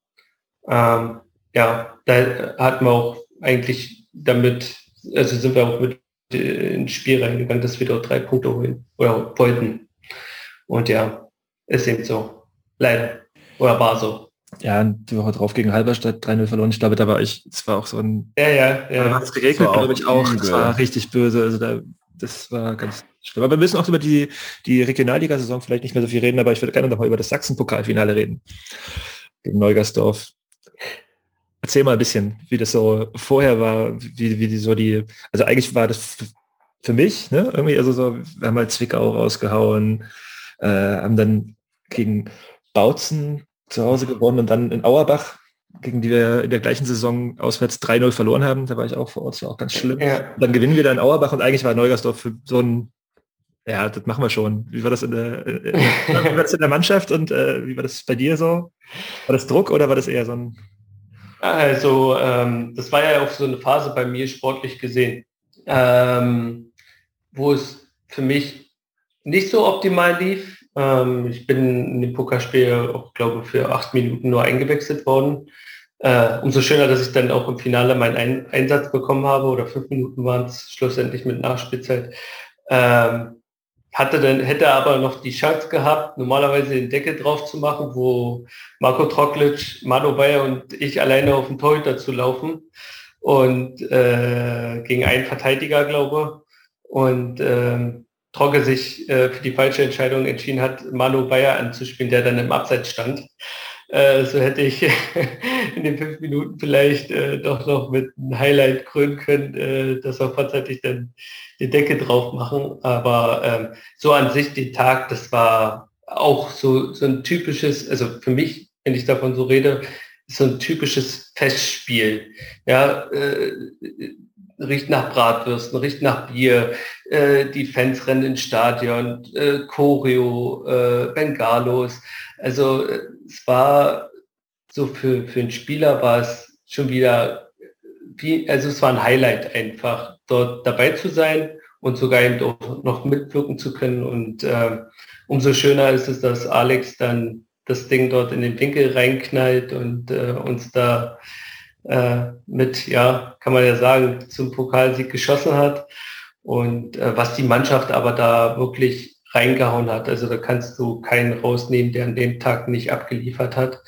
Ähm, ja, da hatten wir auch eigentlich damit, also sind wir auch mit äh, ins Spiel reingegangen, dass wir dort drei Punkte holen oder wollten. Und ja, ist eben so. Leider. Oder war so. Ja, die Woche drauf gegen Halberstadt 3-0 verloren. Ich glaube, da war ich, es war auch so ein. Ja, ja, ja. Da hat es geregnet, glaube ich, auch. Es war richtig böse. Also da, das war ganz schlimm. Aber wir müssen auch über die, die Regionalliga-Saison vielleicht nicht mehr so viel reden, aber ich würde gerne noch mal über das Sachsen-Pokalfinale reden. Gegen Neugersdorf. Erzähl mal ein bisschen, wie das so vorher war, wie, wie die so die, also eigentlich war das für mich, ne, irgendwie, also so, wir haben halt Zwickau rausgehauen, äh, haben dann gegen Bautzen zu Hause gewonnen und dann in Auerbach, gegen die wir in der gleichen Saison auswärts 3-0 verloren haben, da war ich auch vor Ort, das war auch ganz schlimm. Ja. Dann gewinnen wir da in Auerbach und eigentlich war Neugersdorf für so ein ja, das machen wir schon. Wie war das in der, äh, wie war das in der Mannschaft und äh, wie war das bei dir so? War das Druck oder war das eher so ein... Also ähm, das war ja auch so eine Phase bei mir sportlich gesehen, ähm, wo es für mich nicht so optimal lief. Ähm, ich bin in dem Pokerspiel auch, glaube für acht Minuten nur eingewechselt worden. Äh, umso schöner, dass ich dann auch im Finale meinen Ein Einsatz bekommen habe oder fünf Minuten waren es schlussendlich mit Nachspielzeit. Ähm, hatte dann, hätte aber noch die Chance gehabt, normalerweise den Deckel drauf zu machen, wo Marco Trocklic, Mano Bayer und ich alleine auf den Torhüter zu laufen und äh, gegen einen Verteidiger, glaube und ähm, Trogge sich äh, für die falsche Entscheidung entschieden hat, Manu Bayer anzuspielen, der dann im Abseits stand. Äh, so hätte ich in den fünf Minuten vielleicht äh, doch noch mit einem Highlight krönen können, äh, dass wir vorzeitig dann die Decke drauf machen. Aber ähm, so an sich den Tag, das war auch so, so ein typisches, also für mich, wenn ich davon so rede, so ein typisches Festspiel. Ja, äh, riecht nach Bratwürsten, riecht nach Bier, äh, die Fans rennen ins Stadion, äh, Choreo, äh, Bengalos. Also äh, es war so für, für einen Spieler war es schon wieder wie, also es war ein Highlight einfach, dort dabei zu sein und sogar eben auch noch mitwirken zu können. Und äh, umso schöner ist es, dass Alex dann das Ding dort in den Winkel reinknallt und äh, uns da äh, mit, ja, kann man ja sagen, zum Pokalsieg geschossen hat. Und äh, was die Mannschaft aber da wirklich reingehauen hat, also da kannst du keinen rausnehmen, der an dem Tag nicht abgeliefert hat.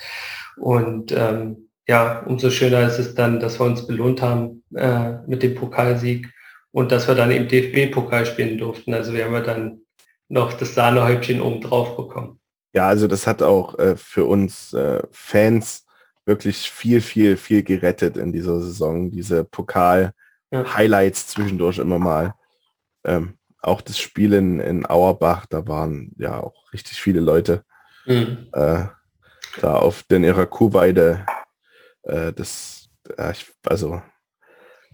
Und ähm, ja, umso schöner ist es dann, dass wir uns belohnt haben äh, mit dem Pokalsieg und dass wir dann im DFB-Pokal spielen durften. Also wir haben dann noch das Sahnehäubchen oben drauf bekommen. Ja, also das hat auch äh, für uns äh, Fans wirklich viel, viel, viel gerettet in dieser Saison. Diese Pokal-Highlights zwischendurch immer mal. Ähm, auch das Spiel in, in Auerbach, da waren ja auch richtig viele Leute mhm. äh, da auf den ihrer Kuhweide. Äh, das, äh, ich, also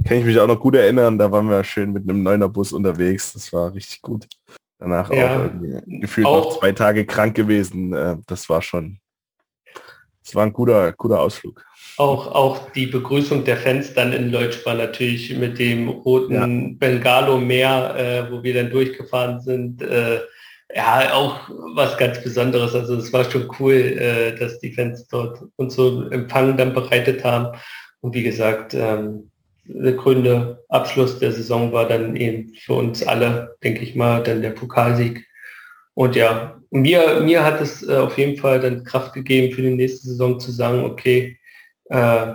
kann ich mich auch noch gut erinnern, da waren wir schön mit einem neuner Bus unterwegs. Das war richtig gut. Danach ja, auch gefühlt auch, noch zwei Tage krank gewesen. Äh, das war schon, das war ein guter, guter Ausflug. Auch, auch die Begrüßung der Fans dann in Leutsch war natürlich mit dem roten ja. Bengalo-Meer, äh, wo wir dann durchgefahren sind. Äh, ja, auch was ganz Besonderes. Also es war schon cool, äh, dass die Fans dort uns so Empfang dann bereitet haben. Und wie gesagt, ähm, der grüne Abschluss der Saison war dann eben für uns alle, denke ich mal, dann der Pokalsieg. Und ja, mir, mir hat es äh, auf jeden Fall dann Kraft gegeben für die nächste Saison zu sagen, okay, äh,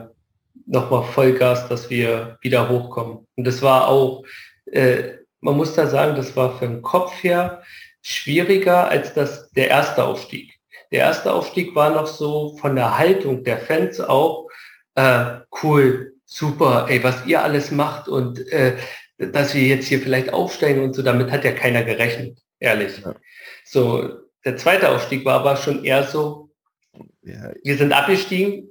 nochmal Vollgas, dass wir wieder hochkommen. Und das war auch, äh, man muss da sagen, das war für den Kopf her schwieriger als das, der erste Aufstieg. Der erste Aufstieg war noch so von der Haltung der Fans auch äh, cool, super, ey, was ihr alles macht und äh, dass wir jetzt hier vielleicht aufsteigen und so, damit hat ja keiner gerechnet, ehrlich. Ja. So, der zweite Aufstieg war aber schon eher so, ja. wir sind abgestiegen.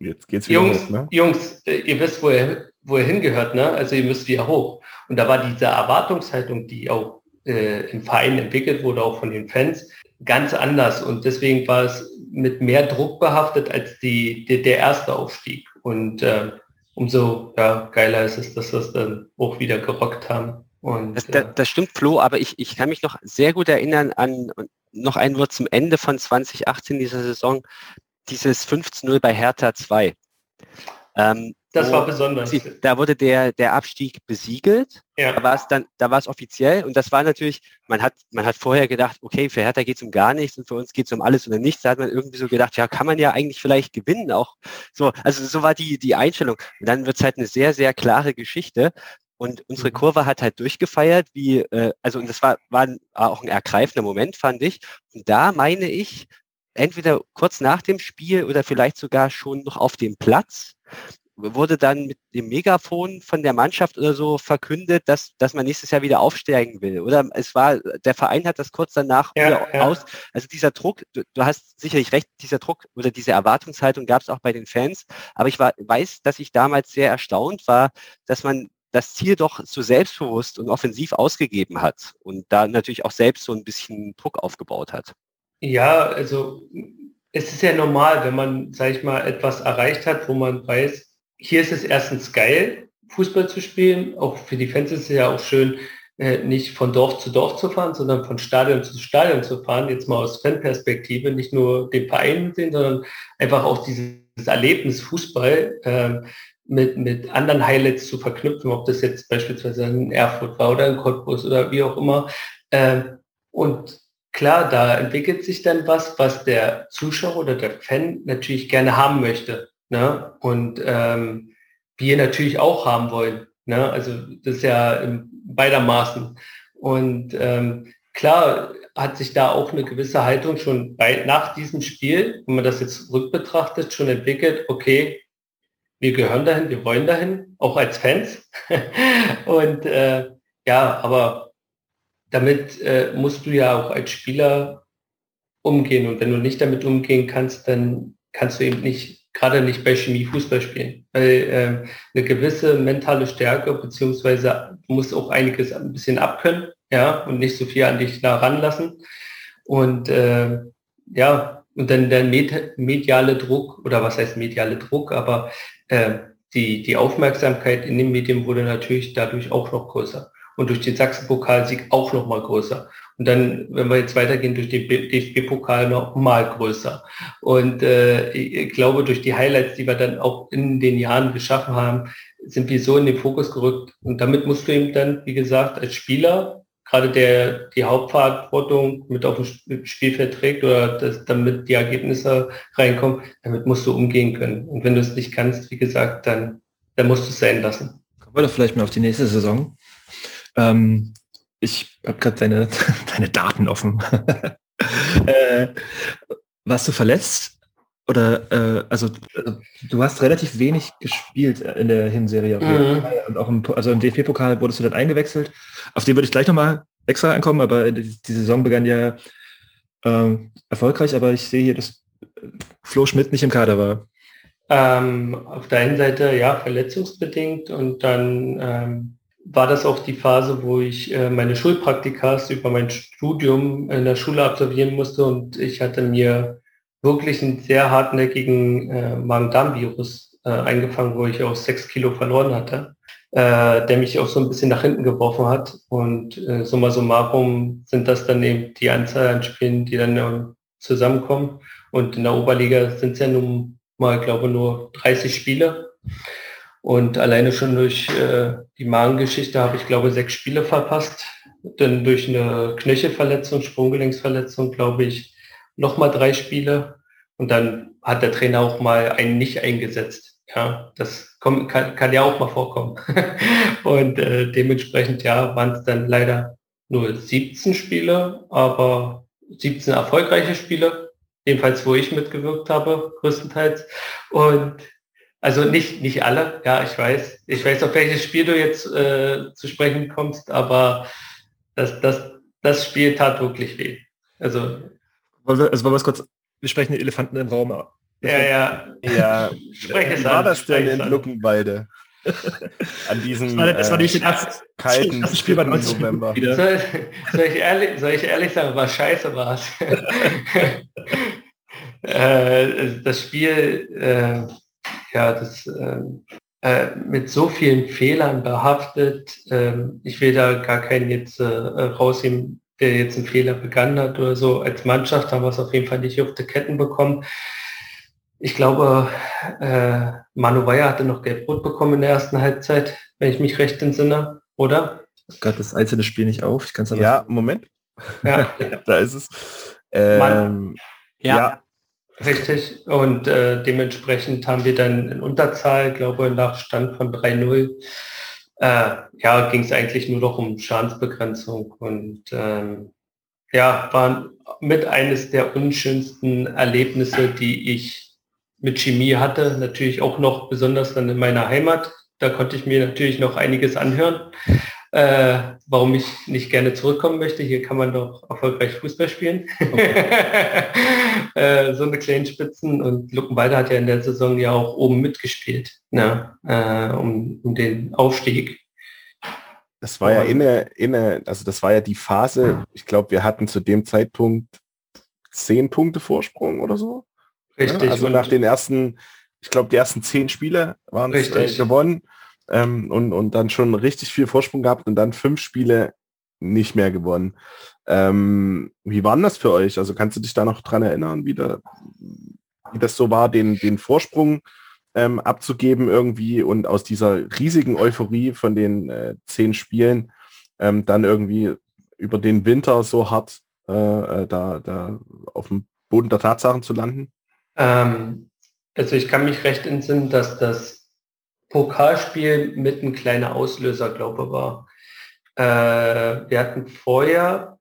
Jetzt geht's wieder Jungs, hoch, ne? Jungs, äh, ihr wisst, wo ihr, wo ihr hingehört, ne? Also ihr müsst wieder hoch. Und da war diese Erwartungshaltung, die auch äh, im Verein entwickelt wurde, auch von den Fans, ganz anders. Und deswegen war es mit mehr Druck behaftet als die, die der erste Aufstieg. Und äh, umso ja, geiler ist es, dass wir es dann auch wieder gerockt haben. Und, das, das, das, stimmt, Flo, aber ich, ich kann mich noch sehr gut erinnern an noch ein Wort zum Ende von 2018 dieser Saison, dieses 15-0 bei Hertha 2. Ähm, das war besonders. Sie, da wurde der, der Abstieg besiegelt. Ja. Da war es dann, da war es offiziell und das war natürlich, man hat, man hat vorher gedacht, okay, für Hertha geht es um gar nichts und für uns geht es um alles oder nichts. Da hat man irgendwie so gedacht, ja, kann man ja eigentlich vielleicht gewinnen auch. So, also so war die, die Einstellung. Und dann wird es halt eine sehr, sehr klare Geschichte. Und unsere mhm. Kurve hat halt durchgefeiert, wie, äh, also und das war, war auch ein ergreifender Moment, fand ich. Und da meine ich, entweder kurz nach dem Spiel oder vielleicht sogar schon noch auf dem Platz, wurde dann mit dem Megafon von der Mannschaft oder so verkündet, dass, dass man nächstes Jahr wieder aufsteigen will. Oder es war, der Verein hat das kurz danach ja, ja. aus. Also dieser Druck, du, du, hast sicherlich recht, dieser Druck oder diese Erwartungshaltung gab es auch bei den Fans. Aber ich war, weiß, dass ich damals sehr erstaunt war, dass man das Ziel doch so selbstbewusst und offensiv ausgegeben hat und da natürlich auch selbst so ein bisschen Druck aufgebaut hat. Ja, also es ist ja normal, wenn man, sag ich mal, etwas erreicht hat, wo man weiß, hier ist es erstens geil, Fußball zu spielen. Auch für die Fans ist es ja auch schön, äh, nicht von Dorf zu Dorf zu fahren, sondern von Stadion zu Stadion zu fahren. Jetzt mal aus Fanperspektive, nicht nur den Verein sehen, sondern einfach auch dieses Erlebnis Fußball äh, mit, mit anderen Highlights zu verknüpfen, ob das jetzt beispielsweise in Erfurt war oder in Cottbus oder wie auch immer. Äh, und klar, da entwickelt sich dann was, was der Zuschauer oder der Fan natürlich gerne haben möchte. Ne? Und ähm, wir natürlich auch haben wollen. Ne? Also das ist ja beidermaßen. Und ähm, klar hat sich da auch eine gewisse Haltung schon bei, nach diesem Spiel, wenn man das jetzt rückbetrachtet, schon entwickelt, okay, wir gehören dahin, wir wollen dahin, auch als Fans. und äh, ja, aber damit äh, musst du ja auch als Spieler umgehen. Und wenn du nicht damit umgehen kannst, dann kannst du eben nicht gerade nicht bei Chemie Fußball spielen. Weil äh, eine gewisse mentale Stärke, beziehungsweise du musst auch einiges ein bisschen abkönnen, ja, und nicht so viel an dich da ranlassen. Und äh, ja, und dann der mediale Druck, oder was heißt mediale Druck, aber äh, die, die Aufmerksamkeit in den Medien wurde natürlich dadurch auch noch größer und durch den Sachsen-Pokalsieg auch noch mal größer. Und dann, wenn wir jetzt weitergehen, durch den DFB-Pokal noch mal größer. Und äh, ich glaube, durch die Highlights, die wir dann auch in den Jahren geschaffen haben, sind wir so in den Fokus gerückt. Und damit musst du eben dann, wie gesagt, als Spieler, gerade der die Hauptverantwortung mit auf dem Spielfeld trägt oder das, damit die Ergebnisse reinkommen, damit musst du umgehen können. Und wenn du es nicht kannst, wie gesagt, dann, dann musst du es sein lassen. Kommen wir doch vielleicht mal auf die nächste Saison. Ähm, ich habe gerade deine, deine Daten offen. äh, warst du verletzt? Oder äh, also äh, du hast relativ wenig gespielt in der Hinserie. Mhm. Und auch im, also im DFB-Pokal wurdest du dann eingewechselt. Auf den würde ich gleich nochmal extra ankommen, aber die, die Saison begann ja äh, erfolgreich, aber ich sehe hier, dass Flo Schmidt nicht im Kader war. Ähm, auf der einen Seite ja verletzungsbedingt und dann ähm, war das auch die Phase, wo ich äh, meine Schulpraktikas über mein Studium in der Schule absolvieren musste und ich hatte mir wirklich einen sehr hartnäckigen äh, Magen-Darm-Virus äh, eingefangen, wo ich auch sechs Kilo verloren hatte, der mich auch so ein bisschen nach hinten geworfen hat. Und summa summarum sind das dann eben die Anzahl an Spielen, die dann zusammenkommen. Und in der Oberliga sind es ja nun mal, glaube ich, nur 30 Spiele. Und alleine schon durch äh, die Magengeschichte habe ich, glaube sechs Spiele verpasst. Dann durch eine Knöchelverletzung, Sprunggelenksverletzung, glaube ich, nochmal drei Spiele. Und dann hat der Trainer auch mal einen nicht eingesetzt. Ja, das kann, kann ja auch mal vorkommen. und äh, dementsprechend, ja, waren es dann leider nur 17 Spiele, aber 17 erfolgreiche Spiele, jedenfalls wo ich mitgewirkt habe, größtenteils. Und also nicht, nicht alle, ja, ich weiß. Ich weiß, auf welches Spiel du jetzt äh, zu sprechen kommst, aber das, das, das Spiel tat wirklich weh. Also, also wollen wir es kurz, wir sprechen den Elefanten im Raum. Ja, ja. Ja, Spreche es war an, das denn in Luckenwalde? An diesem das war, das war äh, den ersten, kalten das Spiel bei November. Soll, soll, ich ehrlich, soll ich ehrlich sagen, was scheiße war es? äh, das Spiel äh, ja, das äh, äh, mit so vielen Fehlern behaftet. Äh, ich will da gar keinen jetzt äh, rausnehmen, der jetzt einen Fehler begangen hat oder so. Als Mannschaft haben wir es auf jeden Fall nicht auf die Ketten bekommen. Ich glaube, äh, Manu Weyer hatte noch Gelb-Rot bekommen in der ersten Halbzeit, wenn ich mich recht entsinne, oder? Gerade das einzelne Spiel nicht auf. Ich kann's aber ja, Moment. Ja. da ist es. Ähm, ja. ja. Richtig. Und äh, dementsprechend haben wir dann in Unterzahl, glaube nach Stand von 3-0, äh, ja, ging es eigentlich nur noch um Schadensbegrenzung. Und ähm, ja, war mit eines der unschönsten Erlebnisse, die ich mit Chemie hatte, natürlich auch noch besonders dann in meiner Heimat. Da konnte ich mir natürlich noch einiges anhören, äh, warum ich nicht gerne zurückkommen möchte. Hier kann man doch erfolgreich Fußball spielen. Okay. äh, so eine kleinen Spitzen und Luckenwalde hat ja in der Saison ja auch oben mitgespielt, ne? äh, um, um den Aufstieg. Das war ja inne, inne, also das war ja die Phase, ich glaube, wir hatten zu dem Zeitpunkt zehn Punkte Vorsprung oder so. Richtig. Ja, also nach den ersten, ich glaube, die ersten zehn Spiele waren äh, gewonnen ähm, und, und dann schon richtig viel Vorsprung gehabt und dann fünf Spiele nicht mehr gewonnen. Ähm, wie war das für euch? Also kannst du dich da noch dran erinnern, wie, da, wie das so war, den, den Vorsprung ähm, abzugeben irgendwie und aus dieser riesigen Euphorie von den äh, zehn Spielen ähm, dann irgendwie über den Winter so hart äh, äh, da, da auf dem Boden der Tatsachen zu landen? Ähm, also ich kann mich recht entsinnen, dass das Pokalspiel mit ein kleiner Auslöser, glaube war. Äh, wir hatten vorher,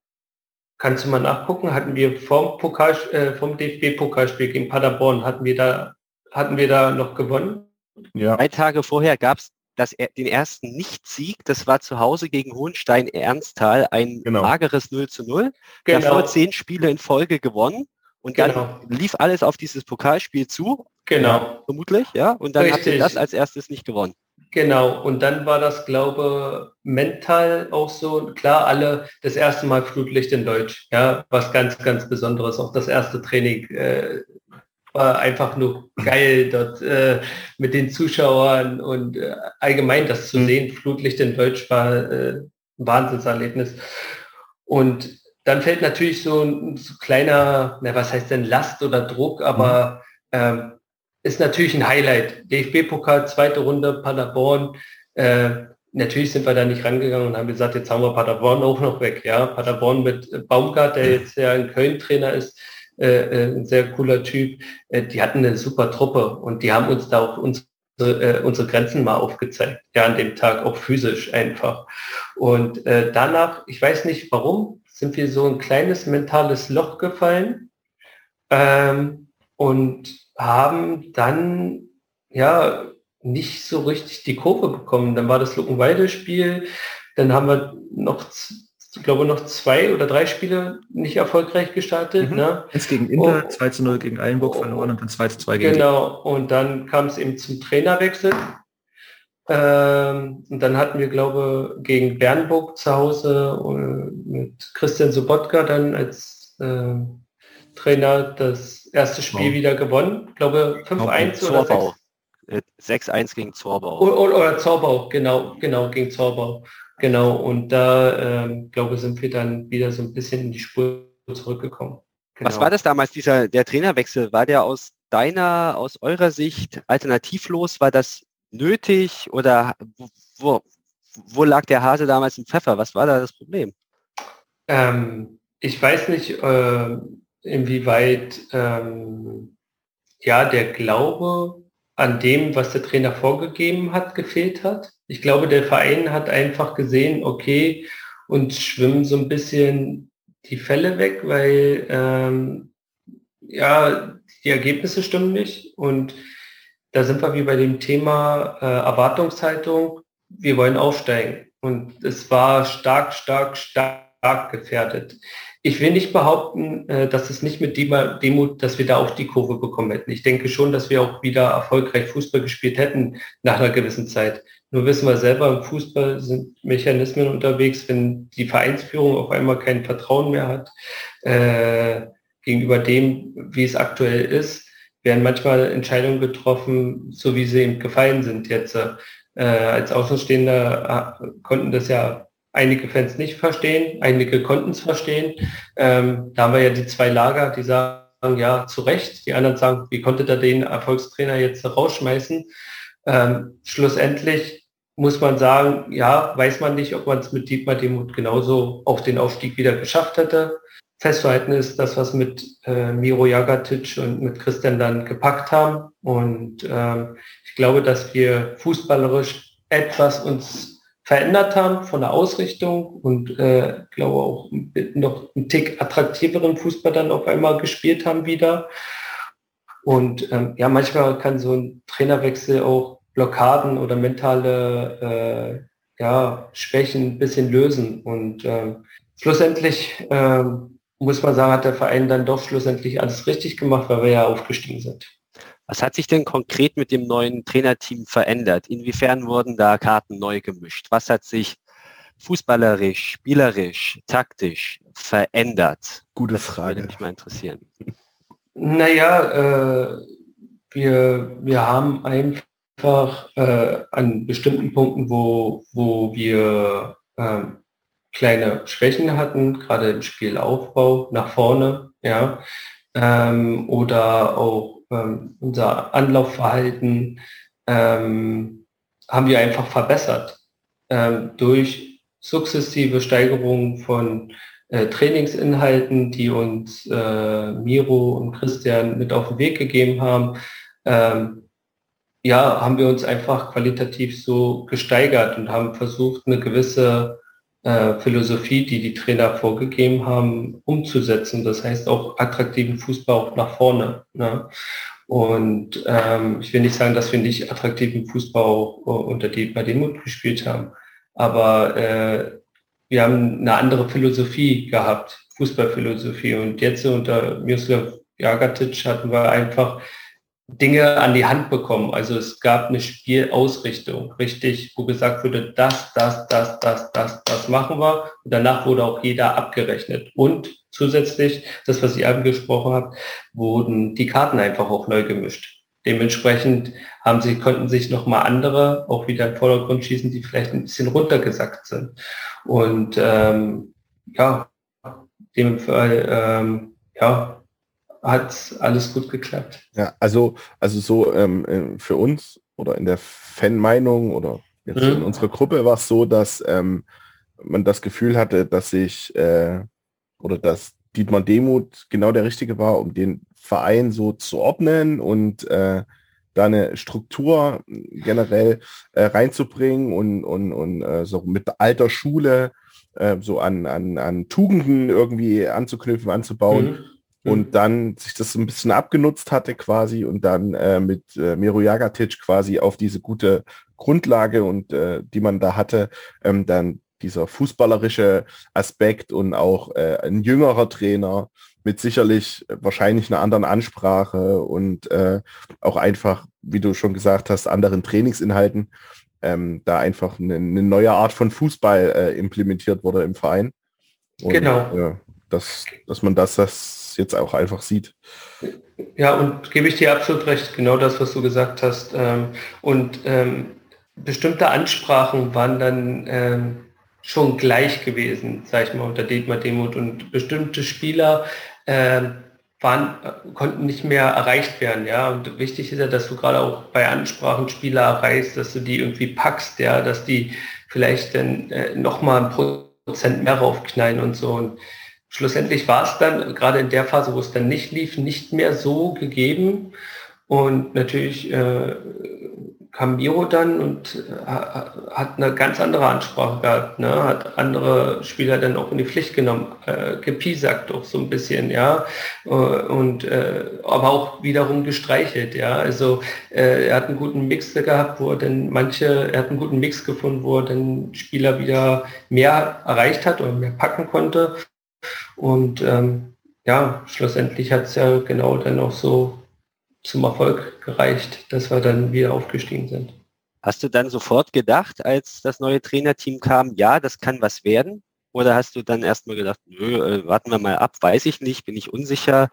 kannst du mal nachgucken, hatten wir vom, Pokal, äh, vom DFB-Pokalspiel gegen Paderborn, hatten wir da hatten wir da noch gewonnen. Ja. Drei Tage vorher gab es das, den ersten Nicht-Sieg, das war zu Hause gegen Hohenstein-Ernsthal, ein genau. mageres 0 zu 0. Genau. Davor zehn Spiele in Folge gewonnen und genau. dann lief alles auf dieses Pokalspiel zu. Genau. Vermutlich, ja. Und dann Richtig. habt ihr das als erstes nicht gewonnen. Genau, und dann war das, glaube mental auch so, klar, alle das erste Mal Flutlicht in Deutsch, ja, was ganz, ganz Besonderes, auch das erste Training äh, war einfach nur geil dort äh, mit den Zuschauern und äh, allgemein das zu mhm. sehen. Flutlicht in Deutsch war äh, ein Wahnsinnserlebnis. Und dann fällt natürlich so ein so kleiner, na, was heißt denn Last oder Druck, aber mhm. ähm, ist natürlich ein Highlight. DFB-Pokal, zweite Runde, Paderborn. Äh, natürlich sind wir da nicht rangegangen und haben gesagt, jetzt haben wir Paderborn auch noch weg. Ja, Paderborn mit Baumgart, der jetzt ja in Köln Trainer ist, äh, äh, ein sehr cooler Typ. Äh, die hatten eine super Truppe und die haben uns da auch unsere, äh, unsere Grenzen mal aufgezeigt. Ja, an dem Tag auch physisch einfach. Und äh, danach, ich weiß nicht warum, sind wir so ein kleines mentales Loch gefallen ähm, und haben dann ja nicht so richtig die Kurve bekommen. Dann war das Luckenwalde-Spiel, dann haben wir noch ich glaube, noch zwei oder drei Spiele nicht erfolgreich gestartet. Mhm. Ne? Jetzt gegen Inter, oh, 2 zu 0 gegen Eilenburg oh, verloren und dann 2 zu 2 gegen Genau, und dann kam es eben zum Trainerwechsel. Ähm, und dann hatten wir, glaube gegen Bernburg zu Hause äh, mit Christian Sobotka dann als äh, Trainer das erste Spiel wieder gewonnen. Ich glaube 5-1 oder 6-1 äh, gegen Zorbau. Oder, oder Zorbau, genau, genau, gegen Zorbau. Genau, und da, ähm, glaube sind wir dann wieder so ein bisschen in die Spur zurückgekommen. Genau. Was war das damals, dieser, der Trainerwechsel? War der aus deiner, aus eurer Sicht alternativlos? War das nötig oder wo, wo lag der Hase damals im Pfeffer? Was war da das Problem? Ähm, ich weiß nicht, äh, inwieweit ähm, ja der Glaube an dem, was der Trainer vorgegeben hat, gefehlt hat. Ich glaube, der Verein hat einfach gesehen, okay, und schwimmen so ein bisschen die Fälle weg, weil ähm, ja, die Ergebnisse stimmen nicht. Und da sind wir wie bei dem Thema äh, Erwartungshaltung, wir wollen aufsteigen. Und es war stark, stark, stark gefährdet. Ich will nicht behaupten, äh, dass es nicht mit Demut, dass wir da auch die Kurve bekommen hätten. Ich denke schon, dass wir auch wieder erfolgreich Fußball gespielt hätten nach einer gewissen Zeit. Nur wissen wir selber, im Fußball sind Mechanismen unterwegs, wenn die Vereinsführung auf einmal kein Vertrauen mehr hat äh, gegenüber dem, wie es aktuell ist, werden manchmal Entscheidungen getroffen, so wie sie ihm gefallen sind jetzt. Äh, als Außenstehender äh, konnten das ja einige Fans nicht verstehen, einige konnten es verstehen. Ähm, da haben wir ja die zwei Lager, die sagen, ja, zu Recht. Die anderen sagen, wie konnte da den Erfolgstrainer jetzt rausschmeißen? Ähm, schlussendlich muss man sagen, ja, weiß man nicht, ob man es mit Dietmar Demuth genauso auf den Aufstieg wieder geschafft hätte. Festzuhalten ist das, was mit äh, Miro Jagatic und mit Christian dann gepackt haben. Und ähm, ich glaube, dass wir fußballerisch etwas uns verändert haben von der Ausrichtung und äh, glaube auch noch einen Tick attraktiveren Fußball dann auf einmal gespielt haben wieder. Und ähm, ja, manchmal kann so ein Trainerwechsel auch Blockaden oder mentale äh, ja, Schwächen ein bisschen lösen. Und ähm, schlussendlich ähm, muss man sagen, hat der Verein dann doch schlussendlich alles richtig gemacht, weil wir ja aufgestiegen sind. Was hat sich denn konkret mit dem neuen Trainerteam verändert? Inwiefern wurden da Karten neu gemischt? Was hat sich fußballerisch, spielerisch, taktisch verändert? Gute Frage. Würde mich mal interessieren. Naja, äh, wir, wir haben einfach äh, an bestimmten Punkten, wo, wo wir äh, kleine Schwächen hatten, gerade im Spielaufbau nach vorne, ja, ähm, oder auch ähm, unser Anlaufverhalten ähm, haben wir einfach verbessert ähm, durch sukzessive Steigerung von äh, Trainingsinhalten, die uns äh, Miro und Christian mit auf den Weg gegeben haben. Ähm, ja, haben wir uns einfach qualitativ so gesteigert und haben versucht, eine gewisse äh, Philosophie, die die Trainer vorgegeben haben, umzusetzen. Das heißt auch attraktiven Fußball auch nach vorne. Ne? Und ähm, ich will nicht sagen, dass wir nicht attraktiven Fußball auch äh, unter die bei Demut gespielt haben, aber äh, wir haben eine andere Philosophie gehabt, Fußballphilosophie. Und jetzt unter Miroslav Jagatic hatten wir einfach Dinge an die Hand bekommen. Also es gab eine Spielausrichtung, richtig, wo gesagt wurde, das, das, das, das, das, das machen wir. Und danach wurde auch jeder abgerechnet. Und zusätzlich, das, was ich angesprochen habe, wurden die Karten einfach auch neu gemischt. Dementsprechend haben sie, konnten sich nochmal andere auch wieder im Vordergrund schießen, die vielleicht ein bisschen runtergesackt sind. Und ähm, ja, dem Fall, ähm, ja, hat alles gut geklappt. Ja, also, also so ähm, äh, für uns oder in der Fanmeinung oder jetzt mhm. in unserer Gruppe war es so, dass ähm, man das Gefühl hatte, dass sich äh, oder dass Dietmar Demuth genau der Richtige war, um den Verein so zu ordnen und äh, da eine Struktur generell äh, reinzubringen und, und, und äh, so mit alter Schule äh, so an, an, an Tugenden irgendwie anzuknüpfen, anzubauen. Mhm und mhm. dann sich das so ein bisschen abgenutzt hatte quasi und dann äh, mit äh, Miro Jagatic quasi auf diese gute Grundlage und äh, die man da hatte, ähm, dann dieser fußballerische Aspekt und auch äh, ein jüngerer Trainer mit sicherlich wahrscheinlich einer anderen Ansprache und äh, auch einfach, wie du schon gesagt hast, anderen Trainingsinhalten, ähm, da einfach eine, eine, neue Art von Fußball äh, implementiert wurde im Verein. Und, genau. Äh, dass, dass man das, das jetzt auch einfach sieht. Ja, und gebe ich dir absolut recht, genau das, was du gesagt hast. Ähm, und ähm, bestimmte Ansprachen waren dann ähm, schon gleich gewesen, sag ich mal, unter Dietmar Demuth. Und bestimmte Spieler waren, konnten nicht mehr erreicht werden. Ja, und wichtig ist ja, dass du gerade auch bei Ansprachen Spieler erreichst, dass du die irgendwie packst, ja, dass die vielleicht dann äh, nochmal ein Prozent mehr raufknallen und so. Und schlussendlich war es dann, gerade in der Phase, wo es dann nicht lief, nicht mehr so gegeben. Und natürlich äh, kam Miro dann und äh, hat eine ganz andere Ansprache gehabt, ne? hat andere Spieler dann auch in die Pflicht genommen, äh, gepiesackt auch so ein bisschen, ja, äh, und äh, aber auch wiederum gestreichelt, ja, also äh, er hat einen guten Mix gehabt, wo er dann manche, er hat einen guten Mix gefunden, wo er dann Spieler wieder mehr erreicht hat oder mehr packen konnte und ähm, ja, schlussendlich hat es ja genau dann auch so zum Erfolg gereicht, dass wir dann wieder aufgestiegen sind. Hast du dann sofort gedacht, als das neue Trainerteam kam, ja, das kann was werden? Oder hast du dann erstmal gedacht, nö, äh, warten wir mal ab, weiß ich nicht, bin ich unsicher?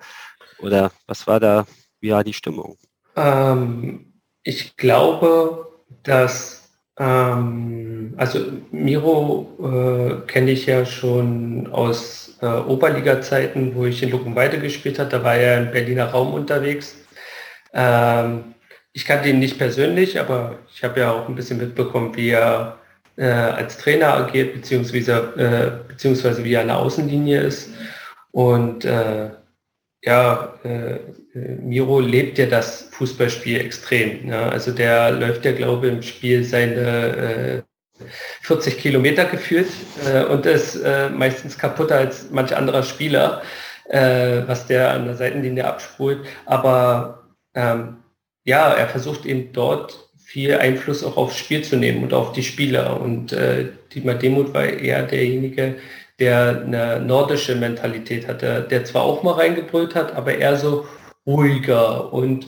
Oder was war da, wie war die Stimmung? Ähm, ich glaube, dass ähm, also Miro äh, kenne ich ja schon aus äh, Oberliga-Zeiten, wo ich in Luckenweide gespielt habe. Da war er im Berliner Raum unterwegs. Ähm, ich kannte ihn nicht persönlich, aber ich habe ja auch ein bisschen mitbekommen, wie er äh, als Trainer agiert, beziehungsweise, äh, beziehungsweise wie er an der Außenlinie ist. Und äh, ja, äh, Miro lebt ja das Fußballspiel extrem. Ne? Also der läuft ja, glaube ich, im Spiel seine äh, 40 Kilometer geführt äh, und ist äh, meistens kaputter als manch anderer Spieler, äh, was der an der Seitenlinie abspult. Aber ähm, ja, er versucht eben dort viel Einfluss auch aufs Spiel zu nehmen und auf die Spieler. Und äh, Dietmar Demuth war eher derjenige, der eine nordische Mentalität hatte, der zwar auch mal reingebrüllt hat, aber eher so ruhiger und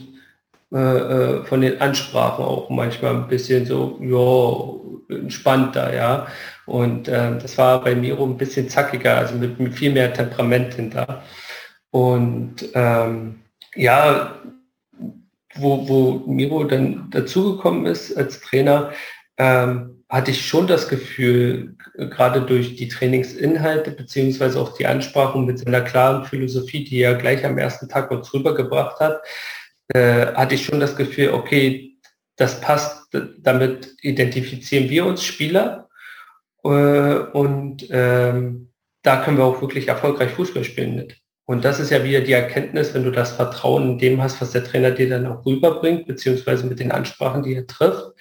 äh, äh, von den Ansprachen auch manchmal ein bisschen so, ja, entspannter, ja. Und äh, das war bei Miro ein bisschen zackiger, also mit, mit viel mehr Temperament hinter. Und ähm, ja, wo, wo Miro dann dazugekommen ist als Trainer, ähm, hatte ich schon das Gefühl, gerade durch die Trainingsinhalte beziehungsweise auch die Ansprachen mit seiner klaren Philosophie, die er gleich am ersten Tag uns rübergebracht hat, äh, hatte ich schon das Gefühl, okay, das passt, damit identifizieren wir uns Spieler äh, und ähm, da können wir auch wirklich erfolgreich Fußball spielen mit. Und das ist ja wieder die Erkenntnis, wenn du das Vertrauen in dem hast, was der Trainer dir dann auch rüberbringt, beziehungsweise mit den Ansprachen, die er trifft,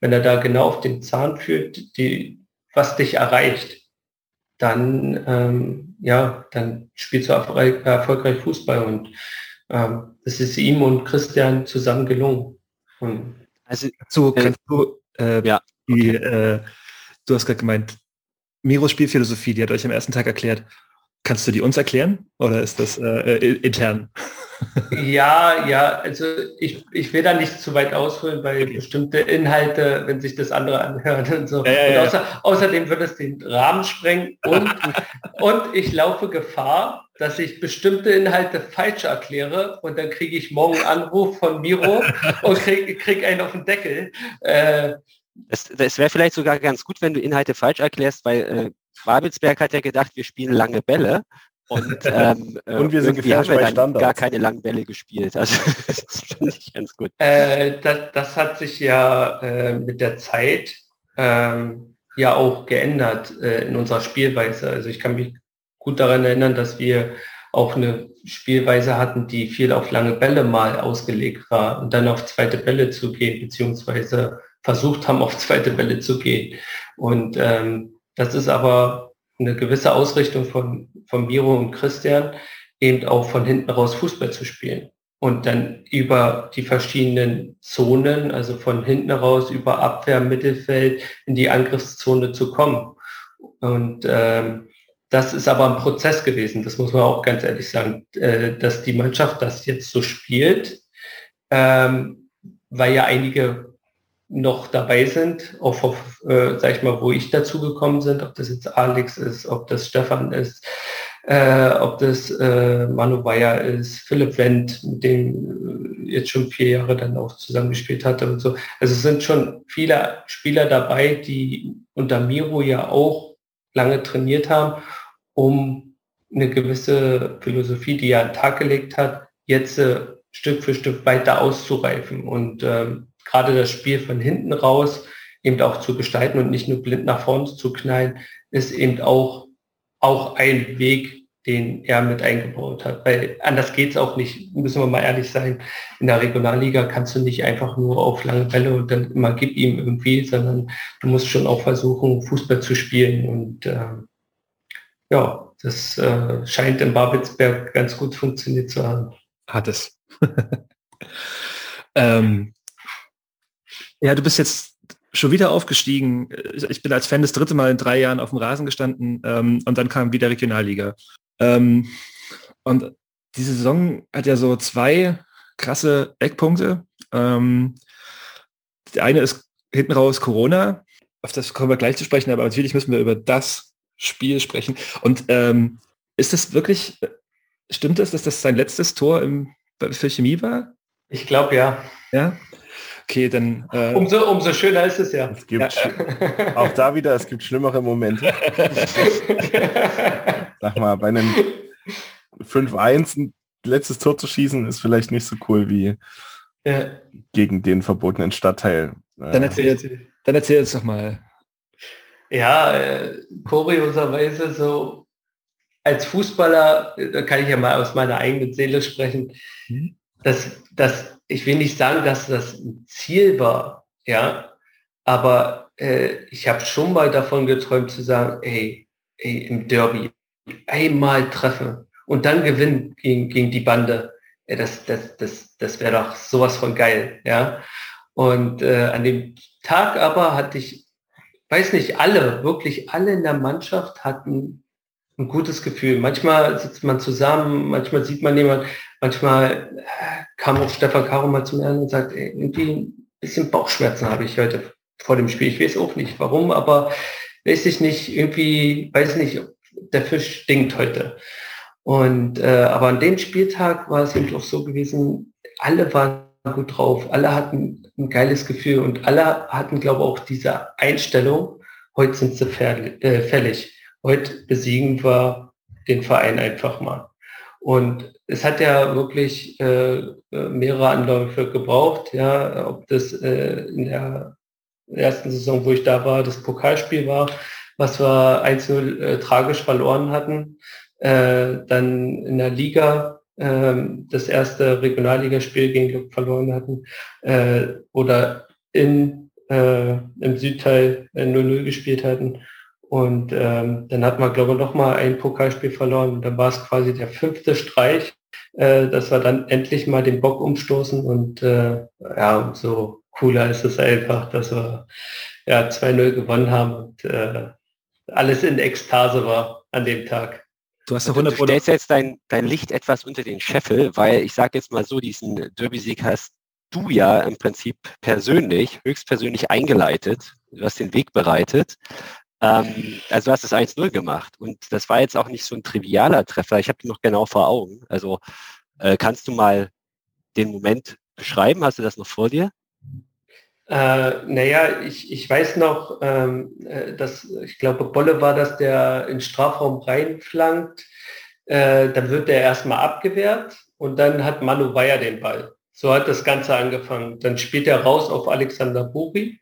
wenn er da genau auf den Zahn führt, die, was dich erreicht, dann, ähm, ja, dann spielst du erfolgreich, Fußball und ähm, es ist ihm und Christian zusammen gelungen. Und also so äh, kannst du, äh, ja, die, äh, du hast gerade gemeint, Miros Spielphilosophie, die hat euch am ersten Tag erklärt. Kannst du die uns erklären oder ist das äh, intern? Ja, ja, also ich, ich will da nicht zu weit ausholen, weil okay. bestimmte Inhalte, wenn sich das andere anhört und so. Ja, ja, und außer, außerdem wird es den Rahmen sprengen und, und ich laufe Gefahr, dass ich bestimmte Inhalte falsch erkläre und dann kriege ich morgen einen Anruf von Miro und kriege krieg einen auf den Deckel. Äh, es, das wäre vielleicht sogar ganz gut, wenn du Inhalte falsch erklärst, weil äh, Babelsberg hat ja gedacht, wir spielen lange Bälle und, ähm, äh, und wir sind gefährlich bei Standards. gar keine langen Bälle gespielt. Also das finde ich ganz gut. Äh, das, das, hat sich ja äh, mit der Zeit ähm, ja auch geändert äh, in unserer Spielweise. Also ich kann mich gut daran erinnern, dass wir auch eine Spielweise hatten, die viel auf lange Bälle mal ausgelegt war und dann auf zweite Bälle zu gehen, beziehungsweise versucht haben, auf zweite Bälle zu gehen. Und ähm, das ist aber eine gewisse Ausrichtung von, von Miro und Christian, eben auch von hinten raus Fußball zu spielen. Und dann über die verschiedenen Zonen, also von hinten raus über Abwehr, Mittelfeld in die Angriffszone zu kommen. Und ähm, das ist aber ein Prozess gewesen, das muss man auch ganz ehrlich sagen, äh, dass die Mannschaft das jetzt so spielt, ähm, weil ja einige noch dabei sind, auch auf, äh, sag ich mal, wo ich dazu gekommen sind, ob das jetzt Alex ist, ob das Stefan ist, äh, ob das äh, Manu Bayer ist, Philipp Wendt, mit dem äh, jetzt schon vier Jahre dann auch zusammengespielt hatte und so. Also es sind schon viele Spieler dabei, die unter Miro ja auch lange trainiert haben, um eine gewisse Philosophie, die er an den Tag gelegt hat, jetzt äh, Stück für Stück weiter auszureifen. Und ähm, gerade das Spiel von hinten raus eben auch zu gestalten und nicht nur blind nach vorne zu knallen, ist eben auch, auch ein Weg, den er mit eingebaut hat. Weil anders geht es auch nicht, müssen wir mal ehrlich sein. In der Regionalliga kannst du nicht einfach nur auf lange Bälle und dann immer gib ihm irgendwie, sondern du musst schon auch versuchen, Fußball zu spielen. Und äh, ja, das äh, scheint in Babelsberg ganz gut funktioniert zu haben. Hat es. ähm, ja, du bist jetzt schon wieder aufgestiegen. Ich bin als Fan das dritte Mal in drei Jahren auf dem Rasen gestanden ähm, und dann kam wieder Regionalliga. Ähm, und diese Saison hat ja so zwei krasse Eckpunkte. Ähm, der eine ist hinten raus Corona. Auf das kommen wir gleich zu sprechen, aber natürlich müssen wir über das Spiel sprechen. Und ähm, ist das wirklich, stimmt es, dass das sein letztes Tor im, für Chemie war? Ich glaube ja. Ja? Okay, dann. Äh, umso, umso schöner ist es ja. Es gibt ja. auch da wieder, es gibt schlimmere Momente. Sag mal, bei einem 5-1 ein letztes Tor zu schießen, ist vielleicht nicht so cool wie ja. gegen den verbotenen Stadtteil. Dann erzähl, dann erzähl jetzt doch mal. Ja, äh, kurioserweise so als Fußballer, da kann ich ja mal aus meiner eigenen Seele sprechen, hm? dass, dass ich will nicht sagen, dass das ein Ziel war, ja, aber äh, ich habe schon mal davon geträumt zu sagen, ey, ey, im Derby einmal treffen und dann gewinnen gegen, gegen die Bande. ja, das, das, das, das wäre doch sowas von geil, ja. Und äh, an dem Tag aber hatte ich, weiß nicht, alle, wirklich alle in der Mannschaft hatten ein gutes Gefühl. Manchmal sitzt man zusammen, manchmal sieht man jemand, manchmal äh, kam auch Stefan Karo mal zu mir und sagt, ey, irgendwie ein bisschen Bauchschmerzen habe ich heute vor dem Spiel. Ich weiß auch nicht warum, aber weiß ich nicht, irgendwie, weiß nicht, der Fisch stinkt heute. Und äh, aber an dem Spieltag war es eben auch so gewesen, alle waren gut drauf, alle hatten ein geiles Gefühl und alle hatten, glaube ich, auch diese Einstellung, heute sind sie äh, fällig. Heute besiegen wir den Verein einfach mal. Und es hat ja wirklich äh, mehrere Anläufe gebraucht, ja, ob das äh, in der ersten Saison, wo ich da war, das Pokalspiel war, was wir 1-0 äh, tragisch verloren hatten. Äh, dann in der Liga äh, das erste Regionalligaspiel gegen Club verloren hatten. Äh, oder in, äh, im Südteil 0-0 gespielt hatten. Und ähm, dann hat man, glaube ich, noch mal ein Pokalspiel verloren. Und dann war es quasi der fünfte Streich, äh, dass wir dann endlich mal den Bock umstoßen. Und äh, ja, so cooler ist es einfach, dass wir ja 2-0 gewonnen haben und äh, alles in Ekstase war an dem Tag. Du hast also, du stellst jetzt dein, dein Licht etwas unter den Scheffel, weil ich sage jetzt mal so, diesen Derby-Sieg hast du ja im Prinzip persönlich, höchstpersönlich eingeleitet, du hast den Weg bereitet. Ähm, also du hast es 1-0 gemacht und das war jetzt auch nicht so ein trivialer Treffer. Ich habe ihn noch genau vor Augen. Also äh, kannst du mal den Moment beschreiben? Hast du das noch vor dir? Äh, naja, ich, ich weiß noch, ähm, äh, dass ich glaube, Bolle war das, der in Strafraum reinflankt. Äh, dann wird der erstmal abgewehrt und dann hat Manu Bayer den Ball. So hat das Ganze angefangen. Dann spielt er raus auf Alexander Buri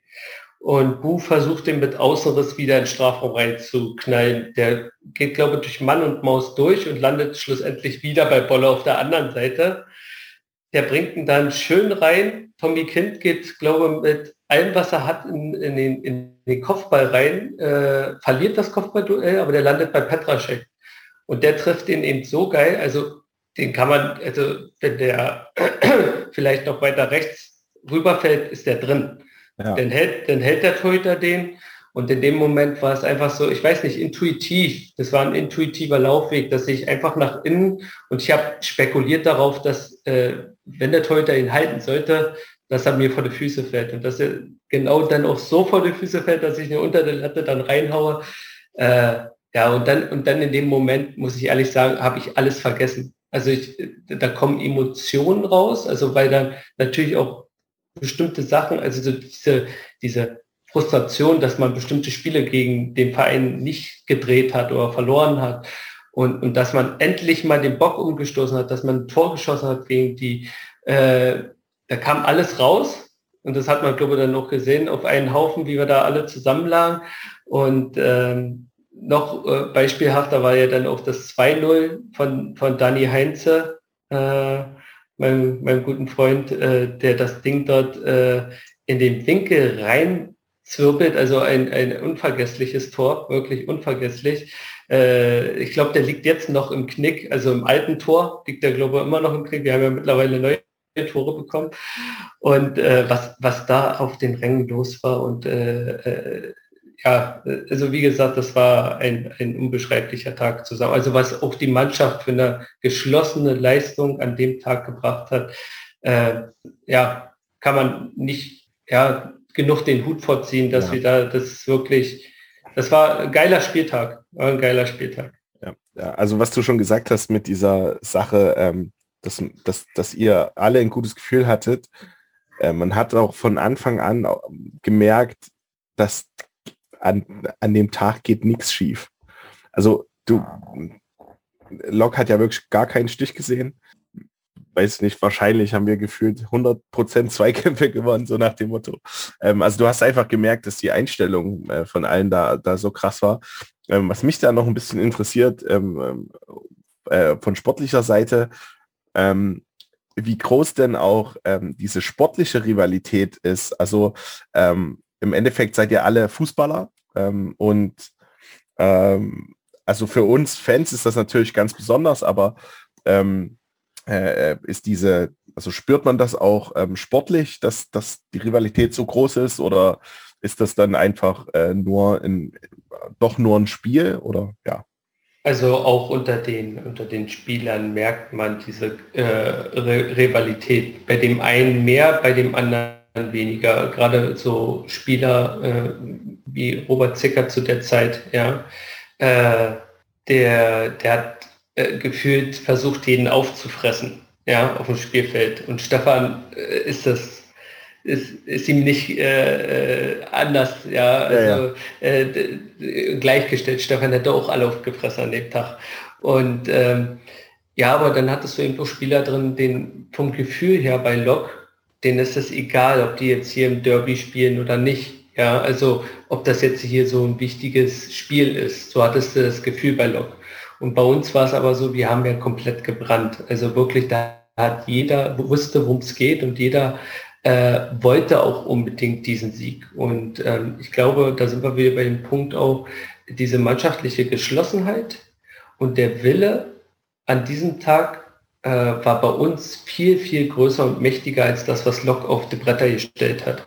und Bu versucht den mit Außenriss wieder in den Strafraum reinzuknallen. Der geht, glaube ich, durch Mann und Maus durch und landet schlussendlich wieder bei Bolle auf der anderen Seite. Der bringt ihn dann schön rein. Tommy Kind geht, glaube ich, mit allem, was er hat, in, in, den, in den, Kopfball rein, äh, verliert das Kopfballduell, aber der landet bei Petraschek. Und der trifft ihn eben so geil. Also den kann man, also wenn der vielleicht noch weiter rechts rüberfällt, ist der drin. Ja. Dann, hält, dann hält der Torhüter den und in dem Moment war es einfach so, ich weiß nicht, intuitiv. Das war ein intuitiver Laufweg, dass ich einfach nach innen und ich habe spekuliert darauf, dass äh, wenn der Torhüter ihn halten sollte, dass er mir vor die Füße fällt und dass er genau dann auch so vor die Füße fällt, dass ich ihn unter der Latte dann reinhaue. Äh, ja, und dann, und dann in dem Moment, muss ich ehrlich sagen, habe ich alles vergessen. Also ich, da kommen Emotionen raus, also weil dann natürlich auch bestimmte Sachen, also so diese, diese Frustration, dass man bestimmte Spiele gegen den Verein nicht gedreht hat oder verloren hat. Und, und dass man endlich mal den Bock umgestoßen hat, dass man ein Tor geschossen hat gegen die, äh, da kam alles raus. Und das hat man, glaube ich, dann noch gesehen auf einen Haufen, wie wir da alle zusammenlagen. Und ähm, noch äh, beispielhafter war ja dann auch das 2-0 von, von Dani Heinze, äh, meinem, meinem guten Freund, äh, der das Ding dort äh, in den Winkel rein zwirbelt, also ein, ein unvergessliches Tor, wirklich unvergesslich. Äh, ich glaube, der liegt jetzt noch im Knick, also im alten Tor liegt der, glaube ich, immer noch im Knick. Wir haben ja mittlerweile neue Tore bekommen. Und äh, was, was da auf den Rängen los war und äh, äh, ja, also wie gesagt, das war ein, ein unbeschreiblicher Tag zusammen. Also was auch die Mannschaft für eine geschlossene Leistung an dem Tag gebracht hat, äh, ja, kann man nicht, ja, genug den Hut vorziehen, dass ja. wir da das wirklich, das war ein geiler Spieltag, ein geiler Spieltag. Ja, ja also was du schon gesagt hast mit dieser Sache, ähm, dass, dass, dass ihr alle ein gutes Gefühl hattet, äh, man hat auch von Anfang an gemerkt, dass an, an dem Tag geht nichts schief. Also du, Lok hat ja wirklich gar keinen Stich gesehen weiß nicht, wahrscheinlich haben wir gefühlt 100% Zweikämpfe gewonnen, so nach dem Motto. Ähm, also du hast einfach gemerkt, dass die Einstellung äh, von allen da, da so krass war. Ähm, was mich da noch ein bisschen interessiert, ähm, äh, von sportlicher Seite, ähm, wie groß denn auch ähm, diese sportliche Rivalität ist. Also ähm, im Endeffekt seid ihr alle Fußballer und also für uns Fans ist das natürlich ganz besonders, aber ähm, äh, ist diese, also spürt man das auch ähm, sportlich, dass, dass die Rivalität so groß ist oder ist das dann einfach äh, nur in, doch nur ein Spiel oder ja? Also auch unter den, unter den Spielern merkt man diese äh, Rivalität. Bei dem einen mehr, bei dem anderen weniger. Gerade so Spieler äh, wie Robert Zicker zu der Zeit, ja, äh, der, der hat äh, gefühlt versucht, jeden aufzufressen, ja, auf dem Spielfeld. Und Stefan äh, ist das ist, ist ihm nicht äh, äh anders, ja, also ja, ja. Äh, gleichgestellt. Stefan hätte auch alle aufgefressen an dem Tag. Und ähm, ja, aber dann hattest du eben auch Spieler drin, den vom Gefühl her bei Lok, denen ist es egal, ob die jetzt hier im Derby spielen oder nicht. Ja, also ob das jetzt hier so ein wichtiges Spiel ist. So hattest du das Gefühl bei Lok. Und bei uns war es aber so, wir haben ja komplett gebrannt. Also wirklich, da hat jeder wusste, worum es geht und jeder äh, wollte auch unbedingt diesen Sieg. Und ähm, ich glaube, da sind wir wieder bei dem Punkt auch, diese mannschaftliche Geschlossenheit und der Wille an diesem Tag äh, war bei uns viel, viel größer und mächtiger als das, was Lok auf die Bretter gestellt hat.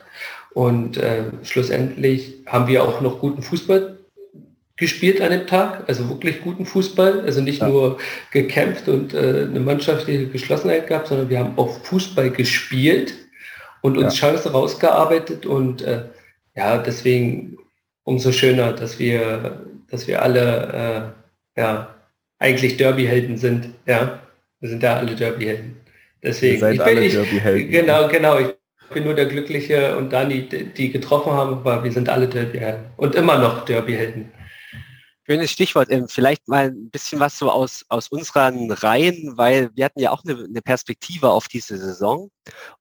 Und äh, schlussendlich haben wir auch noch guten Fußball gespielt an dem Tag, also wirklich guten Fußball, also nicht ja. nur gekämpft und äh, eine mannschaftliche Geschlossenheit gehabt, sondern wir haben auch Fußball gespielt und uns ja. Chancen rausgearbeitet und äh, ja, deswegen umso schöner, dass wir, dass wir alle äh, ja, eigentlich Derby-Helden sind. Ja, wir sind ja alle Derby-Helden. Deswegen. Ihr seid alle Derby-Helden. Genau, genau. Ich bin nur der Glückliche und Dani, die getroffen haben, aber wir sind alle Derby-Helden. Und immer noch Derby-Helden. Schönes Stichwort. Ähm, vielleicht mal ein bisschen was so aus, aus unseren Reihen, weil wir hatten ja auch eine, eine Perspektive auf diese Saison.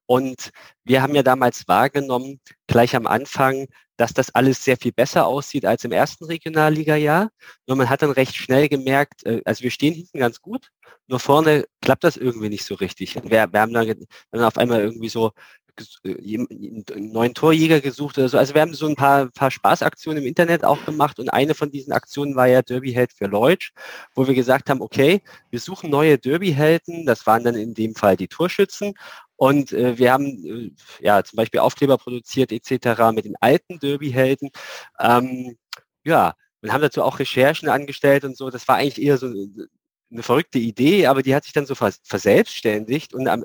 Und wir haben ja damals wahrgenommen, gleich am Anfang, dass das alles sehr viel besser aussieht als im ersten Regionalliga-Jahr. Nur man hat dann recht schnell gemerkt, äh, also wir stehen hinten ganz gut, nur vorne klappt das irgendwie nicht so richtig. Wir, wir haben dann, dann auf einmal irgendwie so äh, einen neuen Torjäger gesucht oder so. Also wir haben so ein paar, paar Spaßaktionen im Internet auch gemacht und eine von diesen Aktionen war ja Derby-Held für Leutsch, wo wir gesagt haben, okay, wir suchen neue Derby-Helden, das waren dann in dem Fall die Torschützen und äh, wir haben äh, ja zum Beispiel Aufkleber produziert etc. mit den alten Derby-Helden. Ähm, ja, und haben dazu auch Recherchen angestellt und so. Das war eigentlich eher so eine verrückte Idee, aber die hat sich dann so verselbstständigt und am,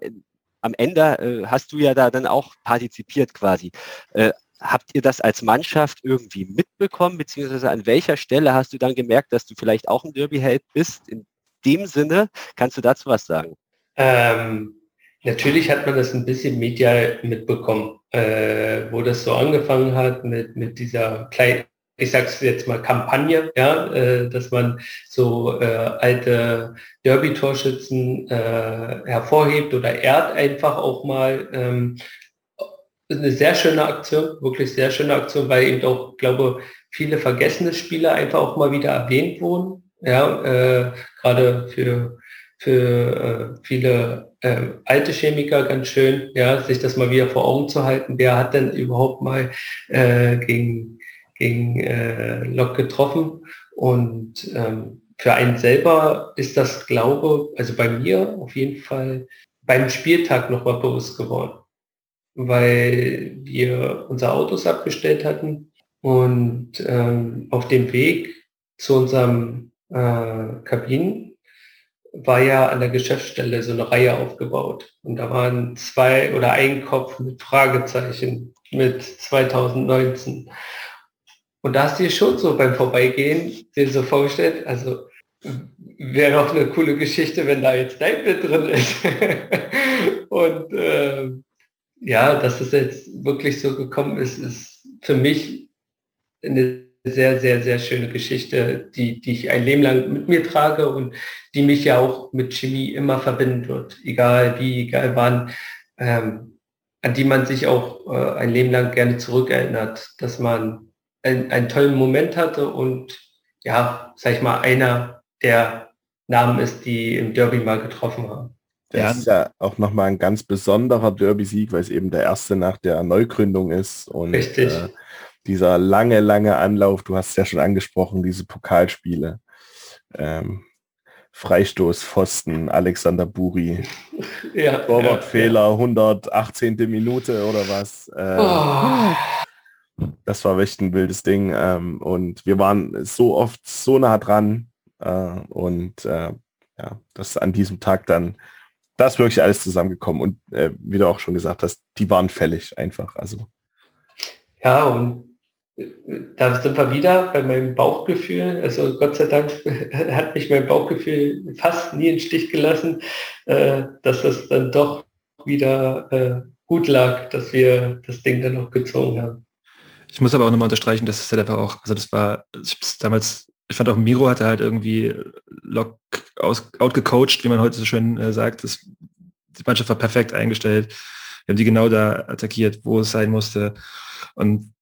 am Ende äh, hast du ja da dann auch partizipiert quasi. Äh, habt ihr das als Mannschaft irgendwie mitbekommen, beziehungsweise an welcher Stelle hast du dann gemerkt, dass du vielleicht auch ein Derby-Held bist? In dem Sinne, kannst du dazu was sagen? Ähm, natürlich hat man das ein bisschen medial mitbekommen, äh, wo das so angefangen hat mit, mit dieser kleinen ich sag's jetzt mal Kampagne, ja, äh, dass man so äh, alte Derby-Torschützen äh, hervorhebt oder ehrt einfach auch mal. Ähm, eine sehr schöne Aktion, wirklich sehr schöne Aktion, weil eben auch, glaube viele vergessene Spieler einfach auch mal wieder erwähnt wurden. Ja, äh, gerade für für äh, viele äh, alte Chemiker ganz schön, ja, sich das mal wieder vor Augen zu halten. Wer hat denn überhaupt mal äh, gegen gegen äh, Lok getroffen. Und ähm, für einen selber ist das Glaube, also bei mir auf jeden Fall beim Spieltag nochmal bewusst geworden, weil wir unsere Autos abgestellt hatten und ähm, auf dem Weg zu unserem äh, Kabinen war ja an der Geschäftsstelle so eine Reihe aufgebaut. Und da waren zwei oder ein Kopf mit Fragezeichen mit 2019. Und da hast du dir schon so beim Vorbeigehen dir so vorgestellt, also wäre doch eine coole Geschichte, wenn da jetzt dein Bild drin ist. und äh, ja, dass es jetzt wirklich so gekommen ist, ist für mich eine sehr, sehr, sehr schöne Geschichte, die, die ich ein Leben lang mit mir trage und die mich ja auch mit Chemie immer verbinden wird, egal wie, egal wann, ähm, an die man sich auch äh, ein Leben lang gerne zurückerinnert, dass man einen, einen tollen Moment hatte und ja, sag ich mal, einer der Namen ist, die im Derby mal getroffen haben. Das ist ja auch nochmal ein ganz besonderer Derby-Sieg, weil es eben der erste nach der Neugründung ist. Und Richtig. Äh, dieser lange, lange Anlauf, du hast es ja schon angesprochen, diese Pokalspiele. Ähm, Freistoß, Pfosten, Alexander Buri. Ja, Torwartfehler, ja, 118. Minute oder was. Äh, oh. Das war echt ein wildes Ding. Ähm, und wir waren so oft so nah dran. Äh, und äh, ja, das an diesem Tag dann, da ist wirklich alles zusammengekommen. Und äh, wie du auch schon gesagt hast, die waren fällig einfach. Also. Ja, und da sind wir wieder bei meinem Bauchgefühl. Also Gott sei Dank hat mich mein Bauchgefühl fast nie in Stich gelassen, äh, dass es dann doch wieder äh, gut lag, dass wir das Ding dann noch gezogen haben. Ich muss aber auch nochmal unterstreichen, dass es halt einfach auch, also das war ich damals, ich fand auch Miro hatte halt irgendwie Lock aus, outgecoacht, wie man heute so schön äh, sagt. Das, die Mannschaft war perfekt eingestellt. Wir haben die genau da attackiert, wo es sein musste. Und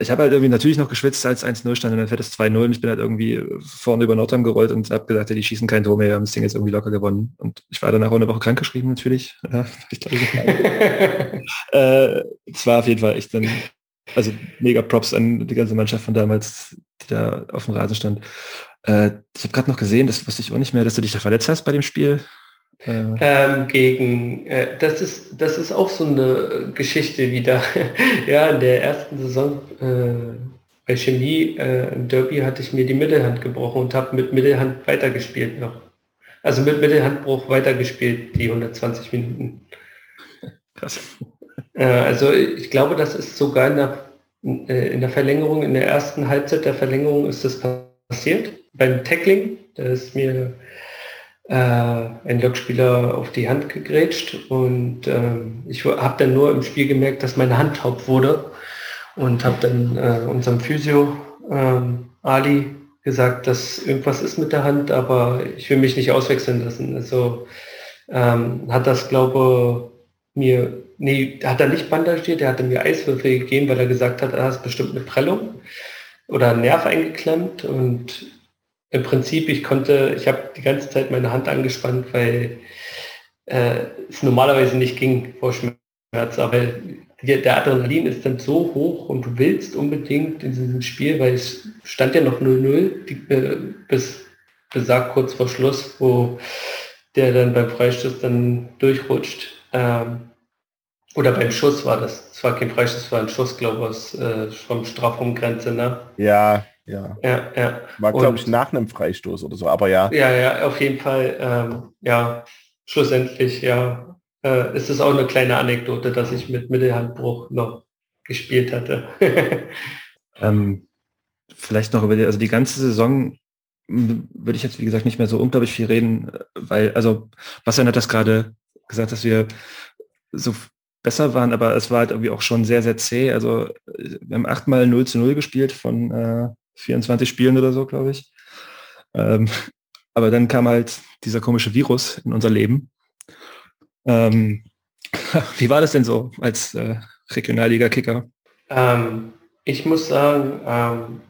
ich habe halt irgendwie natürlich noch geschwitzt, als 1-0 stand und dann fährt es 2-0 und ich bin halt irgendwie vorne über Nordheim gerollt und habe gesagt, ja, die schießen kein Tor mehr, wir haben das Ding jetzt irgendwie locker gewonnen. Und ich war danach auch eine Woche krankgeschrieben natürlich. Ja, ich glaube, äh, es war auf jeden Fall echt dann, also mega Props an die ganze Mannschaft von damals, die da auf dem Rasen stand. Äh, ich habe gerade noch gesehen, das wusste ich auch nicht mehr, dass du dich da verletzt hast bei dem Spiel. Ähm, gegen, äh, das ist, das ist auch so eine Geschichte wieder. ja, in der ersten Saison äh, bei Chemie äh, im Derby hatte ich mir die Mittelhand gebrochen und habe mit Mittelhand weitergespielt noch. Also mit Mittelhandbruch weitergespielt, die 120 Minuten. Krass. Äh, also ich glaube, das ist sogar in der, äh, in der Verlängerung, in der ersten Halbzeit der Verlängerung ist das passiert. Beim Tackling, da ist mir äh, ein Lokspieler auf die Hand gegrätscht und ähm, ich habe dann nur im Spiel gemerkt, dass meine Hand taub wurde und habe dann äh, unserem Physio ähm, Ali gesagt, dass irgendwas ist mit der Hand, aber ich will mich nicht auswechseln lassen. Also ähm, hat das, glaube mir, nee, hat er nicht bandagiert, er hatte mir Eiswürfel gegeben, weil er gesagt hat, er ist bestimmt eine Prellung oder ein Nerv eingeklemmt und im Prinzip, ich konnte, ich habe die ganze Zeit meine Hand angespannt, weil äh, es normalerweise nicht ging vor Schmerz, aber der Adrenalin ist dann so hoch und du willst unbedingt in diesem Spiel, weil es stand ja noch 0-0 äh, bis besagt kurz vor Schluss, wo der dann beim Freistoß dann durchrutscht. Ähm, oder beim Schuss war das. Es war kein Freistoß, war ein Schuss, glaube ich, aus äh, vom Strafraumgrenze, ne? Ja, ja. Ja, ja. War, glaube ich, nach einem Freistoß oder so, aber ja. Ja, ja, auf jeden Fall, ähm, ja, schlussendlich, ja, äh, ist es auch eine kleine Anekdote, dass ich mit Mittelhandbruch noch gespielt hatte. ähm, vielleicht noch über die, also die ganze Saison würde ich jetzt, wie gesagt, nicht mehr so unglaublich viel reden, weil, also, Bastian hat das gerade gesagt, dass wir so besser waren, aber es war halt irgendwie auch schon sehr, sehr zäh. Also wir haben achtmal 0 zu 0 gespielt von äh, 24 Spielen oder so, glaube ich. Ähm, aber dann kam halt dieser komische Virus in unser Leben. Ähm, wie war das denn so als äh, Regionalliga-Kicker? Ähm, ich muss sagen, ähm,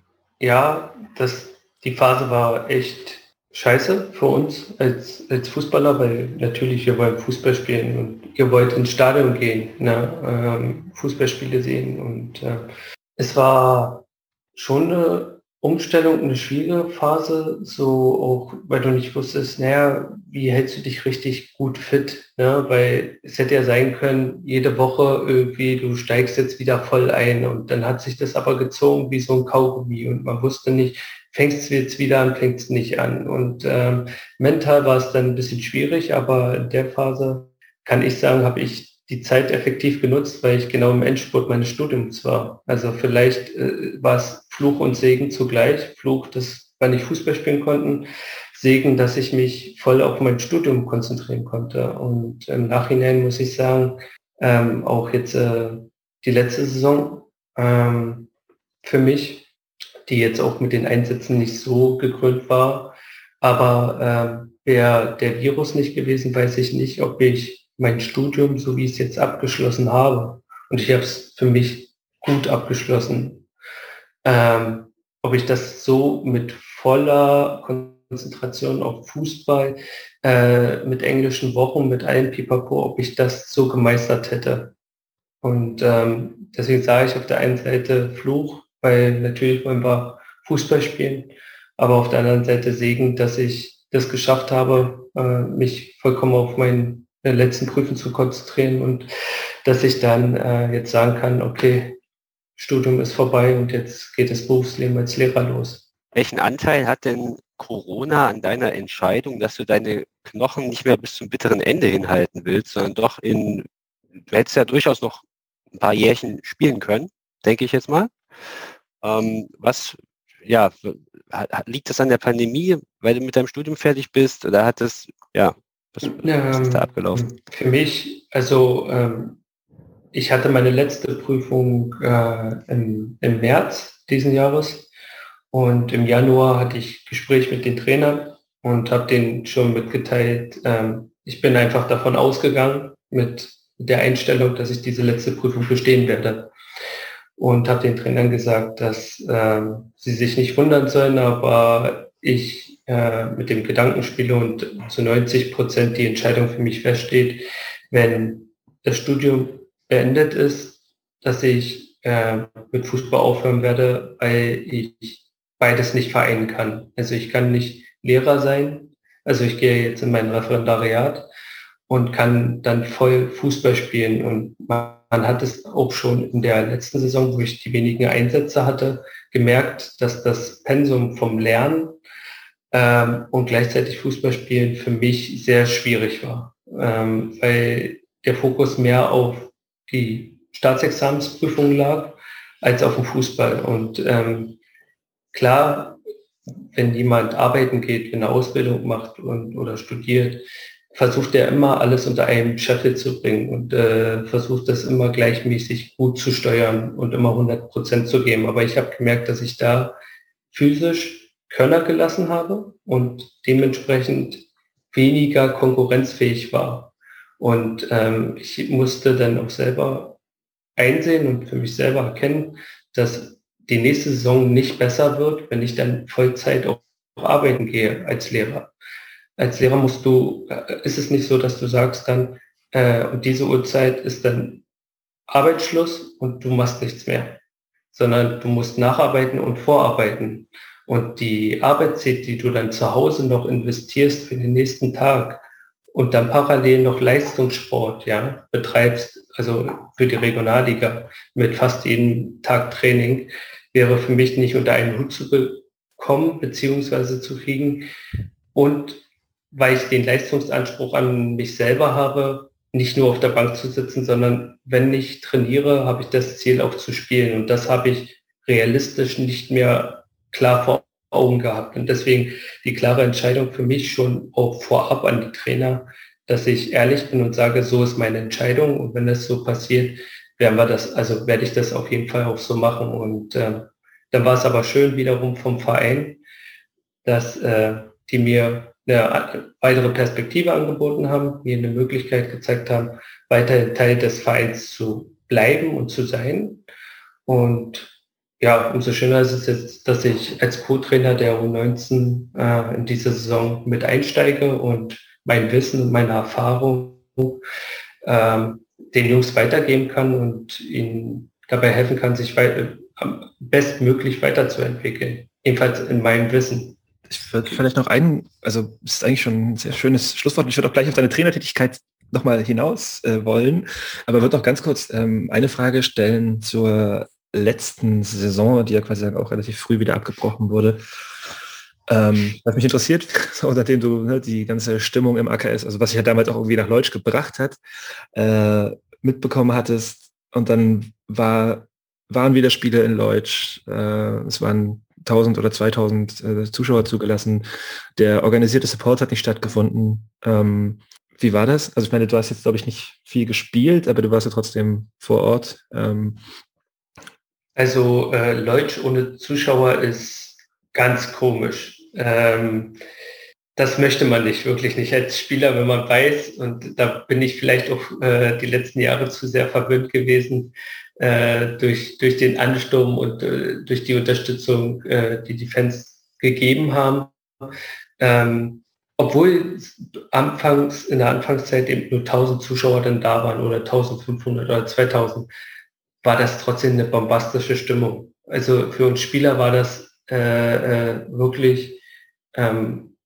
ja, das, die Phase war echt scheiße für uns als, als Fußballer, weil natürlich wir wollen Fußball spielen und ihr wollt ins Stadion gehen, ne, ähm, Fußballspiele sehen und äh, es war schon eine Umstellung eine schwierige Phase, so auch, weil du nicht wusstest, naja, wie hältst du dich richtig gut fit? Ne? Weil es hätte ja sein können, jede Woche irgendwie, du steigst jetzt wieder voll ein und dann hat sich das aber gezogen wie so ein Kaugummi und man wusste nicht, fängst du jetzt wieder an, fängst es nicht an. Und ähm, mental war es dann ein bisschen schwierig, aber in der Phase kann ich sagen, habe ich die Zeit effektiv genutzt, weil ich genau im Endspurt meines Studiums war. Also vielleicht äh, war es Fluch und Segen zugleich. Fluch, dass wir nicht Fußball spielen konnten. Segen, dass ich mich voll auf mein Studium konzentrieren konnte. Und im Nachhinein muss ich sagen, ähm, auch jetzt äh, die letzte Saison ähm, für mich, die jetzt auch mit den Einsätzen nicht so gekrönt war. Aber äh, wäre der Virus nicht gewesen, weiß ich nicht, ob ich mein Studium, so wie ich es jetzt abgeschlossen habe, und ich habe es für mich gut abgeschlossen, ähm, ob ich das so mit voller Konzentration auf Fußball, äh, mit englischen Wochen, mit allen Pipapo, ob ich das so gemeistert hätte. Und ähm, deswegen sage ich auf der einen Seite Fluch, weil natürlich wollen wir Fußball spielen, aber auf der anderen Seite Segen, dass ich das geschafft habe, äh, mich vollkommen auf meinen äh, letzten Prüfen zu konzentrieren und dass ich dann äh, jetzt sagen kann, okay, Studium ist vorbei und jetzt geht das Berufsleben als Lehrer los. Welchen Anteil hat denn Corona an deiner Entscheidung, dass du deine Knochen nicht mehr bis zum bitteren Ende hinhalten willst, sondern doch in, du hättest ja durchaus noch ein paar Jährchen spielen können, denke ich jetzt mal. Ähm, was, ja, liegt das an der Pandemie, weil du mit deinem Studium fertig bist oder hat das, ja, was, was ist da abgelaufen? Für mich, also ähm, ich hatte meine letzte Prüfung äh, im, im März diesen Jahres und im Januar hatte ich Gespräch mit den Trainern und habe denen schon mitgeteilt, ähm, ich bin einfach davon ausgegangen mit der Einstellung, dass ich diese letzte Prüfung bestehen werde. Und habe den Trainern gesagt, dass äh, sie sich nicht wundern sollen, aber ich äh, mit dem Gedanken spiele und zu 90 Prozent die Entscheidung für mich feststeht, wenn das Studium beendet ist, dass ich äh, mit Fußball aufhören werde, weil ich beides nicht vereinen kann. Also ich kann nicht Lehrer sein, also ich gehe jetzt in mein Referendariat und kann dann voll Fußball spielen. Und man, man hat es auch schon in der letzten Saison, wo ich die wenigen Einsätze hatte, gemerkt, dass das Pensum vom Lernen ähm, und gleichzeitig Fußball spielen für mich sehr schwierig war, ähm, weil der Fokus mehr auf die Staatsexamensprüfung lag, als auf dem Fußball. Und ähm, klar, wenn jemand arbeiten geht, wenn er Ausbildung macht und, oder studiert, versucht er immer alles unter einem Scheffel zu bringen und äh, versucht das immer gleichmäßig gut zu steuern und immer 100 Prozent zu geben. Aber ich habe gemerkt, dass ich da physisch Körner gelassen habe und dementsprechend weniger konkurrenzfähig war. Und ähm, ich musste dann auch selber einsehen und für mich selber erkennen, dass die nächste Saison nicht besser wird, wenn ich dann Vollzeit auch arbeiten gehe als Lehrer. Als Lehrer musst du, äh, ist es nicht so, dass du sagst dann, äh, und diese Uhrzeit ist dann Arbeitsschluss und du machst nichts mehr, sondern du musst nacharbeiten und vorarbeiten. Und die Arbeitszeit, die du dann zu Hause noch investierst für den nächsten Tag, und dann parallel noch Leistungssport ja, betreibst, also für die Regionalliga mit fast jedem Tag Training, wäre für mich nicht unter einen Hut zu bekommen beziehungsweise zu kriegen. Und weil ich den Leistungsanspruch an mich selber habe, nicht nur auf der Bank zu sitzen, sondern wenn ich trainiere, habe ich das Ziel auch zu spielen. Und das habe ich realistisch nicht mehr klar vor Augen gehabt. Und deswegen die klare Entscheidung für mich schon auch vorab an die Trainer, dass ich ehrlich bin und sage, so ist meine Entscheidung. Und wenn das so passiert, werden wir das, also werde ich das auf jeden Fall auch so machen. Und äh, dann war es aber schön wiederum vom Verein, dass äh, die mir eine weitere Perspektive angeboten haben, mir eine Möglichkeit gezeigt haben, weiter Teil des Vereins zu bleiben und zu sein. Und ja, umso schöner ist es jetzt, dass ich als Co-Trainer der U19 äh, in dieser Saison mit einsteige und mein Wissen und meine Erfahrung ähm, den Jungs weitergeben kann und ihnen dabei helfen kann, sich weit, bestmöglich weiterzuentwickeln. Jedenfalls in meinem Wissen. Ich würde vielleicht noch einen, also es ist eigentlich schon ein sehr schönes Schlusswort. Ich würde auch gleich auf deine Trainertätigkeit nochmal hinaus äh, wollen, aber würde noch ganz kurz ähm, eine Frage stellen zur letzten Saison, die ja quasi auch relativ früh wieder abgebrochen wurde. Ähm, was mich interessiert, so, nachdem du ne, die ganze Stimmung im AKS, also was sich ja damals auch irgendwie nach Leutsch gebracht hat, äh, mitbekommen hattest und dann war, waren wieder Spiele in Leutsch, äh, es waren 1000 oder 2000 äh, Zuschauer zugelassen, der organisierte Support hat nicht stattgefunden. Ähm, wie war das? Also ich meine, du hast jetzt, glaube ich, nicht viel gespielt, aber du warst ja trotzdem vor Ort. Ähm, also äh, Leutsch ohne Zuschauer ist ganz komisch. Ähm, das möchte man nicht, wirklich nicht als Spieler, wenn man weiß, und da bin ich vielleicht auch äh, die letzten Jahre zu sehr verwöhnt gewesen äh, durch, durch den Ansturm und äh, durch die Unterstützung, äh, die die Fans gegeben haben. Ähm, obwohl anfangs, in der Anfangszeit eben nur 1000 Zuschauer dann da waren oder 1500 oder 2000, war das trotzdem eine bombastische Stimmung. Also für uns Spieler war das äh, äh, wirklich ähm,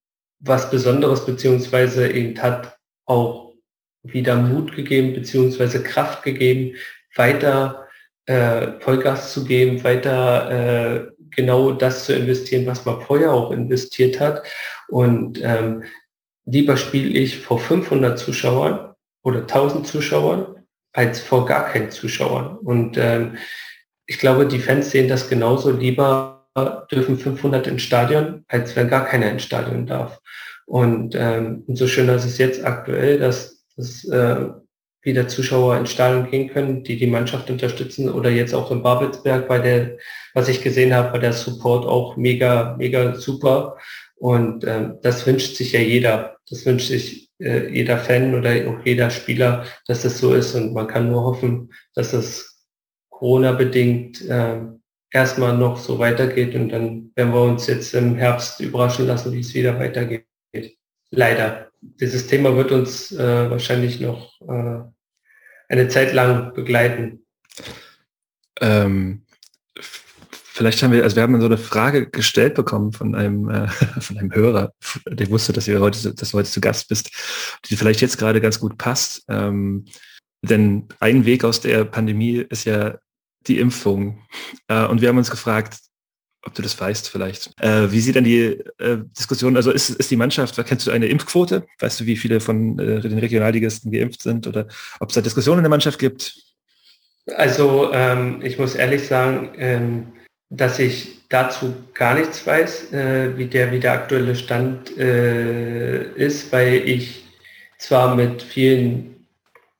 was Besonderes, beziehungsweise eben hat auch wieder Mut gegeben, beziehungsweise Kraft gegeben, weiter äh, Vollgas zu geben, weiter äh, genau das zu investieren, was man vorher auch investiert hat. Und ähm, lieber spiele ich vor 500 Zuschauern oder 1000 Zuschauern als vor gar keinen Zuschauern. Und ähm, ich glaube, die Fans sehen das genauso. Lieber dürfen 500 ins Stadion, als wenn gar keiner ins Stadion darf. Und ähm, umso schöner ist es jetzt aktuell, dass, dass äh, wieder Zuschauer ins Stadion gehen können, die die Mannschaft unterstützen oder jetzt auch in Babelsberg bei der, was ich gesehen habe, bei der Support auch mega, mega super. Und ähm, das wünscht sich ja jeder. Das wünscht sich äh, jeder Fan oder auch jeder Spieler, dass das so ist. Und man kann nur hoffen, dass es Corona-bedingt äh, erstmal noch so weitergeht. Und dann werden wir uns jetzt im Herbst überraschen lassen, wie es wieder weitergeht. Leider. Dieses Thema wird uns äh, wahrscheinlich noch äh, eine Zeit lang begleiten. Ähm, Vielleicht haben wir, also wir haben so eine Frage gestellt bekommen von einem, äh, von einem Hörer, der wusste, dass, ihr heute, dass du heute zu Gast bist, die vielleicht jetzt gerade ganz gut passt. Ähm, denn ein Weg aus der Pandemie ist ja die Impfung. Äh, und wir haben uns gefragt, ob du das weißt vielleicht. Äh, wie sieht denn die äh, Diskussion, also ist, ist die Mannschaft, kennst du eine Impfquote? Weißt du, wie viele von äh, den Regionalligisten geimpft sind oder ob es da Diskussionen in der Mannschaft gibt? Also ähm, ich muss ehrlich sagen, ähm, dass ich dazu gar nichts weiß, äh, wie, der, wie der aktuelle Stand äh, ist, weil ich zwar mit vielen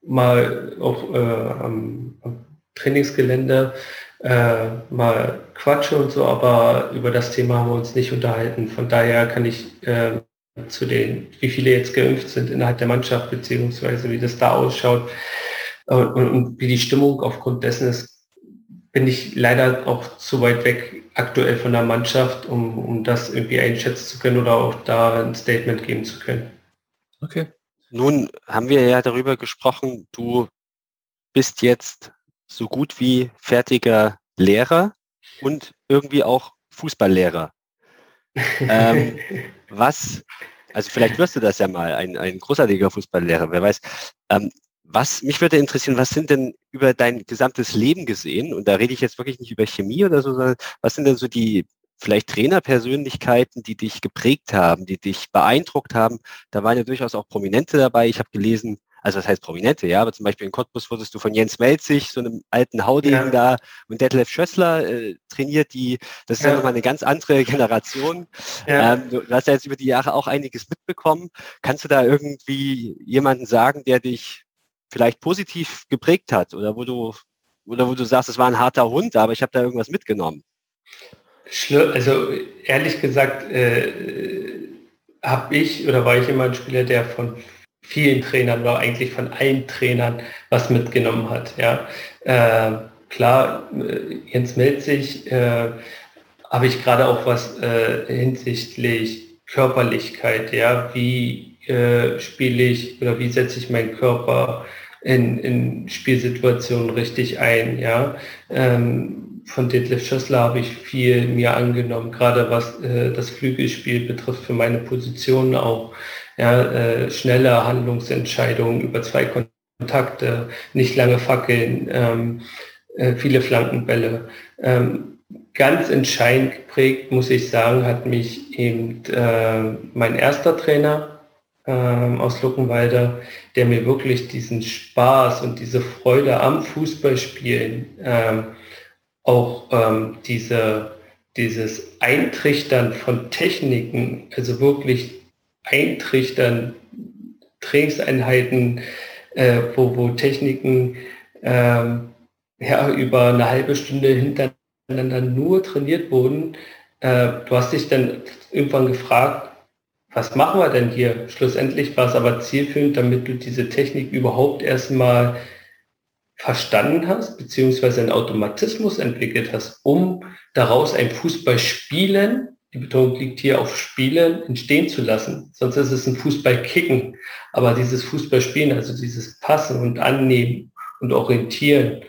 mal auch äh, am, am, Trainingsgelände äh, mal quatsche und so, aber über das Thema haben wir uns nicht unterhalten. Von daher kann ich äh, zu den, wie viele jetzt geimpft sind innerhalb der Mannschaft, beziehungsweise wie das da ausschaut und, und wie die Stimmung aufgrund dessen ist, bin ich leider auch zu weit weg aktuell von der Mannschaft, um, um das irgendwie einschätzen zu können oder auch da ein Statement geben zu können. Okay. Nun haben wir ja darüber gesprochen, du bist jetzt so gut wie fertiger Lehrer und irgendwie auch Fußballlehrer. ähm, was, also vielleicht wirst du das ja mal, ein, ein großartiger Fußballlehrer, wer weiß. Ähm, was mich würde interessieren, was sind denn über dein gesamtes Leben gesehen, und da rede ich jetzt wirklich nicht über Chemie oder so, sondern was sind denn so die vielleicht Trainerpersönlichkeiten, die dich geprägt haben, die dich beeindruckt haben? Da waren ja durchaus auch Prominente dabei. Ich habe gelesen, also das heißt Prominente, ja, aber zum Beispiel in Cottbus wurdest du von Jens Melzig, so einem alten Haudegen ja. da, und Detlef Schössler äh, trainiert, die, das ist ja, ja nochmal eine ganz andere Generation. Ja. Ähm, du, du hast ja jetzt über die Jahre auch einiges mitbekommen. Kannst du da irgendwie jemanden sagen, der dich vielleicht positiv geprägt hat oder wo du oder wo du sagst, es war ein harter Hund, aber ich habe da irgendwas mitgenommen? Also ehrlich gesagt äh, habe ich oder war ich immer ein Spieler, der von vielen Trainern oder eigentlich von allen Trainern was mitgenommen hat. Ja, äh, klar, äh, Jens Melzig äh, habe ich gerade auch was äh, hinsichtlich Körperlichkeit. Ja, wie äh, spiele ich oder wie setze ich meinen Körper in, in Spielsituationen richtig ein. Ja? Ähm, von Detlef Schössler habe ich viel mir angenommen, gerade was äh, das Flügelspiel betrifft für meine Position auch. Ja, äh, schnelle Handlungsentscheidungen über zwei Kontakte, nicht lange fackeln, ähm, äh, viele Flankenbälle. Ähm, ganz entscheidend geprägt, muss ich sagen, hat mich eben äh, mein erster Trainer, ähm, aus Luckenwalde, der mir wirklich diesen Spaß und diese Freude am Fußballspielen, ähm, auch ähm, diese, dieses Eintrichtern von Techniken, also wirklich Eintrichtern, Trainingseinheiten, äh, wo, wo Techniken ähm, ja, über eine halbe Stunde hintereinander nur trainiert wurden. Äh, du hast dich dann irgendwann gefragt, was machen wir denn hier? Schlussendlich war es aber zielführend, damit du diese Technik überhaupt erstmal verstanden hast, beziehungsweise einen Automatismus entwickelt hast, um daraus ein Fußballspielen, die Betonung liegt hier auf Spielen, entstehen zu lassen. Sonst ist es ein Fußballkicken. Aber dieses Fußballspielen, also dieses Passen und Annehmen und Orientieren,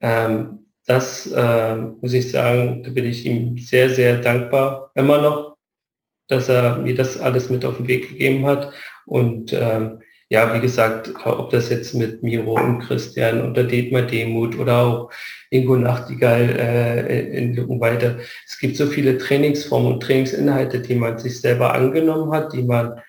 ähm, das äh, muss ich sagen, da bin ich ihm sehr, sehr dankbar, immer noch dass er mir das alles mit auf den Weg gegeben hat. Und ähm, ja, wie gesagt, ob das jetzt mit Miro und Christian oder Dietmar Demuth oder auch Ingo Nachtigall äh, in Luckenwalde. Es gibt so viele Trainingsformen und Trainingsinhalte, die man sich selber angenommen hat, die man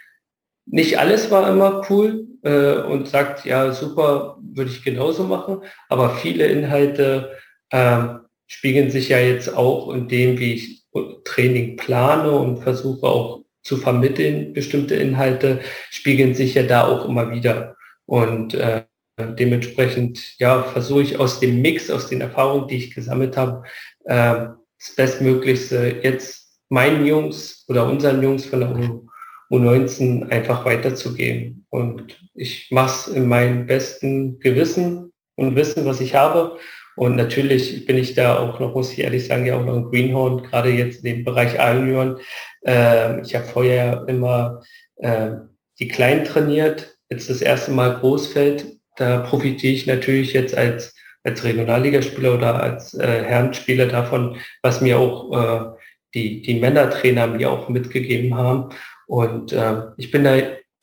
nicht alles war immer cool äh, und sagt, ja, super, würde ich genauso machen, aber viele Inhalte äh, spiegeln sich ja jetzt auch in dem, wie ich Training plane und versuche auch zu vermitteln, bestimmte Inhalte spiegeln sich ja da auch immer wieder. Und äh, dementsprechend ja, versuche ich aus dem Mix, aus den Erfahrungen, die ich gesammelt habe, äh, das Bestmöglichste jetzt meinen Jungs oder unseren Jungs von der U19 einfach weiterzugeben. Und ich mache es in meinem besten Gewissen und Wissen, was ich habe. Und natürlich bin ich da auch noch, muss ich ehrlich sagen, ja auch noch ein Greenhorn, gerade jetzt in dem Bereich A-Junioren. Äh, ich habe vorher immer äh, die Kleinen trainiert, jetzt das erste Mal Großfeld. Da profitiere ich natürlich jetzt als, als Regionalligaspieler oder als äh, Herrenspieler davon, was mir auch äh, die, die Männertrainer mir auch mitgegeben haben. Und äh, ich bin da,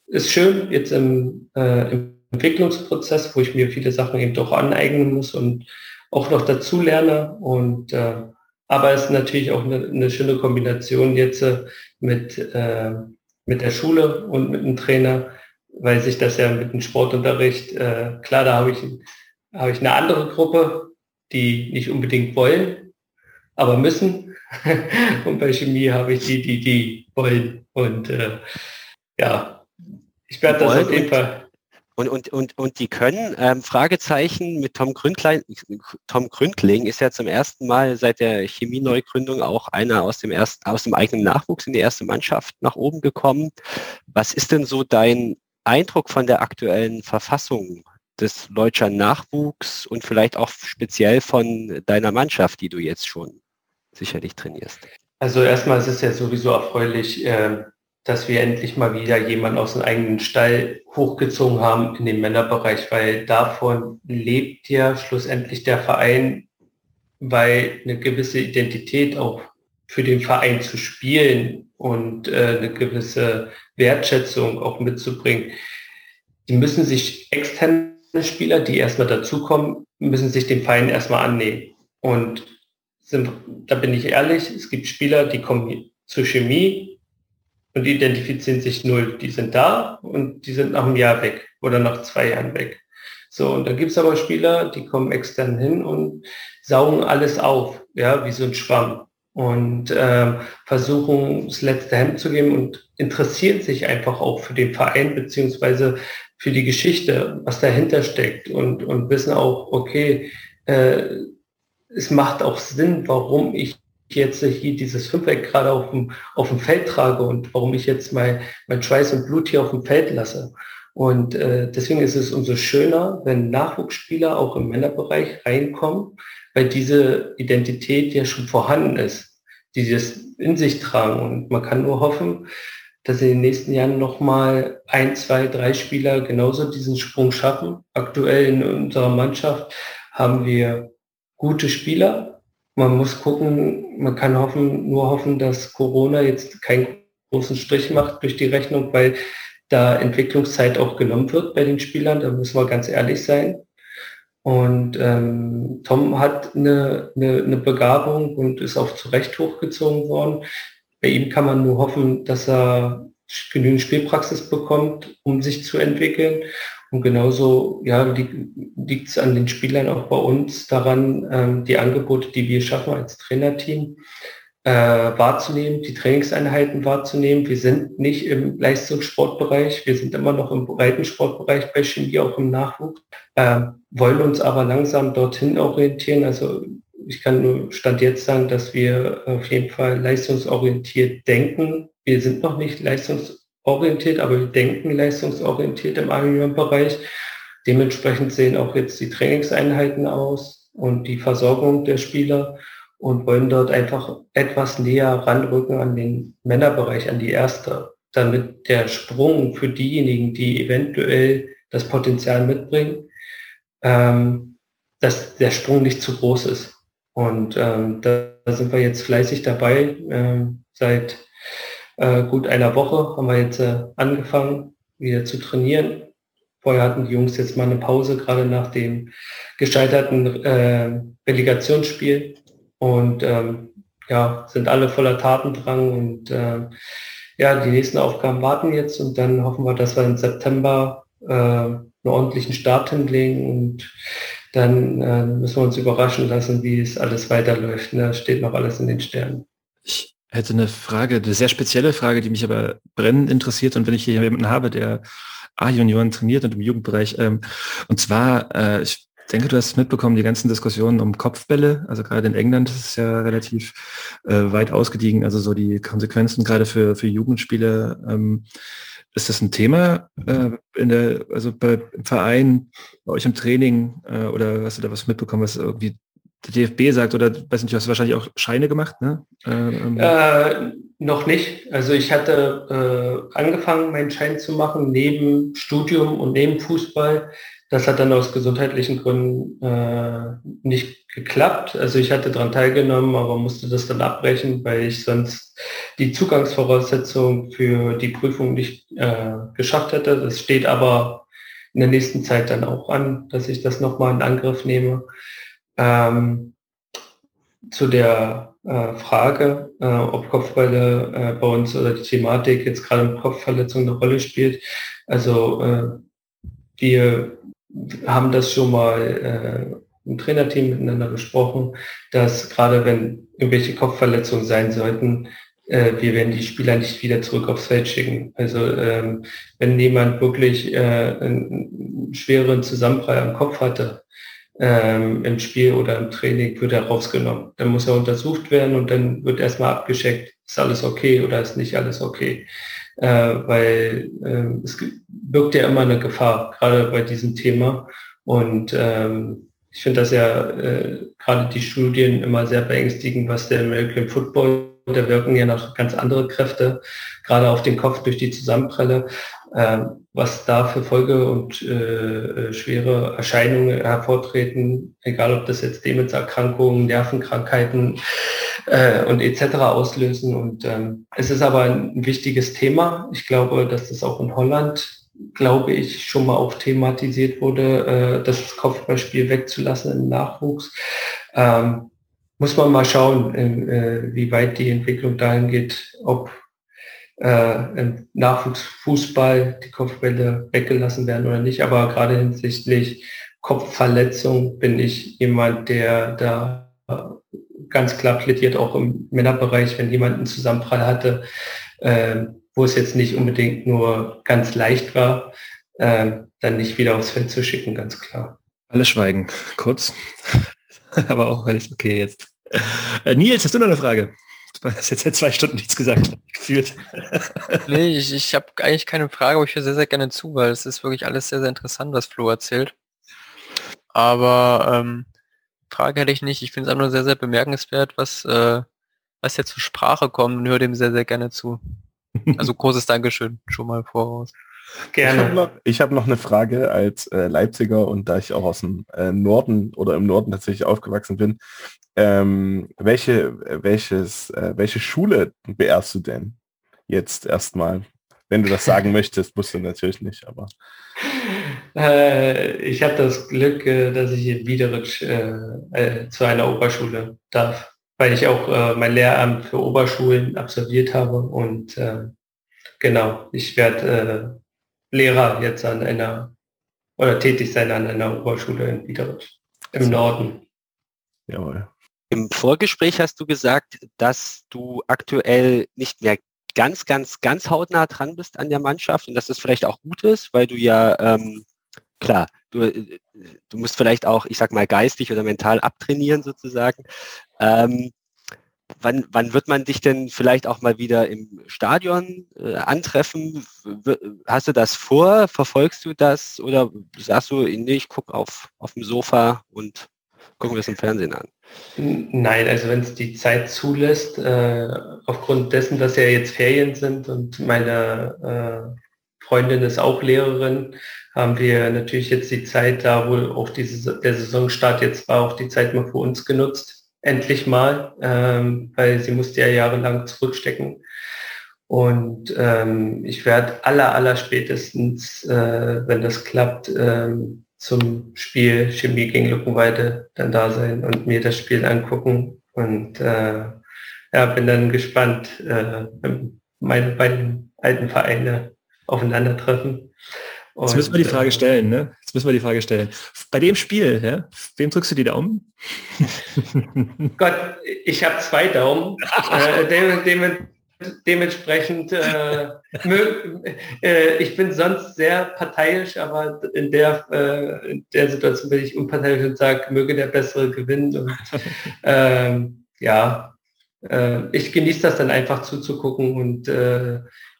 ist schön jetzt im, äh, im Entwicklungsprozess, wo ich mir viele Sachen eben doch aneignen muss und auch noch dazu lerne. Und äh, aber es ist natürlich auch eine, eine schöne Kombination jetzt äh, mit, äh, mit der Schule und mit dem Trainer, weil sich das ja mit dem Sportunterricht, äh, klar, da habe ich, habe ich eine andere Gruppe, die nicht unbedingt wollen, aber müssen. und bei Chemie habe ich die, die, die wollen. Und äh, ja, ich werde das auf jeden Fall und, und, und, und die können, ähm, Fragezeichen mit Tom Gründlein, Tom Gründling ist ja zum ersten Mal seit der Chemie-Neugründung auch einer aus dem ersten, aus dem eigenen Nachwuchs in die erste Mannschaft nach oben gekommen. Was ist denn so dein Eindruck von der aktuellen Verfassung des deutschen Nachwuchs und vielleicht auch speziell von deiner Mannschaft, die du jetzt schon sicherlich trainierst? Also erstmal ist es ja sowieso erfreulich, äh, dass wir endlich mal wieder jemanden aus dem eigenen Stall hochgezogen haben in den Männerbereich, weil davon lebt ja schlussendlich der Verein, weil eine gewisse Identität auch für den Verein zu spielen und äh, eine gewisse Wertschätzung auch mitzubringen. Die müssen sich externe Spieler, die erstmal dazukommen, müssen sich dem Verein erstmal annehmen. Und sind, da bin ich ehrlich, es gibt Spieler, die kommen zur Chemie, und die identifizieren sich null. Die sind da und die sind nach einem Jahr weg oder nach zwei Jahren weg. So, und dann gibt es aber Spieler, die kommen extern hin und saugen alles auf, ja, wie so ein Schwamm und äh, versuchen das letzte Hemd zu geben und interessieren sich einfach auch für den Verein beziehungsweise für die Geschichte, was dahinter steckt und, und wissen auch, okay, äh, es macht auch Sinn, warum ich jetzt hier dieses Fünfeck gerade auf dem, auf dem Feld trage und warum ich jetzt mein, mein Schweiß und Blut hier auf dem Feld lasse. Und äh, deswegen ist es umso schöner, wenn Nachwuchsspieler auch im Männerbereich reinkommen, weil diese Identität ja schon vorhanden ist, die das in sich tragen. Und man kann nur hoffen, dass in den nächsten Jahren nochmal ein, zwei, drei Spieler genauso diesen Sprung schaffen. Aktuell in unserer Mannschaft haben wir gute Spieler, man muss gucken, man kann hoffen, nur hoffen, dass Corona jetzt keinen großen Strich macht durch die Rechnung, weil da Entwicklungszeit auch genommen wird bei den Spielern, da müssen wir ganz ehrlich sein. Und ähm, Tom hat eine, eine, eine Begabung und ist auch zu Recht hochgezogen worden. Bei ihm kann man nur hoffen, dass er genügend Spielpraxis bekommt, um sich zu entwickeln. Und genauso ja, liegt es an den Spielern auch bei uns daran, ähm, die Angebote, die wir schaffen als Trainerteam, äh, wahrzunehmen, die Trainingseinheiten wahrzunehmen. Wir sind nicht im Leistungssportbereich, wir sind immer noch im Breitensportbereich bei Chemie, auch im Nachwuchs, äh, wollen uns aber langsam dorthin orientieren. Also ich kann nur Stand jetzt sagen, dass wir auf jeden Fall leistungsorientiert denken. Wir sind noch nicht leistungsorientiert orientiert, aber wir denken leistungsorientiert im Junior-Bereich. Dementsprechend sehen auch jetzt die Trainingseinheiten aus und die Versorgung der Spieler und wollen dort einfach etwas näher ranrücken an den Männerbereich, an die erste, damit der Sprung für diejenigen, die eventuell das Potenzial mitbringen, ähm, dass der Sprung nicht zu groß ist. Und ähm, da sind wir jetzt fleißig dabei. Ähm, seit äh, gut einer Woche haben wir jetzt äh, angefangen, wieder zu trainieren. Vorher hatten die Jungs jetzt mal eine Pause, gerade nach dem gescheiterten äh, Relegationsspiel. Und ähm, ja, sind alle voller Tatendrang und äh, ja, die nächsten Aufgaben warten jetzt und dann hoffen wir, dass wir im September äh, einen ordentlichen Start hinlegen und dann äh, müssen wir uns überraschen lassen, wie es alles weiterläuft. Ne? Steht noch alles in den Sternen. Ich hätte eine Frage, eine sehr spezielle Frage, die mich aber brennend interessiert und wenn ich hier jemanden habe, der A-Junioren trainiert und im Jugendbereich, ähm, und zwar, äh, ich denke, du hast mitbekommen, die ganzen Diskussionen um Kopfbälle, also gerade in England ist es ja relativ äh, weit ausgediegen, also so die Konsequenzen gerade für, für Jugendspiele. Ähm, ist das ein Thema äh, in der, also bei, im Verein, bei euch im Training äh, oder hast du da was mitbekommen, was irgendwie der DFB sagt oder weiß nicht, du hast wahrscheinlich auch Scheine gemacht, ne? Ähm. Äh, noch nicht. Also ich hatte äh, angefangen, meinen Schein zu machen neben Studium und neben Fußball. Das hat dann aus gesundheitlichen Gründen äh, nicht geklappt. Also ich hatte daran teilgenommen, aber musste das dann abbrechen, weil ich sonst die Zugangsvoraussetzung für die Prüfung nicht äh, geschafft hätte. Das steht aber in der nächsten Zeit dann auch an, dass ich das nochmal in Angriff nehme. Ähm, zu der äh, Frage, äh, ob Kopfbälle äh, bei uns oder die Thematik jetzt gerade mit Kopfverletzungen eine Rolle spielt. Also äh, wir haben das schon mal äh, im Trainerteam miteinander besprochen, dass gerade wenn irgendwelche Kopfverletzungen sein sollten, äh, wir werden die Spieler nicht wieder zurück aufs Feld schicken. Also ähm, wenn jemand wirklich einen schweren Zusammenprall am Kopf hatte, ähm, im Spiel oder im Training wird er rausgenommen. Dann muss er untersucht werden und dann wird erstmal abgescheckt, ist alles okay oder ist nicht alles okay äh, weil äh, es birgt ja immer eine Gefahr, gerade bei diesem Thema. Und ähm, ich finde das ja äh, gerade die Studien immer sehr beängstigend, was der American Football, da wirken ja noch ganz andere Kräfte, gerade auf den Kopf durch die Zusammenprelle, was da für Folge und äh, äh, schwere Erscheinungen hervortreten, egal ob das jetzt Demenzerkrankungen, Nervenkrankheiten, äh, und etc. auslösen. Und ähm, es ist aber ein wichtiges Thema. Ich glaube, dass das auch in Holland, glaube ich, schon mal auch thematisiert wurde, äh, das Kopfballspiel wegzulassen im Nachwuchs. Ähm, muss man mal schauen, in, äh, wie weit die Entwicklung dahin geht, ob äh, im Nachwuchsfußball die Kopfbälle weggelassen werden oder nicht. Aber gerade hinsichtlich Kopfverletzung bin ich jemand, der da ganz klar plädiert, auch im Männerbereich, wenn jemand einen Zusammenprall hatte, äh, wo es jetzt nicht unbedingt nur ganz leicht war, äh, dann nicht wieder aufs Feld zu schicken, ganz klar. Alle schweigen, kurz. Aber auch alles okay jetzt. Äh, Nils, hast du noch eine Frage? Du hast jetzt seit zwei Stunden nichts gesagt, gefühlt. nee, ich, ich habe eigentlich keine Frage, aber ich höre sehr, sehr gerne zu, weil es ist wirklich alles sehr, sehr interessant, was Flo erzählt. Aber ähm, Frage hätte ich nicht. Ich finde es auch nur sehr, sehr bemerkenswert, was, äh, was jetzt zur Sprache kommt und höre dem sehr, sehr gerne zu. Also großes Dankeschön schon mal voraus. Gerne. Ich habe noch, hab noch, eine Frage als äh, Leipziger und da ich auch aus dem äh, Norden oder im Norden tatsächlich aufgewachsen bin. Ähm, welche, welches, äh, welche Schule beehrst du denn jetzt erstmal? Wenn du das sagen möchtest, musst du natürlich nicht, aber. Äh, ich habe das Glück, äh, dass ich in Wiederitsch äh, zu einer Oberschule darf, weil ich auch mein Lehramt für Oberschulen absolviert habe und äh, genau, ich werde Lehrer jetzt an einer oder tätig sein an einer Oberschule in Wiederitsch im Norden. Jawohl. Im Vorgespräch hast du gesagt, dass du aktuell nicht mehr ganz, ganz, ganz hautnah dran bist an der Mannschaft und dass das vielleicht auch gut ist, weil du ja, ähm, klar, du, äh, du musst vielleicht auch, ich sag mal, geistig oder mental abtrainieren sozusagen. Ähm, wann, wann wird man dich denn vielleicht auch mal wieder im Stadion äh, antreffen? Hast du das vor? Verfolgst du das? Oder sagst du, nee, ich gucke auf, auf dem Sofa und gucken wir es im Fernsehen an? Nein, also wenn es die Zeit zulässt, äh, aufgrund dessen, dass ja jetzt Ferien sind und meine äh, Freundin ist auch Lehrerin, haben wir natürlich jetzt die Zeit, da wo auch diese, der Saisonstart jetzt war, auch die Zeit mal für uns genutzt. Endlich mal, ähm, weil sie musste ja jahrelang zurückstecken. Und ähm, ich werde aller, aller spätestens, äh, wenn das klappt, ähm, zum Spiel Chemie gegen Luckenweide dann da sein und mir das Spiel angucken. Und äh, ja, bin dann gespannt, äh, meine beiden alten Vereine aufeinandertreffen. Jetzt müssen wir die Frage äh, stellen, ne? Jetzt müssen wir die Frage stellen. Bei dem Spiel, ja, wem drückst du die Daumen? Gott, ich habe zwei Daumen. äh, dem, dem, dementsprechend, äh, äh, ich bin sonst sehr parteiisch, aber in der, äh, in der Situation bin ich unparteiisch und sage, möge der Bessere gewinnen. Und, ähm, ja, äh, ich genieße das dann einfach zuzugucken und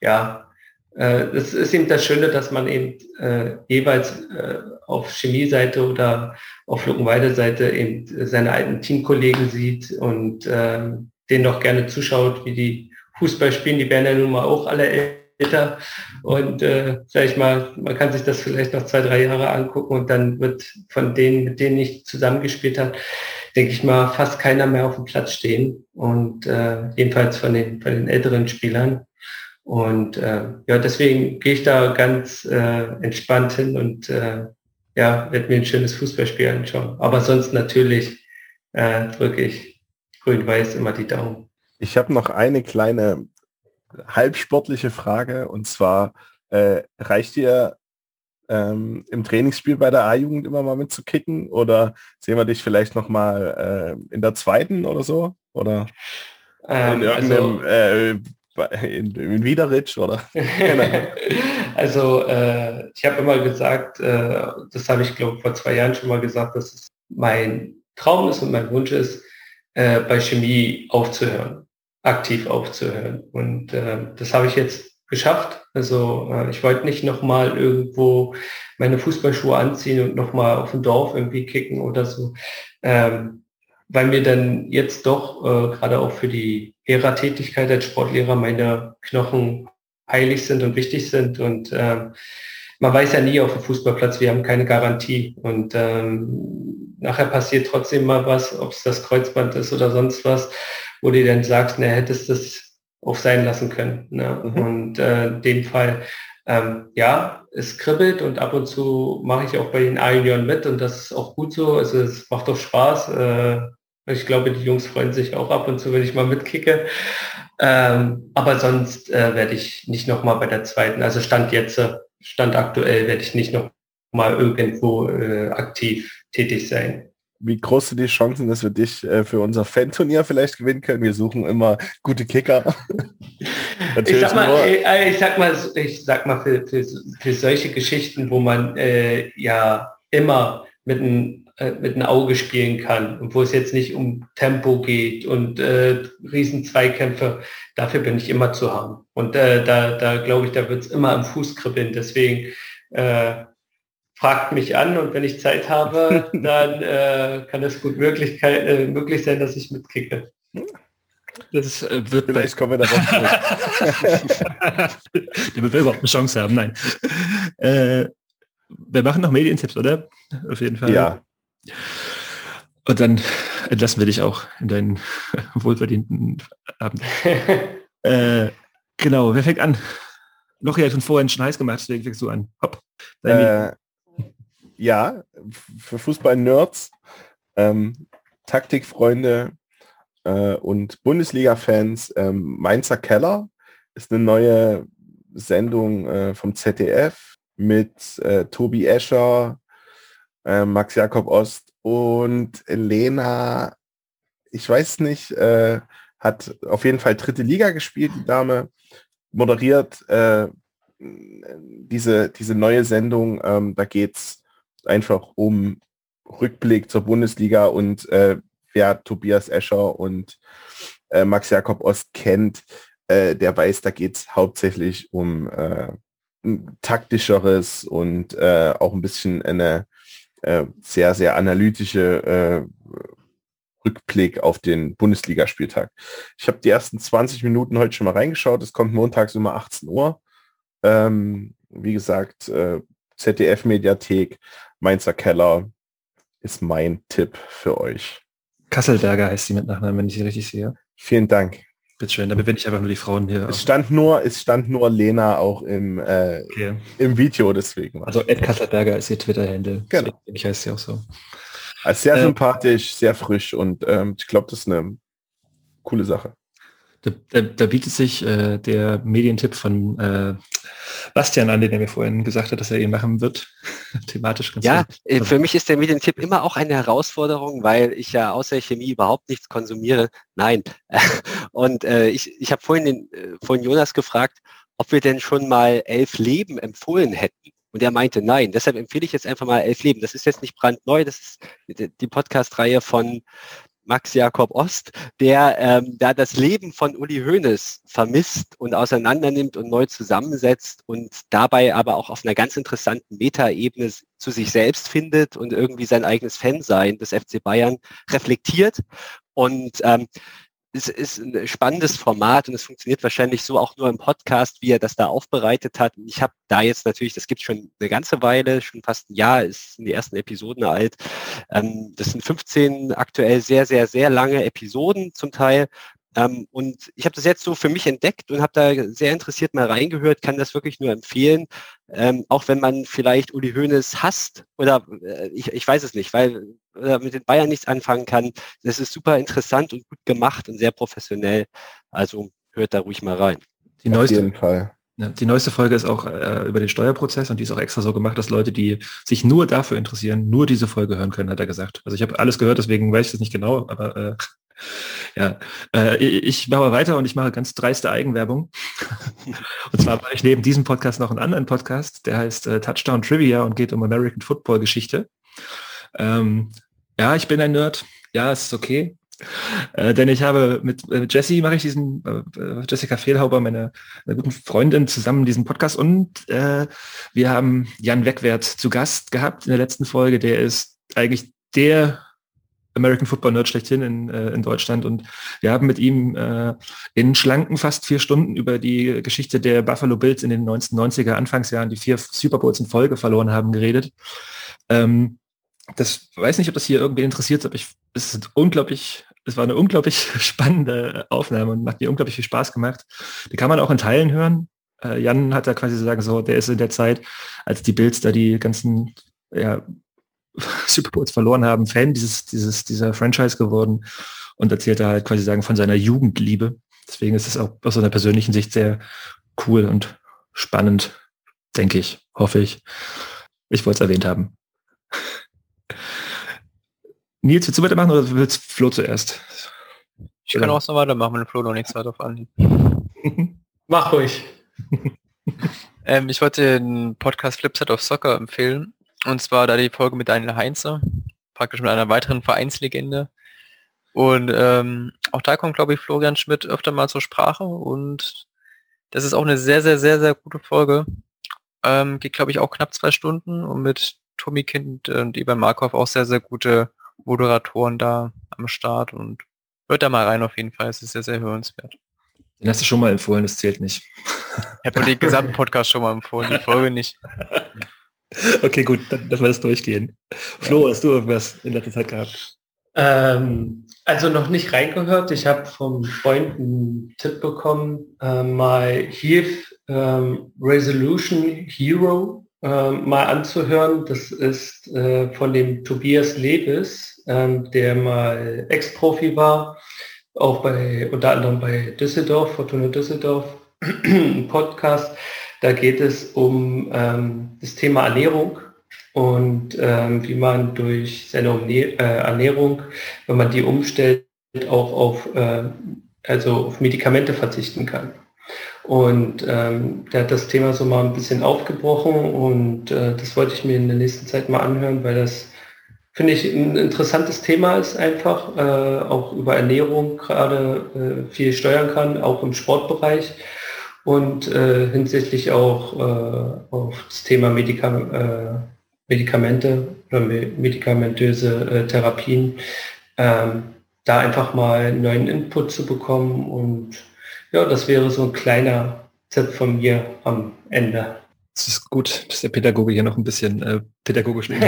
ja, es ist eben das Schöne, dass man eben äh, jeweils äh, auf Chemie-Seite oder auf Luckenweide-Seite eben seine alten Teamkollegen sieht und äh, denen noch gerne zuschaut, wie die Fußball spielen. Die werden ja nun mal auch alle älter und äh, sag ich mal, man kann sich das vielleicht noch zwei, drei Jahre angucken und dann wird von denen, mit denen ich zusammengespielt habe, denke ich mal, fast keiner mehr auf dem Platz stehen und äh, jedenfalls von den, von den älteren Spielern. Und äh, ja, deswegen gehe ich da ganz äh, entspannt hin und äh, ja, werde mir ein schönes Fußballspiel anschauen. Aber sonst natürlich äh, drücke ich grün-weiß immer die Daumen. Ich habe noch eine kleine halbsportliche Frage und zwar äh, reicht dir ähm, im Trainingsspiel bei der A-Jugend immer mal mitzukicken oder sehen wir dich vielleicht noch mal äh, in der zweiten oder so oder ähm, in irgendeinem also, äh, in, in Wiederitsch oder? also äh, ich habe immer gesagt, äh, das habe ich glaube vor zwei Jahren schon mal gesagt, dass es mein Traum ist und mein Wunsch ist, äh, bei Chemie aufzuhören, aktiv aufzuhören. Und äh, das habe ich jetzt geschafft. Also äh, ich wollte nicht nochmal irgendwo meine Fußballschuhe anziehen und nochmal auf dem Dorf irgendwie kicken oder so. Ähm, weil mir dann jetzt doch äh, gerade auch für die Lehrertätigkeit als Sportlehrer meine Knochen heilig sind und wichtig sind. Und ähm, man weiß ja nie auf dem Fußballplatz, wir haben keine Garantie. Und ähm, nachher passiert trotzdem mal was, ob es das Kreuzband ist oder sonst was, wo du dann sagst, ne, hättest das auf sein lassen können. Ne? Mhm. Und äh, in dem Fall, ähm, ja, es kribbelt und ab und zu mache ich auch bei den A-Junioren mit und das ist auch gut so. Also es macht doch Spaß. Äh, ich glaube, die Jungs freuen sich auch ab und zu, wenn ich mal mitkicke. Ähm, aber sonst äh, werde ich nicht noch mal bei der zweiten, also Stand jetzt, Stand aktuell, werde ich nicht noch mal irgendwo äh, aktiv tätig sein. Wie groß sind die Chancen, dass wir dich äh, für unser Fan-Turnier vielleicht gewinnen können? Wir suchen immer gute Kicker. ich, sag mal, äh, ich sag mal, ich sag mal für, für, für solche Geschichten, wo man äh, ja immer mit einem äh, mit einem Auge spielen kann und wo es jetzt nicht um Tempo geht und äh, riesen Zweikämpfe, dafür bin ich immer zu haben. Und äh, da, da glaube ich, da wird es immer am Fuß kribbeln. Deswegen äh, fragt mich an und wenn ich Zeit habe, dann äh, kann es gut möglich, äh, möglich sein, dass ich mitkicke. Das äh, wird vielleicht kommen wir darauf Der wird überhaupt eine Chance haben, nein. Äh, wir machen noch Medientipps, oder? Auf jeden Fall. Ja. Und dann entlassen wir dich auch in deinen wohlverdienten Abend. äh, genau, wer fängt an? Noch hat schon vorhin schon heiß gemacht, deswegen fängst du an. Hopp. Äh, ja, für Fußball-Nerds, ähm, Taktikfreunde äh, und Bundesliga-Fans, ähm, Mainzer Keller ist eine neue Sendung äh, vom ZDF mit äh, Tobi Escher, äh, Max Jakob Ost und Lena, ich weiß nicht, äh, hat auf jeden Fall dritte Liga gespielt, die Dame, moderiert äh, diese, diese neue Sendung. Ähm, da geht es einfach um Rückblick zur Bundesliga und äh, wer Tobias Escher und äh, Max Jakob Ost kennt, äh, der weiß, da geht es hauptsächlich um äh, taktischeres und äh, auch ein bisschen eine äh, sehr, sehr analytische äh, Rückblick auf den Bundesligaspieltag. Ich habe die ersten 20 Minuten heute schon mal reingeschaut. Es kommt montags immer 18 Uhr. Ähm, wie gesagt, äh, ZDF-Mediathek, Mainzer Keller ist mein Tipp für euch. Kasselberger heißt sie mit Nachnamen, wenn ich sie richtig sehe. Vielen Dank. Bitte schön, damit bin ich einfach nur die Frauen hier. Es stand nur, es stand nur Lena auch im, äh, okay. im Video, deswegen. Also Ed Kasselberger ist ihr Twitter-Handle. Genau. Ich heiße sie auch so. Also sehr äh, sympathisch, sehr frisch und ähm, ich glaube, das ist eine coole Sache. Da, da, da bietet sich äh, der Medientipp von äh, Bastian an, den er mir vorhin gesagt hat, dass er ihn machen wird. Thematisch ganz Ja, gut. Äh, für mich ist der Medientipp immer auch eine Herausforderung, weil ich ja außer Chemie überhaupt nichts konsumiere. Nein. Und äh, ich, ich habe vorhin, den, äh, vorhin Jonas gefragt, ob wir denn schon mal elf Leben empfohlen hätten. Und er meinte, nein, deshalb empfehle ich jetzt einfach mal elf Leben. Das ist jetzt nicht brandneu, das ist die Podcast-Reihe von Max Jakob Ost, der ähm, da das Leben von Uli Hoeneß vermisst und auseinandernimmt und neu zusammensetzt und dabei aber auch auf einer ganz interessanten Metaebene zu sich selbst findet und irgendwie sein eigenes Fansein des FC Bayern reflektiert. Und ähm, es ist ein spannendes Format und es funktioniert wahrscheinlich so auch nur im Podcast, wie er das da aufbereitet hat. Ich habe da jetzt natürlich, das gibt schon eine ganze Weile, schon fast ein Jahr, ist in die ersten Episoden alt. Ähm, das sind 15 aktuell sehr, sehr, sehr lange Episoden zum Teil. Ähm, und ich habe das jetzt so für mich entdeckt und habe da sehr interessiert mal reingehört, kann das wirklich nur empfehlen, ähm, auch wenn man vielleicht Uli Hoeneß hasst oder äh, ich, ich weiß es nicht, weil äh, mit den Bayern nichts anfangen kann. Das ist super interessant und gut gemacht und sehr professionell. Also hört da ruhig mal rein. Die neueste, Auf jeden Fall. Ja, die neueste Folge ist auch äh, über den Steuerprozess und die ist auch extra so gemacht, dass Leute, die sich nur dafür interessieren, nur diese Folge hören können, hat er gesagt. Also ich habe alles gehört, deswegen weiß ich das nicht genau, aber äh, ja, äh, ich mache weiter und ich mache ganz dreiste Eigenwerbung. und zwar mache ich neben diesem Podcast noch einen anderen Podcast, der heißt äh, Touchdown Trivia und geht um American Football Geschichte. Ähm, ja, ich bin ein Nerd. Ja, es ist okay. Äh, denn ich habe mit, äh, Jessie mache ich diesen, äh, äh, Jessica Fehlhauber, meine, meine guten Freundin, zusammen diesen Podcast und äh, wir haben Jan Wegwert zu Gast gehabt in der letzten Folge. Der ist eigentlich der American Football Nerd schlechthin in, äh, in Deutschland. Und wir haben mit ihm äh, in schlanken fast vier Stunden über die Geschichte der Buffalo Bills in den 1990er Anfangsjahren, die vier Super Bowls in Folge verloren haben, geredet. Ähm, das weiß nicht, ob das hier irgendwie interessiert, aber ich, es ist unglaublich, es war eine unglaublich spannende Aufnahme und macht mir unglaublich viel Spaß gemacht. Die kann man auch in Teilen hören. Äh, Jan hat da quasi sagen, so, der ist in der Zeit, als die Bills da die ganzen ja, Super Bowls verloren haben, Fan dieses, dieses, dieser Franchise geworden und erzählt er halt quasi sagen von seiner Jugendliebe. Deswegen ist es auch aus einer persönlichen Sicht sehr cool und spannend, denke ich, hoffe ich. Ich wollte es erwähnt haben. Nils, willst du weitermachen oder willst Flo zuerst? Ich kann auch so weitermachen, wenn Flo noch nichts hat auf Anhieb. Mach ruhig. ähm, ich wollte den Podcast Flipside of Soccer empfehlen. Und zwar da die Folge mit Daniel Heinze, praktisch mit einer weiteren Vereinslegende. Und ähm, auch da kommt, glaube ich, Florian Schmidt öfter mal zur Sprache. Und das ist auch eine sehr, sehr, sehr, sehr gute Folge. Ähm, geht, glaube ich, auch knapp zwei Stunden und mit Tommy Kind und Ivan Markov auch sehr, sehr gute Moderatoren da am Start. Und hört da mal rein auf jeden Fall. Es ist sehr, sehr hörenswert. Den hast du schon mal empfohlen, das zählt nicht. Ich habe den gesamten Podcast schon mal empfohlen, die Folge nicht. Okay, gut, dann lassen wir das durchgehen. Flo, hast du irgendwas in letzter Zeit gehabt? Ähm, also noch nicht reingehört. Ich habe vom Freund einen Tipp bekommen, äh, mal Heath ähm, Resolution Hero äh, mal anzuhören. Das ist äh, von dem Tobias Lewis, ähm, der mal Ex-Profi war, auch bei unter anderem bei Düsseldorf, Fortuna Düsseldorf, ein Podcast. Da geht es um ähm, das Thema Ernährung und ähm, wie man durch seine äh, Ernährung, wenn man die umstellt, auch auf, äh, also auf Medikamente verzichten kann. Und ähm, der hat das Thema so mal ein bisschen aufgebrochen und äh, das wollte ich mir in der nächsten Zeit mal anhören, weil das finde ich ein interessantes Thema ist einfach, äh, auch über Ernährung gerade äh, viel steuern kann, auch im Sportbereich und äh, hinsichtlich auch äh, auf das Thema Medikam äh, Medikamente oder medikamentöse äh, Therapien, ähm, da einfach mal neuen Input zu bekommen und ja, das wäre so ein kleiner Tipp von mir am Ende. Es ist gut, dass der Pädagoge hier noch ein bisschen äh, pädagogisch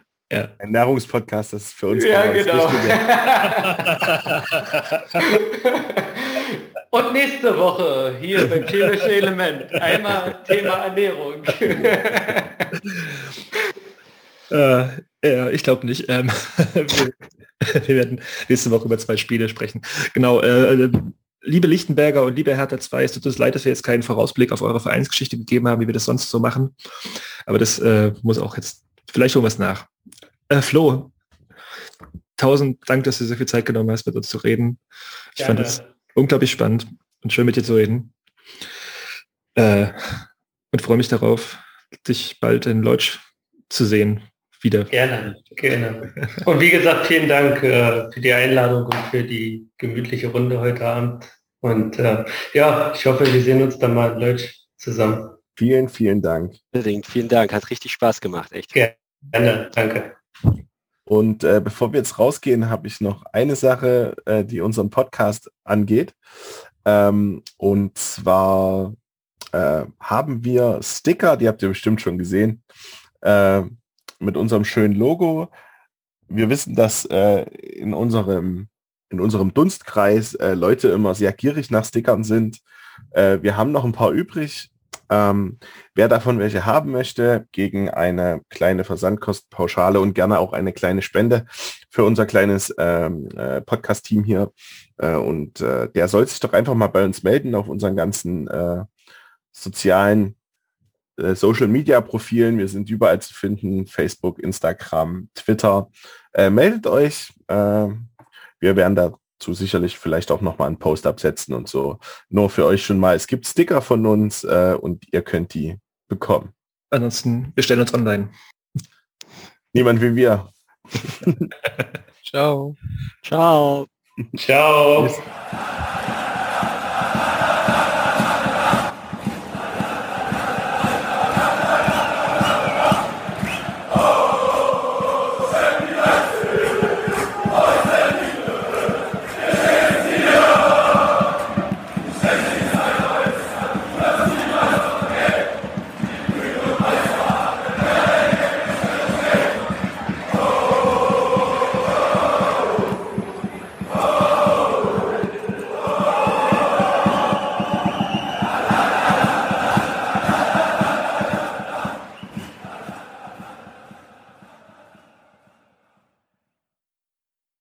Ja. Ernährungspodcast, das ist für uns. Ja, genau. Und nächste Woche hier beim chemischen Element einmal Thema Ernährung. äh, ja, ich glaube nicht. Ähm, wir, wir, werden nächste Woche über zwei Spiele sprechen. Genau. Äh, liebe Lichtenberger und liebe Hertha 2, es tut uns leid, dass wir jetzt keinen Vorausblick auf eure Vereinsgeschichte gegeben haben, wie wir das sonst so machen. Aber das äh, muss auch jetzt vielleicht irgendwas nach. Äh, Flo, tausend Dank, dass du so viel Zeit genommen hast, mit uns zu reden. Ich Gerne. fand das unglaublich spannend und schön mit dir zu reden. Äh, und freue mich darauf, dich bald in Leutsch zu sehen. Wieder. Gerne, gerne. Und wie gesagt, vielen Dank äh, für die Einladung und für die gemütliche Runde heute Abend. Und äh, ja, ich hoffe, wir sehen uns dann mal in Leutsch zusammen. Vielen, vielen Dank. Unbedingt, vielen Dank. Hat richtig Spaß gemacht, echt. Gerne, danke. Und äh, bevor wir jetzt rausgehen, habe ich noch eine Sache, äh, die unseren Podcast angeht. Ähm, und zwar äh, haben wir Sticker, die habt ihr bestimmt schon gesehen, äh, mit unserem schönen Logo. Wir wissen, dass äh, in unserem in unserem Dunstkreis äh, Leute immer sehr gierig nach Stickern sind. wir haben noch ein paar übrig. Ähm, wer davon welche haben möchte, gegen eine kleine Versandkostenpauschale und gerne auch eine kleine Spende für unser kleines ähm, äh, Podcast-Team hier. Äh, und äh, der soll sich doch einfach mal bei uns melden auf unseren ganzen äh, sozialen äh, Social-Media-Profilen. Wir sind überall zu finden, Facebook, Instagram, Twitter. Äh, meldet euch. wir werden da zu sicherlich vielleicht auch nochmal einen Post absetzen und so. Nur für euch schon mal, es gibt Sticker von uns äh, und ihr könnt die bekommen. Ansonsten, wir stellen uns online. Niemand wie wir. Ciao. Ciao. Ciao.